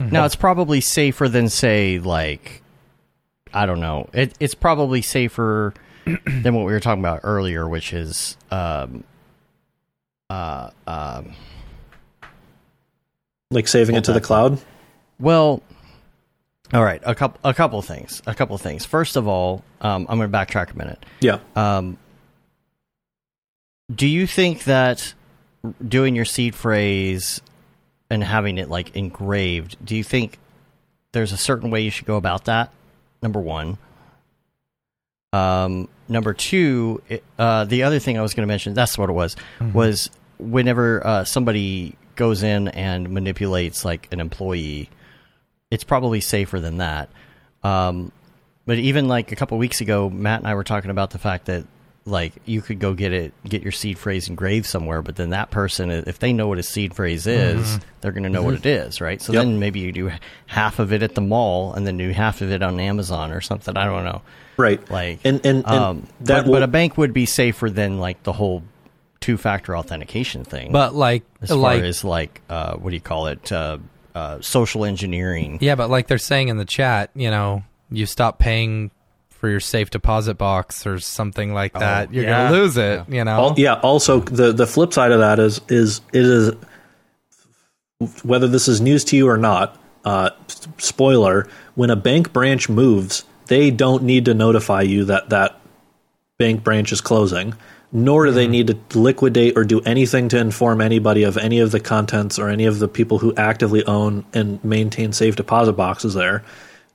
[SPEAKER 1] Now, it's probably safer than say like I don't know. It, it's probably safer than what we were talking about earlier, which is um, uh, um,
[SPEAKER 3] like saving it to the cloud.
[SPEAKER 1] well. All right, a couple a couple things. A couple things. First of all, um, I'm going to backtrack a minute.
[SPEAKER 3] Yeah.
[SPEAKER 1] Um, do you think that doing your seed phrase and having it like engraved, do you think there's a certain way you should go about that? Number one. Um, number two, it, uh, the other thing I was going to mention, that's what it was, was whenever uh, somebody goes in and manipulates like an employee, it's probably safer than that. Um, but even like a couple weeks ago, Matt and I were talking about the fact that like you could go get it, get your seed phrase engraved somewhere, but then that person, if they know what a seed phrase is, they're going to know what it is, right? So
[SPEAKER 3] Yep.
[SPEAKER 1] then maybe you do half of it at the mall and then do half of it on Amazon or something. I don't know.
[SPEAKER 3] Right.
[SPEAKER 1] Like,
[SPEAKER 3] and and, and
[SPEAKER 1] um,
[SPEAKER 3] that
[SPEAKER 1] but,
[SPEAKER 3] will,
[SPEAKER 1] but a bank would be safer than like the whole two factor authentication thing.
[SPEAKER 2] But like,
[SPEAKER 1] as
[SPEAKER 2] like,
[SPEAKER 1] far as like, uh, what do you call it? Uh, uh, social engineering.
[SPEAKER 2] yeah, but like they're saying in the chat, you know, you stop paying for your safe deposit box or something like that, you're
[SPEAKER 1] yeah.
[SPEAKER 2] gonna lose it. You know,
[SPEAKER 3] Al- yeah. Also, the the flip side of that is is it is whether this is news to you or not. Uh, spoiler: when a bank branch moves, they don't need to notify you that that bank branch is closing. Nor do they need to liquidate or do anything to inform anybody of any of the contents or any of the people who actively own and maintain safe deposit boxes there.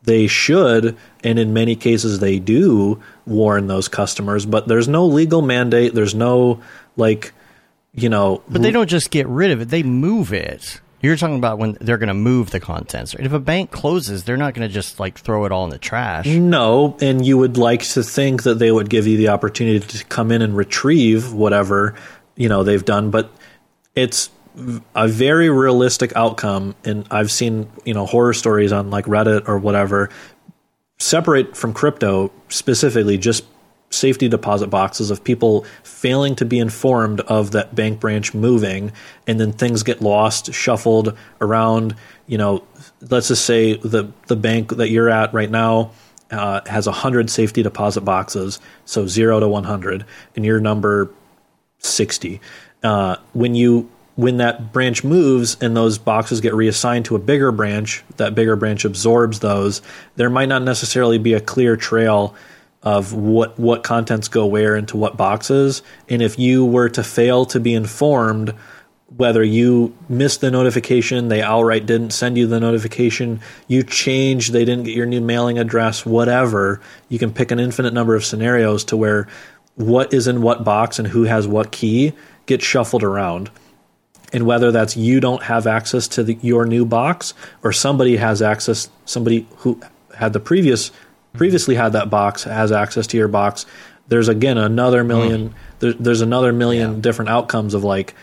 [SPEAKER 3] They should, and in many cases they do, warn those customers, but there's no legal mandate. There's no, like, you know.
[SPEAKER 1] But they don't just get rid of it; they move it. You're talking about when they're going to move the contents. If a bank closes, they're not going to just like throw it all in the trash.
[SPEAKER 3] No, and you would like to think that they would give you the opportunity to come in and retrieve whatever you know they've done, but it's a very realistic outcome. And I've seen you know horror stories on like Reddit or whatever. Separate from crypto specifically, just safety deposit boxes of people failing to be informed of that bank branch moving and then things get lost shuffled around you know let's just say the the bank that you're at right now uh, has 100 safety deposit boxes so 0 to 100 and you're number 60 uh, when you when that branch moves and those boxes get reassigned to a bigger branch that bigger branch absorbs those there might not necessarily be a clear trail of what what contents go where into what boxes. And if you were to fail to be informed whether you missed the notification they outright didn't send you the notification you changed they didn't get your new mailing address whatever you can pick an infinite number of scenarios to where what is in what box and who has what key gets shuffled around and whether that's you don't have access to the, your new box or somebody has access somebody who had the previous previously had that box has access to your box there's again another hmm. million there, there's another million different outcomes of like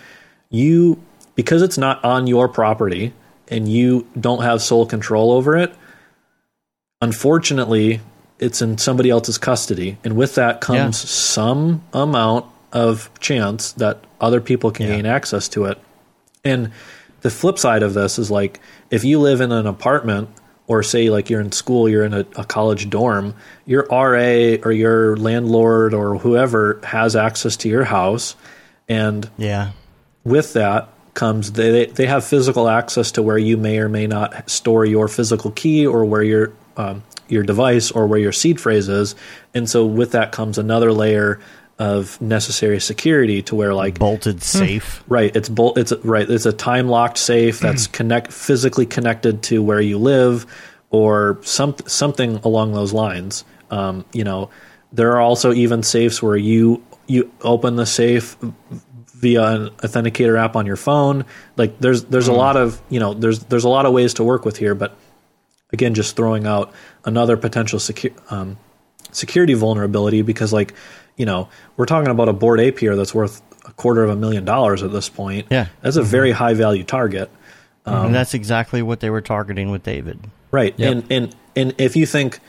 [SPEAKER 3] you because it's not on your property and you don't have sole control over it unfortunately it's in somebody else's custody. And with that comes
[SPEAKER 1] Yeah.
[SPEAKER 3] some amount of chance that other people can gain access to it and the flip side of this is like if you live in an apartment or say like you're in school, you're in a, a college dorm, your RA or your landlord or whoever has access to your house. And
[SPEAKER 1] Yeah,
[SPEAKER 3] with that comes they they have physical access to where you may or may not store your physical key or where your um, your device or where your seed phrase is. And so with that comes another layer of necessary security to where like
[SPEAKER 1] bolted safe.
[SPEAKER 3] Right. It's bolt. It's right. It's a time locked safe that's connect physically connected to where you live, or some something along those lines. Um, you know, there are also even safes where you you open the safe via an authenticator app on your phone. Like there's there's a lot of you know there's there's a lot of ways to work with here, but again, just throwing out another potential secu- um, security vulnerability because like you know we're talking about a bored ape here that's worth a quarter of a million dollars at this point
[SPEAKER 1] Yeah.
[SPEAKER 3] that's a very high value target
[SPEAKER 1] and that's exactly what they were targeting with David.
[SPEAKER 3] right
[SPEAKER 2] Yep.
[SPEAKER 3] and and and if you think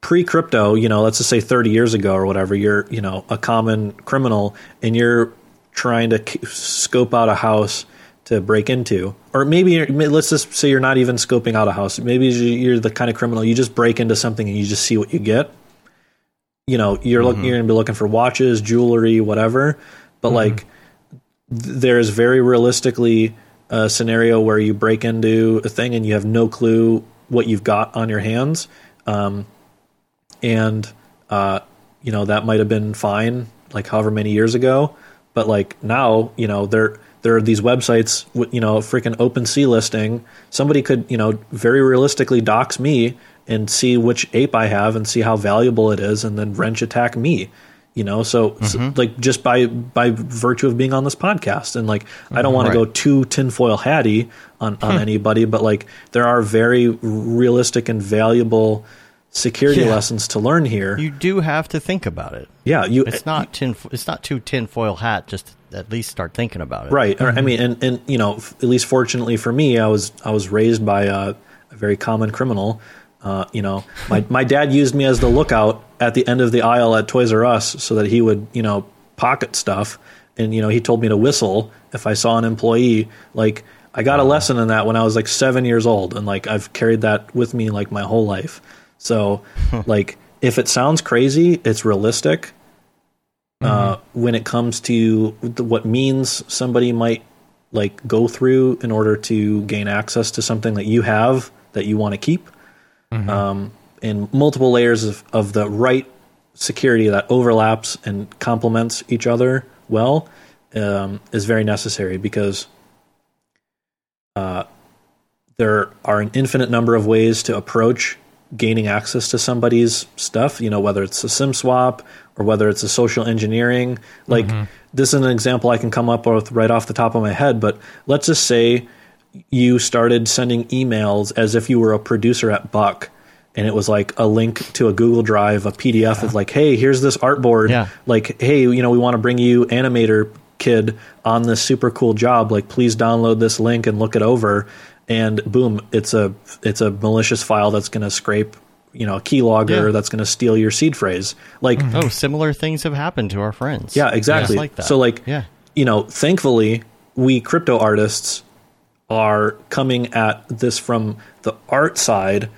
[SPEAKER 3] pre crypto you know let's just say 30 years ago or whatever you're you know a common criminal and you're trying to scope out a house to break into, or maybe you're- let's just say you're not even scoping out a house. Maybe you're the kind of criminal you just break into something and you just see what you get. You know, you're look, you're going to be looking for watches, jewelry, whatever. But like, there is very realistically a scenario where you break into a thing and you have no clue what you've got on your hands, um, and uh, you know that might have been fine like however many years ago, but like now you know there there are these websites with you know freaking OpenSea listing. Somebody could you know very realistically dox me and see which ape I have and see how valuable it is, and then wrench attack me. You know, so, so, mm-hmm. like just by by virtue of being on this podcast, and like I don't mm-hmm. want to go too tinfoil hatty on on hmm. anybody, but like there are very realistic and valuable security
[SPEAKER 1] Yeah.
[SPEAKER 3] lessons to learn here.
[SPEAKER 1] You do have to think about it.
[SPEAKER 3] yeah, you
[SPEAKER 1] It's uh, not tin. It's not too tinfoil hat. Just at least start thinking about it.
[SPEAKER 3] right. Or, I mm-hmm. mean, and and you know, f- at least fortunately for me, I was I was raised by a, a very common criminal. Uh, you know, my my dad used me as the lookout at the end of the aisle at Toys R Us so that he would you know pocket stuff, and you know he told me to whistle if I saw an employee. Like I got a lesson in that when I was like seven years old, and like I've carried that with me like my whole life. So, like, if it sounds crazy, it's realistic. Uh, when it comes to what means somebody might like go through in order to gain access to something that you have that you want to keep, um, and multiple layers of, of the right security that overlaps and complements each other well um, is very necessary because uh, there are an infinite number of ways to approach gaining access to somebody's stuff, you know, whether it's a SIM swap or whether it's a social engineering. Like, this is an example I can come up with right off the top of my head, but let's just say you started sending emails as if you were a producer at Buck. And it was like a link to a Google Drive, a PDF of like, hey, here's this artboard.
[SPEAKER 1] Yeah.
[SPEAKER 3] Like, hey, you know, we want to bring you animator kid on this super cool job. Like, please download this link and look it over. And boom, it's a it's a malicious file that's going to scrape, you know, a keylogger
[SPEAKER 1] Yeah.
[SPEAKER 3] that's going to steal your seed phrase. Like, mm-hmm.
[SPEAKER 1] Oh, similar things have happened to our friends.
[SPEAKER 3] yeah, exactly.
[SPEAKER 1] Like.
[SPEAKER 3] So like,
[SPEAKER 1] yeah.
[SPEAKER 3] you know, thankfully, we crypto artists are coming at this from the art side,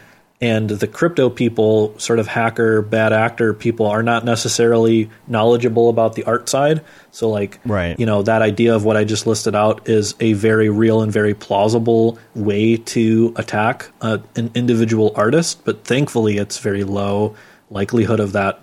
[SPEAKER 3] and the crypto people, sort of hacker, bad actor people, are not necessarily knowledgeable about the art side. So like,
[SPEAKER 1] Right.
[SPEAKER 3] you know, that idea of what I just listed out is a very real and very plausible way to attack uh, an individual artist, but thankfully, it's very low likelihood of that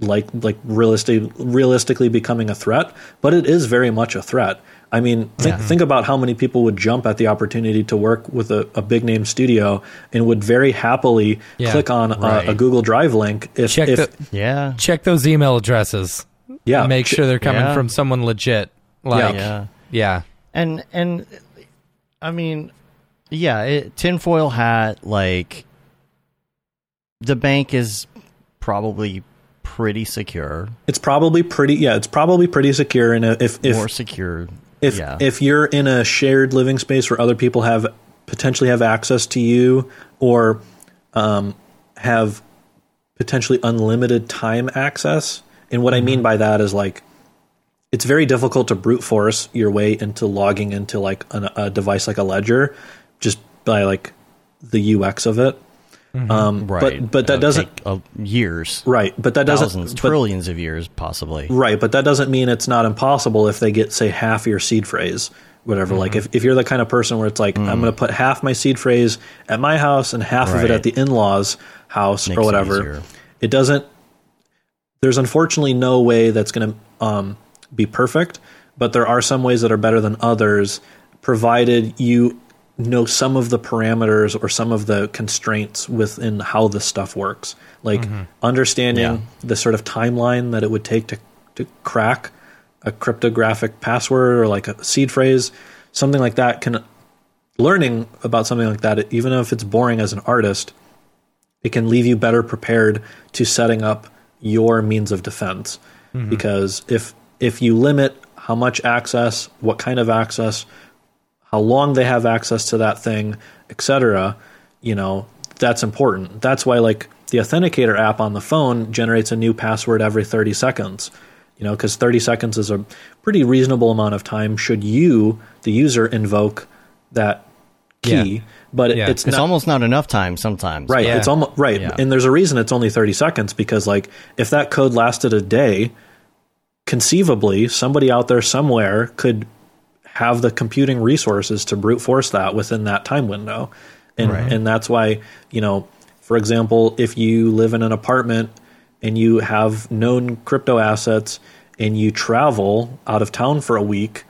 [SPEAKER 3] like like realistic, realistically becoming a threat, but it is very much a threat. I mean, think, think about how many people would jump at the opportunity to work with a, a big name studio and would very happily
[SPEAKER 2] Yeah,
[SPEAKER 3] click on
[SPEAKER 1] right.
[SPEAKER 3] a, a Google Drive link if,
[SPEAKER 2] Check
[SPEAKER 3] if
[SPEAKER 2] the
[SPEAKER 1] Yeah.
[SPEAKER 2] check those email addresses.
[SPEAKER 3] yeah
[SPEAKER 2] Make sure they're coming
[SPEAKER 1] Yeah.
[SPEAKER 2] from someone legit. Like
[SPEAKER 1] Yeah.
[SPEAKER 2] yeah.
[SPEAKER 1] And and I mean, yeah, it, tinfoil hat. Like the bank is probably pretty secure,
[SPEAKER 3] it's probably pretty yeah it's probably pretty secure and if if
[SPEAKER 1] more secure.
[SPEAKER 3] If
[SPEAKER 1] yeah.
[SPEAKER 3] if you're in a shared living space where other people have potentially have access to you or um, have potentially unlimited time access and what i mean by that is like it's very difficult to brute force your way into logging into like an, a device like a ledger just by like the ux of it um,
[SPEAKER 1] right,
[SPEAKER 3] but but that doesn't
[SPEAKER 1] uh, years,
[SPEAKER 3] right but that doesn't
[SPEAKER 1] thousands,
[SPEAKER 3] but-
[SPEAKER 1] trillions of years, possibly.
[SPEAKER 3] Right, but that doesn't mean it's not impossible if they get, say, half your seed phrase, whatever. Like
[SPEAKER 1] Mm-hmm.
[SPEAKER 3] if, if you're the kind of person where it's like, I'm going to put half my seed phrase at my house and half of it at the in law's house
[SPEAKER 1] Makes
[SPEAKER 3] or whatever,
[SPEAKER 1] easier.
[SPEAKER 3] it doesn't, there's unfortunately no way that's going to um, be perfect, but there are some ways that are better than others, provided you know some of the parameters or some of the constraints within how this stuff works. Like mm-hmm. understanding
[SPEAKER 1] Yeah.
[SPEAKER 3] the sort of timeline that it would take to, to crack a cryptographic password or like a seed phrase, something like that can learning about something like that, even if it's boring as an artist, it can leave you better prepared to setting up your means of defense. Mm-hmm. Because if if you limit how much access, what kind of access, how long they have access to that thing, etc., you know, that's important. That's why like the authenticator app on the phone generates a new password every 30 seconds. You know, because 30 seconds is a pretty reasonable amount of time should you, the user, invoke that key.
[SPEAKER 2] Yeah.
[SPEAKER 3] But
[SPEAKER 2] Yeah.
[SPEAKER 3] it's
[SPEAKER 1] It's
[SPEAKER 3] not
[SPEAKER 1] almost not enough time sometimes.
[SPEAKER 3] right.
[SPEAKER 2] Yeah.
[SPEAKER 3] It's almost right, and there's a reason it's only 30 seconds because like if that code lasted a day, conceivably somebody out there somewhere could have the computing resources to brute force that within that time window. And and that's why, you know, for example, if you live in an apartment and you have known crypto assets and you travel out of town for a week,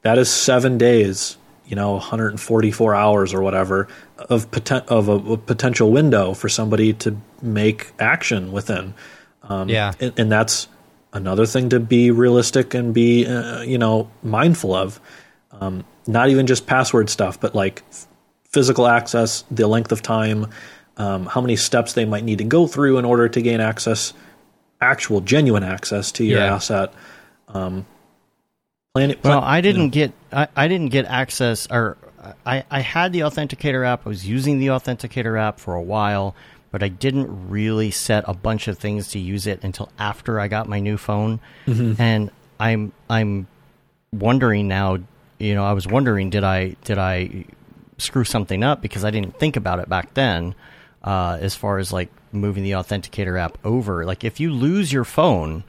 [SPEAKER 3] that is 7 days, you know, 144 hours or whatever of poten- of a, a potential window for somebody to make action within. Um,
[SPEAKER 2] Yeah.
[SPEAKER 3] and, and that's another thing to be realistic and be uh, you know mindful of um, not even just password stuff but like physical access the length of time um, how many steps they might need to go through in order to gain access actual genuine access to your
[SPEAKER 2] Yeah.
[SPEAKER 3] asset um,
[SPEAKER 1] Well, I didn't get I, I didn't get access or I, I had the authenticator app. I was using the authenticator app for a while, but I didn't really set a bunch of things to use it until after I got my new phone. And I'm I'm wondering now, you know, I was wondering did I did I screw something up because I didn't think about it back then uh, as far as like moving the authenticator app over. Like if you lose your phone,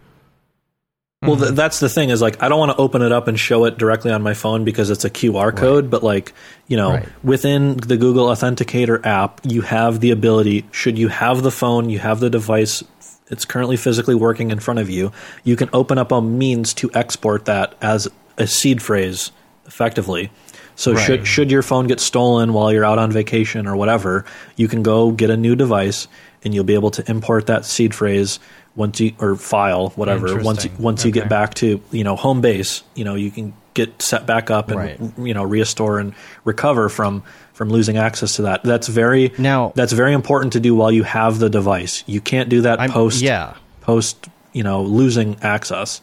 [SPEAKER 3] Well, th- that's the thing is like I don't want to open it up and show it directly on my phone because it's a QR code, but like, you know,
[SPEAKER 1] Right.
[SPEAKER 3] within the Google Authenticator app, you have the ability, should you have the phone, you have the device, it's currently physically working in front of you, you can open up a means to export that as a seed phrase effectively. So
[SPEAKER 1] Right.
[SPEAKER 3] should should your phone get stolen while you're out on vacation or whatever, you can go get a new device and you'll be able to import that seed phrase once you or file whatever once once you get back to you know home base you know you can get set back up and
[SPEAKER 1] Right.
[SPEAKER 3] you know restore and recover from from losing access to that that's very
[SPEAKER 1] Now-
[SPEAKER 3] that's very important to do while you have the device you can't do that
[SPEAKER 1] I'm-
[SPEAKER 3] post
[SPEAKER 1] yeah.
[SPEAKER 3] post you know losing access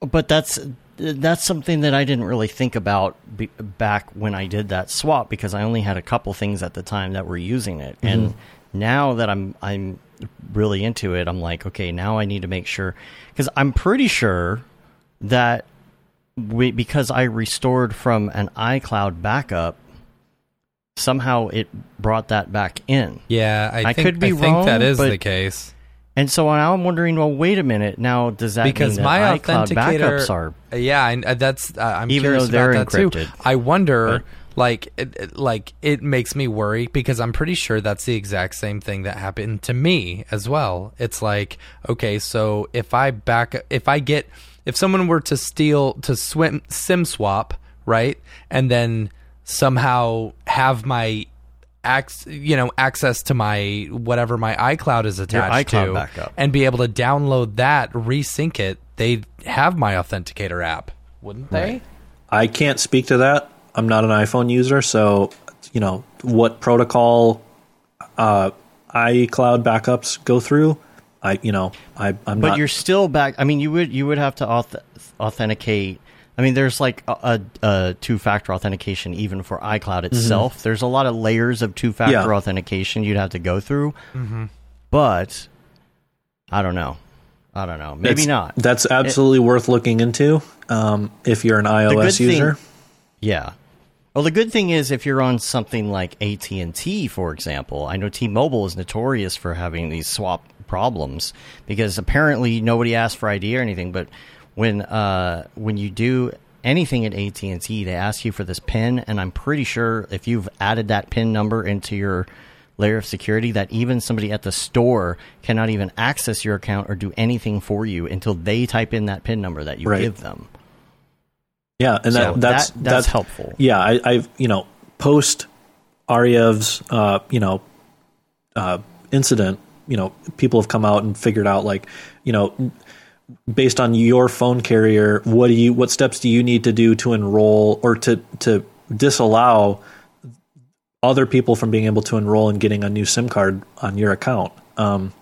[SPEAKER 1] But that's that's something that I didn't really think about be, back when I did that swap because I only had a couple things at the time that were using it, mm-hmm. and now that I'm I'm really into it, I'm like, okay, now I need to make sure because I'm pretty sure that we because I restored from an iCloud backup, somehow it brought that back in.
[SPEAKER 2] Yeah, I,
[SPEAKER 1] I
[SPEAKER 2] think,
[SPEAKER 1] could be
[SPEAKER 2] I think that
[SPEAKER 1] wrong,
[SPEAKER 2] is the case.
[SPEAKER 1] And so now I'm wondering, well, wait a minute. Now, does that
[SPEAKER 2] because
[SPEAKER 1] mean that
[SPEAKER 2] my
[SPEAKER 1] iCloud backups are
[SPEAKER 2] yeah I, uh, that's uh, i'm
[SPEAKER 1] Even
[SPEAKER 2] curious
[SPEAKER 1] though they're
[SPEAKER 2] about that
[SPEAKER 1] encrypted.
[SPEAKER 2] too i wonder
[SPEAKER 1] Right.
[SPEAKER 2] like it, it- like it makes me worry because i'm pretty sure that's the exact same thing that happened to me as well it's like okay so if i back if i get if someone were to steal to swim sim swap right and then somehow have my ac- you know access to my whatever my iCloud is attached
[SPEAKER 1] iCloud
[SPEAKER 2] to
[SPEAKER 1] backup.
[SPEAKER 2] and be able to download that, resync it, they'd have my authenticator app, wouldn't they?
[SPEAKER 3] i can't speak to that i'm not an iphone user so you know what protocol uh icloud backups go through i you know i i'm
[SPEAKER 1] but
[SPEAKER 3] not
[SPEAKER 1] you're still back. I mean, you would you would have to auth- authenticate. I mean, there's like a, a, a two-factor authentication even for iCloud itself. There's a lot of layers of two-factor
[SPEAKER 3] Mm-hmm. Yeah.
[SPEAKER 1] authentication you'd have to go through. But I don't know. I don't know. Maybe
[SPEAKER 3] It's-
[SPEAKER 1] not.
[SPEAKER 3] That's absolutely worth looking into um, if you're an iOS
[SPEAKER 1] good thing-
[SPEAKER 3] user.
[SPEAKER 1] Yeah. Well, the good thing is if you're on something like AT and T, for example, I know T-Mobile is notorious for having these swap problems because apparently nobody asked for ID or anything. But when uh, when you do anything at AT and T, they ask you for this PIN, and I'm pretty sure if you've added that PIN number into your layer of security, that even somebody at the store cannot even access your account or do anything for you until they type in that PIN number that you
[SPEAKER 3] Right.
[SPEAKER 1] give them.
[SPEAKER 3] Yeah, and
[SPEAKER 1] So
[SPEAKER 3] that, that's
[SPEAKER 1] that- that's helpful.
[SPEAKER 3] Yeah, I, I've you know post Aryev's uh, you know uh, incident, you know people have come out and figured out like you know based on your phone carrier, what do you what steps do you need to do to enroll or to to disallow other people from being able to enroll and getting a new SIM card on your account? Um,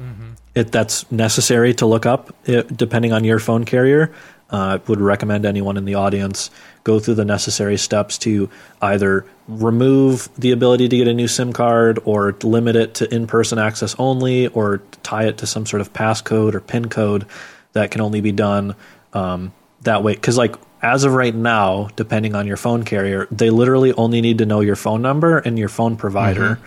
[SPEAKER 3] it, that's necessary to look up it, depending on your phone carrier. Uh, I would recommend anyone in the audience go through the necessary steps to either remove the ability to get a new SIM card or limit it to in person access only or tie it to some sort of passcode or PIN code that can only be done Um, that way, because like as of right now, depending on your phone carrier, they literally only need to know your phone number and your phone provider.
[SPEAKER 1] Mm-hmm.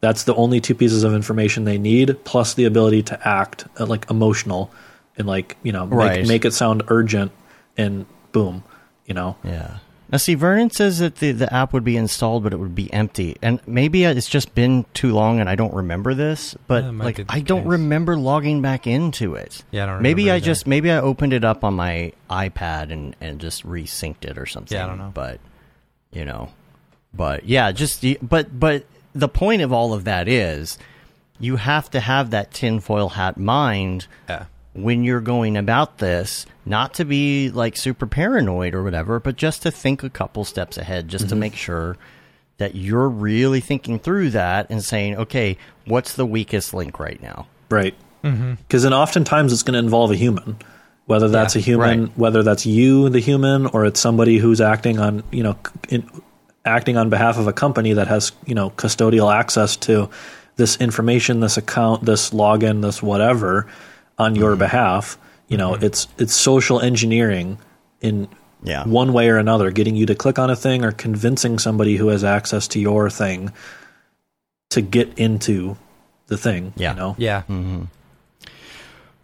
[SPEAKER 3] That's the only two pieces of information they need, plus the ability to act uh, like emotional and like you know
[SPEAKER 1] Right.
[SPEAKER 3] make, make it sound urgent and boom, you know.
[SPEAKER 1] Yeah. Now, see, Vernon says that the, the app would be installed, but it would be empty. And maybe uh, it's just been too long and I don't remember this, but
[SPEAKER 2] might
[SPEAKER 1] like I don't
[SPEAKER 2] case.
[SPEAKER 1] remember logging back into it.
[SPEAKER 2] Yeah, I don't
[SPEAKER 1] Maybe I
[SPEAKER 2] either.
[SPEAKER 1] just maybe I opened it up on my iPad and and just resynced it or something.
[SPEAKER 2] Yeah, I don't know.
[SPEAKER 1] But you know, but yeah, just but but the point of all of that is you have to have that tinfoil hat mind
[SPEAKER 2] Yeah.
[SPEAKER 1] When you're going about this, not to be like super paranoid or whatever, but just to think a couple steps ahead, just to mm-hmm. make sure that you're really thinking through that and saying, okay, what's the weakest link right now?
[SPEAKER 3] Right. Mm-hmm. Because then oftentimes it's going to involve a human, whether that's
[SPEAKER 2] Yeah,
[SPEAKER 3] a human,
[SPEAKER 1] right.
[SPEAKER 3] whether that's you, the human, or it's somebody who's acting on, you know, in, acting on behalf of a company that has, you know, custodial access to this information, this account, this login, this whatever on your mm-hmm. behalf. You know, mm-hmm. it's it's social engineering in
[SPEAKER 1] Yeah.
[SPEAKER 3] one way or another, getting you to click on a thing or convincing somebody who has access to your thing to get into the thing.
[SPEAKER 1] Yeah.
[SPEAKER 3] You know?
[SPEAKER 2] Yeah. Mm-hmm.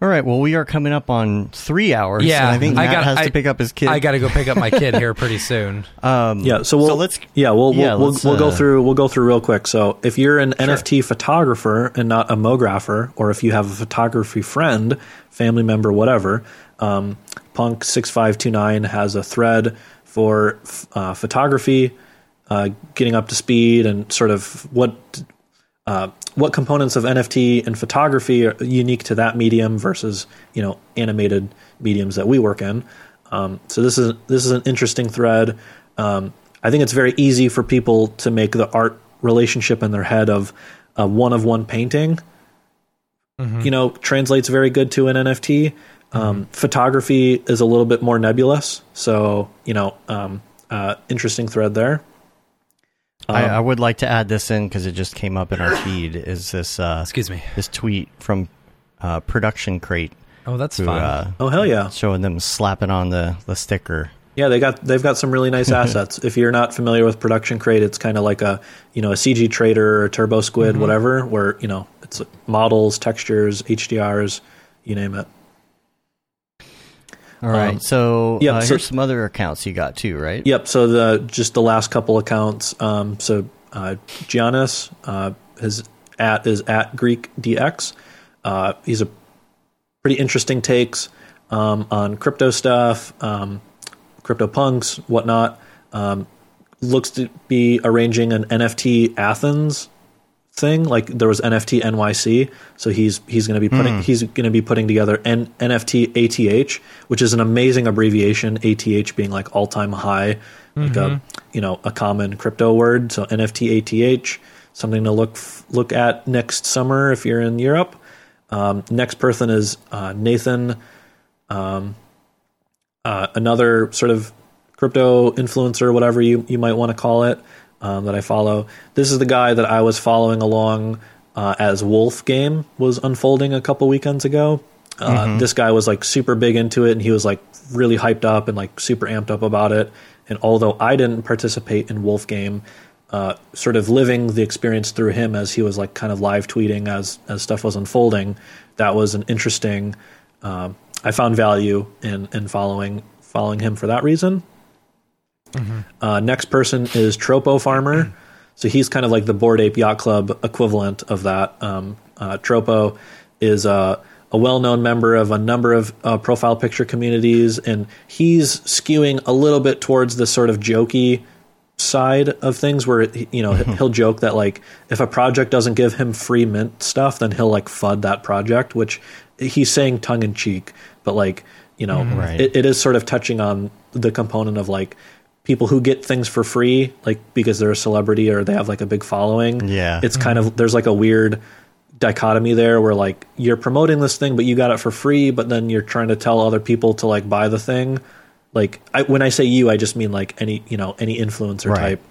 [SPEAKER 1] All right, well, we are coming up on three hours.
[SPEAKER 2] Yeah,
[SPEAKER 1] and I think Matt
[SPEAKER 2] got-
[SPEAKER 1] has
[SPEAKER 2] I-
[SPEAKER 1] to pick up his kid.
[SPEAKER 2] I got to go pick up my kid here pretty soon.
[SPEAKER 1] um,
[SPEAKER 3] Yeah, so we'll
[SPEAKER 1] let's
[SPEAKER 3] yeah we'll
[SPEAKER 1] yeah,
[SPEAKER 3] we'll,
[SPEAKER 1] let's,
[SPEAKER 3] we'll, we'll go
[SPEAKER 1] uh,
[SPEAKER 3] through we'll go through real quick. So if you're an NFT photographer and not a mographer, or if you have a photography friend, family member, whatever, um, Punk six five two nine has a thread for uh, photography, uh, getting up to speed, and sort of what uh, what components of NFT and photography are unique to that medium versus you know animated mediums that we work in. Um, so this is this is an interesting thread. Um, I think it's very easy for people to make the art relationship in their head of a one of one painting. You know, translates very good to an NFT. Um, Photography is a little bit more nebulous, so you know, um, uh, interesting thread there.
[SPEAKER 1] I, I would like to add this in because it just came up in our feed. Is this uh,
[SPEAKER 2] Excuse me.
[SPEAKER 1] this tweet from uh, Production Crate
[SPEAKER 2] Oh, that's
[SPEAKER 1] who
[SPEAKER 2] fun.
[SPEAKER 1] uh,
[SPEAKER 3] Oh hell yeah!
[SPEAKER 1] showing them slapping on the the sticker.
[SPEAKER 3] Yeah, they got they've got some really nice assets. If you're not familiar with Production Crate, it's kind of like a you know a CGTrader or TurboSquid, whatever, where you know it's models, textures, HDRs, you name it.
[SPEAKER 1] All right,
[SPEAKER 3] Um,
[SPEAKER 1] so
[SPEAKER 3] yeah,
[SPEAKER 1] uh,
[SPEAKER 3] so-
[SPEAKER 1] here's some other accounts you got too, right?
[SPEAKER 3] Yep. So the just the last couple accounts. Um, so uh, Giannis, uh, his at is at Greek DX. Uh, he's a pretty interesting takes um, on crypto stuff, um, crypto punks, whatnot. Um, looks to be arranging an NFT Athens thing. Like there was NFT NYC, so he's he's going to be putting he's going to be putting together N- NFT ATH, which is an amazing abbreviation. ATH being like all time high, like a you know a common crypto word. So NFT ATH, something to look f- look at next summer if you're in Europe. Um, next person is uh, Nathan, um, uh, another sort of crypto influencer, whatever you, you might want to call it, um, that I follow. This is the guy that I was following along uh, as Wolf Game was unfolding a couple weekends ago. Uh, This guy was like super big into it, and he was like really hyped up and like super amped up about it. And although I didn't participate in Wolf Game, uh, sort of living the experience through him as he was like kind of live tweeting as as stuff was unfolding. That was an interesting. Um, I found value in in following following him for that reason. Uh, next person is Tropo Farmer. So he's kind of like the Bored Ape Yacht Club equivalent of that. Um, uh, Tropo is a, a well known member of a number of uh, profile picture communities, and he's skewing a little bit towards the sort of jokey side of things where you know he'll joke that like if a project doesn't give him free mint stuff then he'll like fud that project which he's saying tongue in cheek but like you know
[SPEAKER 1] Right.
[SPEAKER 3] it, it is sort of touching on the component of like people who get things for free like because they're a celebrity or they have like a big following
[SPEAKER 1] Yeah.
[SPEAKER 3] it's kind of mm-hmm. there's like a weird dichotomy there where like you're promoting this thing but you got it for free but then you're trying to tell other people to like buy the thing like I, when i say you i just mean like any you know any influencer
[SPEAKER 1] Right.
[SPEAKER 3] type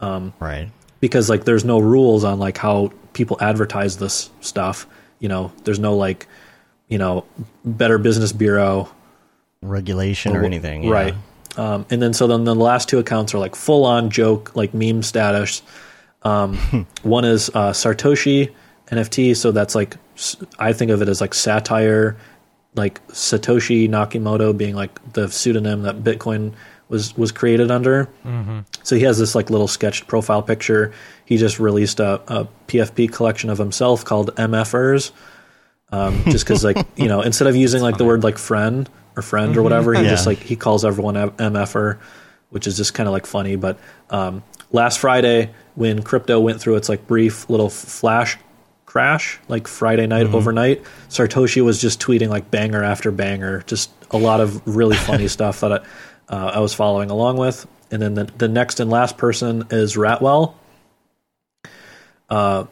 [SPEAKER 3] um,
[SPEAKER 1] Right.
[SPEAKER 3] because like there's no rules on like how people advertise this stuff you know there's no like you know better business bureau
[SPEAKER 1] regulation or anything. yeah.
[SPEAKER 3] Um, and then so then the last two accounts are like full on joke, like meme status. Um, one is uh, Sartoshi NFT, so that's like I think of it as like satire, like Satoshi Nakamoto being like the pseudonym that Bitcoin was was created under. So he has this like little sketched profile picture. He just released a, a PFP collection of himself called MFers. Um, just because like you know instead of using like the word like friend or friend or whatever, he
[SPEAKER 1] Yeah.
[SPEAKER 3] just like he calls everyone MFer, which is just kind of like funny. But um, last Friday when crypto went through its like brief little flash crash, like Friday night overnight, Sartoshi was just tweeting like banger after banger, just a lot of really funny stuff that I, uh, I was following along with. And then the, the next and last person is Ratwell. Uh,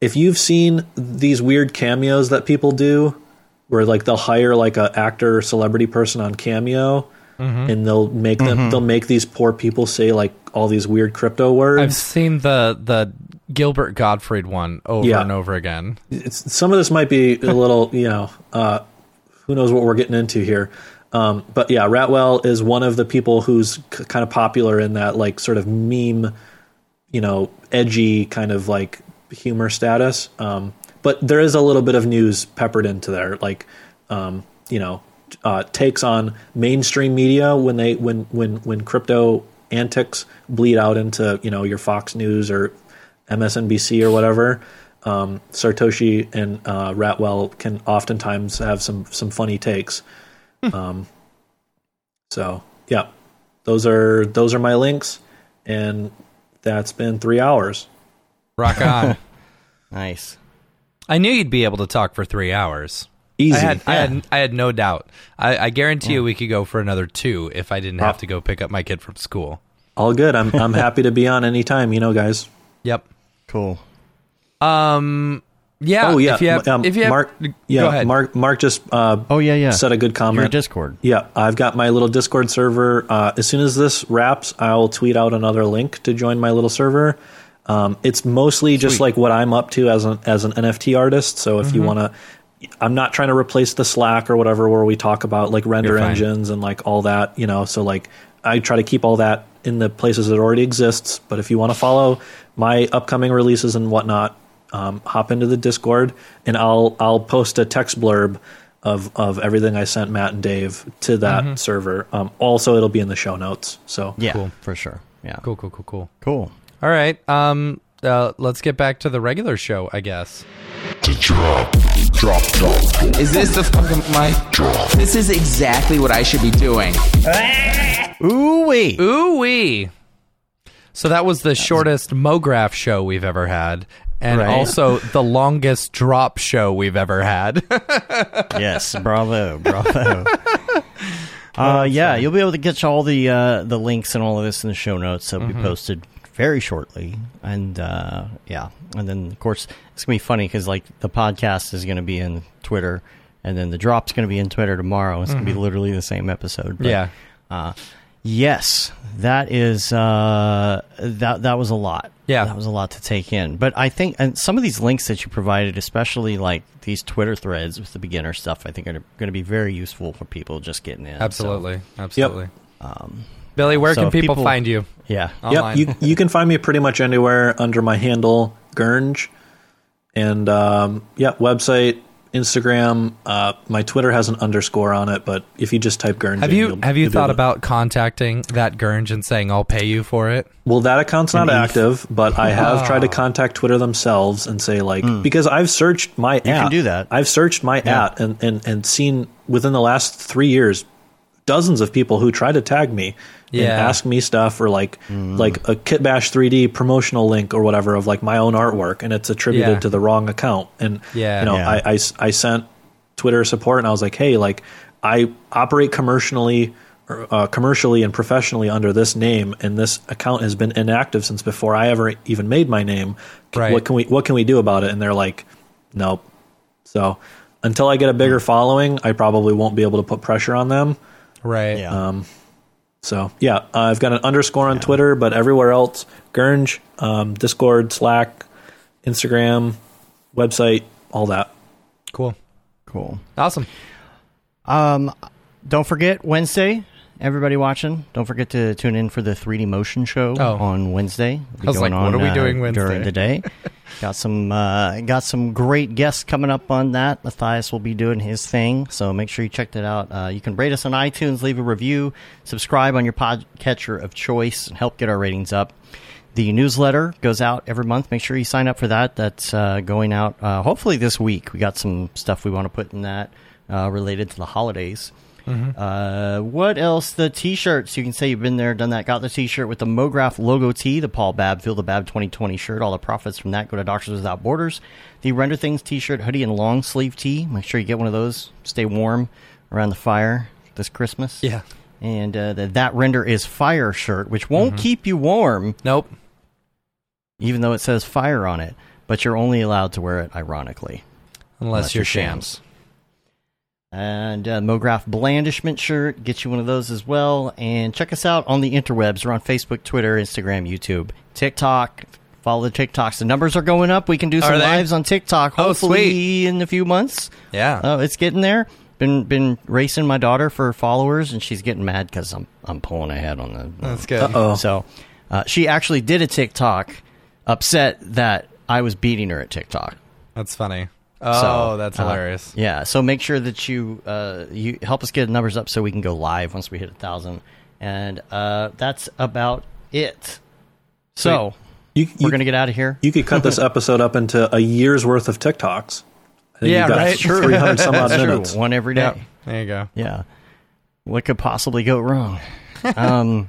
[SPEAKER 3] if you've seen these weird cameos that people do, where like they'll hire like a actor or celebrity person on Cameo, and they'll make them they'll make these poor people say like all these weird crypto words.
[SPEAKER 2] I've seen the the Gilbert Gottfried one over
[SPEAKER 3] Yeah.
[SPEAKER 2] and over again.
[SPEAKER 3] it's some of this might be a little, you know, uh, who knows what we're getting into here. Um, but yeah, Ratwell is one of the people who's c- kind of popular in that like sort of meme, you know, edgy kind of like humor status. Um, but there is a little bit of news peppered into there, like, um, you know, uh, takes on mainstream media when they when when when crypto antics bleed out into you know your Fox News or MSNBC or whatever. Um, Sartoshi and uh, Ratwell can oftentimes have some some funny takes. Um, so yeah, those are those are my links, and that's been three hours.
[SPEAKER 2] Rock on.
[SPEAKER 1] Nice.
[SPEAKER 2] I knew you'd be able to talk for three hours.
[SPEAKER 3] Easy.
[SPEAKER 2] I had, I had I had no doubt. I, I guarantee you we could go for another two if I didn't have to go pick up my kid from school.
[SPEAKER 3] All good. I'm I'm happy to be on anytime. You know, guys.
[SPEAKER 2] Yep.
[SPEAKER 1] Cool.
[SPEAKER 2] Um. Yeah.
[SPEAKER 3] Oh yeah,
[SPEAKER 2] If you have,
[SPEAKER 3] um,
[SPEAKER 2] if you have,
[SPEAKER 3] Mark.
[SPEAKER 2] go
[SPEAKER 3] Yeah,
[SPEAKER 2] ahead.
[SPEAKER 3] Mark. Mark just uh,
[SPEAKER 1] Oh yeah, yeah.
[SPEAKER 3] said a good comment.
[SPEAKER 1] Your Discord.
[SPEAKER 3] Yeah, I've got my little Discord server. Uh, as soon as this wraps, I'll tweet out another link to join my little server. Um, it's mostly just like what I'm up to as an as an NFT artist. So if you want to, I'm not trying to replace the Slack or whatever where we talk about like render engines and like all that. You know, so like I try to keep all that in the places that already exists. But if you want to follow my upcoming releases and whatnot, um, hop into the Discord and I'll I'll post a text blurb of of everything I sent Matt and Dave to that server. Um, also, it'll be in the show notes. So
[SPEAKER 1] Yeah,
[SPEAKER 2] Cool.
[SPEAKER 1] for sure. Yeah.
[SPEAKER 2] Cool. Cool. Cool. Cool.
[SPEAKER 1] Cool.
[SPEAKER 2] All right. Um. Uh, let's get back to the regular show, I guess.
[SPEAKER 6] Is this the fucking mic drop? This is exactly what I should be doing.
[SPEAKER 1] Ooh wee.
[SPEAKER 2] Ooh wee. So that was the shortest MoGraph show we've ever had, and
[SPEAKER 1] Right.
[SPEAKER 2] also the longest drop show we've ever had.
[SPEAKER 1] yes, bravo, bravo. Uh, yeah, you'll be able to get all the uh, the links and all of this in the show notes that will be posted very shortly, and uh, yeah, and then of course it's gonna be funny because like the podcast is gonna be in Twitter, and then the drop's gonna be in Twitter tomorrow. It's gonna be literally the same episode. But,
[SPEAKER 2] Yeah.
[SPEAKER 1] Uh, yes, that is uh, that that was a lot.
[SPEAKER 2] Yeah.
[SPEAKER 1] that was a lot to take in. But I think and some of these links that you provided, especially like these Twitter threads with the beginner stuff, I think are going to be very useful for people just getting in. So,
[SPEAKER 2] Absolutely. Absolutely.
[SPEAKER 1] um,
[SPEAKER 2] Billy, where
[SPEAKER 1] So
[SPEAKER 2] can people,
[SPEAKER 1] people-
[SPEAKER 2] find you?
[SPEAKER 1] yeah.
[SPEAKER 2] Online.
[SPEAKER 3] Yep, you you can find me pretty much anywhere under my handle Gurnge, and um, yeah, website, Instagram. Uh, my Twitter has an underscore on it, but if you just type Gurnge,
[SPEAKER 2] Have
[SPEAKER 3] in,
[SPEAKER 2] you
[SPEAKER 3] you'll-
[SPEAKER 2] have you thought about contacting that Gurnge and saying I'll pay you for it?
[SPEAKER 3] Well, that account's not
[SPEAKER 1] An ETH.
[SPEAKER 3] active, but I have tried to
[SPEAKER 2] Oh.
[SPEAKER 3] contact Twitter themselves and say like because I've searched my.
[SPEAKER 1] You
[SPEAKER 3] at.
[SPEAKER 1] can do that.
[SPEAKER 3] I've searched my
[SPEAKER 1] Yeah.
[SPEAKER 3] at and, and and seen within the last three years dozens of people who try to tag me and ask me stuff or like
[SPEAKER 1] Hmm.
[SPEAKER 3] like a Kitbash 3D promotional link or whatever of like my own artwork and it's attributed
[SPEAKER 2] Yeah.
[SPEAKER 3] to the wrong account and
[SPEAKER 2] Yeah.
[SPEAKER 3] you know
[SPEAKER 1] Yeah.
[SPEAKER 3] I, I s- I sent Twitter support and I was like hey like I operate commercially uh, commercially and professionally under this name and this account has been inactive since before I ever even made my name
[SPEAKER 2] Right.
[SPEAKER 3] what can we what can we do about it and they're like nope so until I get a
[SPEAKER 2] Hmm.
[SPEAKER 3] bigger following I probably won't be able to put pressure on them
[SPEAKER 2] Right.
[SPEAKER 1] Yeah.
[SPEAKER 3] so yeah, uh, I've got an underscore on Twitter, but everywhere else, Gurnge, um, Discord, Slack, Instagram, website, all that.
[SPEAKER 2] Cool.
[SPEAKER 1] cool.
[SPEAKER 2] Awesome.
[SPEAKER 1] Um, don't forget Wednesday. Everybody watching, don't forget to tune in for the 3D motion show
[SPEAKER 2] Oh.
[SPEAKER 1] on Wednesday.
[SPEAKER 2] I was like, what are we
[SPEAKER 1] uh,
[SPEAKER 2] doing Wednesday?
[SPEAKER 1] during the day? got some uh, got some great guests coming up on that. Matthias will be doing his thing, so make sure you check that out. Uh, you can rate us on iTunes, leave a review, subscribe on your podcatcher of choice, and help get our ratings up. The newsletter goes out every month. Make sure you sign up for that. That's uh, going out uh, hopefully this week. We got some stuff we want to put in that uh, related to the holidays. Uh, what else? The T-shirts. You can say you've been there, done that. Got the T-shirt with the MoGraph logo tee, the Paul Babb Feel the Babb 2020 shirt. All the profits from that go to Doctors Without Borders. The Render Things T-shirt, hoodie, and long sleeve tee. Make sure you get one of those. Stay warm around the fire this Christmas.
[SPEAKER 2] Yeah.
[SPEAKER 1] And uh, the That Render is Fire shirt, which won't keep you warm,
[SPEAKER 2] Nope.
[SPEAKER 1] even though it says fire on it. But you're only allowed to wear it, ironically.
[SPEAKER 2] Unless,
[SPEAKER 1] Unless
[SPEAKER 2] you're
[SPEAKER 1] you're
[SPEAKER 2] shams.
[SPEAKER 1] And uh, MoGraph Blandishment shirt, get you one of those as well. And check us out on the interwebs. We're on Facebook, Twitter, Instagram, YouTube, TikTok. Follow the TikToks. The numbers are going up. We can do some
[SPEAKER 2] Are they?
[SPEAKER 1] lives on TikTok.
[SPEAKER 2] Oh,
[SPEAKER 1] Hopefully in a few months.
[SPEAKER 2] Yeah.
[SPEAKER 1] Oh, it's getting there. Been been racing my daughter for followers, and she's getting mad because I'm I'm pulling ahead on the.
[SPEAKER 2] That's good.
[SPEAKER 3] Uh-oh.
[SPEAKER 1] So, uh, she actually did a TikTok, upset that I was beating her at TikTok.
[SPEAKER 2] That's funny. Oh,
[SPEAKER 1] So,
[SPEAKER 2] that's
[SPEAKER 1] uh,
[SPEAKER 2] hilarious.
[SPEAKER 1] yeah, so make sure that you uh, you help us get the numbers up so we can go live once we hit a thousand, and uh, that's about it. So
[SPEAKER 3] You,
[SPEAKER 1] we're
[SPEAKER 3] you,
[SPEAKER 1] gonna get out of here.
[SPEAKER 3] you could cut this episode up into a year's worth of TikToks. I think
[SPEAKER 2] Yeah,
[SPEAKER 3] you got
[SPEAKER 2] right. True.
[SPEAKER 3] 300 some odd
[SPEAKER 1] That's true.
[SPEAKER 3] minutes.
[SPEAKER 1] One every day.
[SPEAKER 2] Yep. There you go.
[SPEAKER 1] Yeah. What could possibly go wrong? um,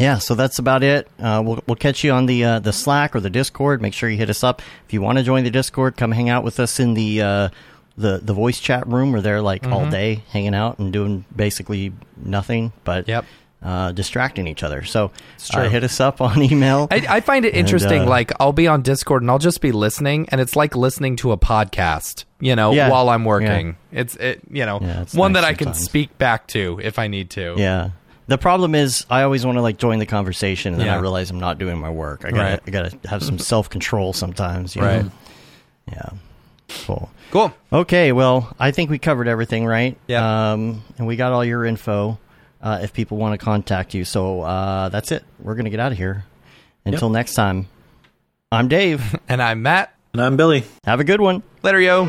[SPEAKER 1] yeah, so that's about it. Uh, we'll we'll catch you on the uh, the Slack or the Discord. Make sure you hit us up if you want to join the Discord. Come hang out with us in the uh, the the voice chat room. We're there like all day, hanging out and doing basically nothing but
[SPEAKER 2] Yep.
[SPEAKER 1] uh, distracting each other. So uh, hit us up on email.
[SPEAKER 2] I, I find it interesting.
[SPEAKER 1] uh,
[SPEAKER 2] like I'll be on Discord and I'll just be listening, and it's like listening to a podcast. You know,
[SPEAKER 1] Yeah.
[SPEAKER 2] while I'm working. It's it. You know,
[SPEAKER 1] Yeah,
[SPEAKER 2] one
[SPEAKER 1] nice
[SPEAKER 2] that I can speak back to if I need to.
[SPEAKER 1] Yeah. The problem is, I always want to like join the conversation, and then
[SPEAKER 2] Yeah.
[SPEAKER 1] I realize I'm not doing my work. I gotta,
[SPEAKER 2] Right.
[SPEAKER 1] I gotta have some self control sometimes. You
[SPEAKER 2] Right.
[SPEAKER 1] Know? Yeah. Cool.
[SPEAKER 2] Cool.
[SPEAKER 1] Okay. Well, I think we covered everything, right?
[SPEAKER 2] Yeah.
[SPEAKER 1] Um, and we got all your info. Uh, if people want to contact you, so uh, that's it. We're gonna get out of here. Until next time, I'm Dave.
[SPEAKER 2] And I'm Matt.
[SPEAKER 3] And I'm Billy.
[SPEAKER 1] have a good one.
[SPEAKER 2] Later, yo.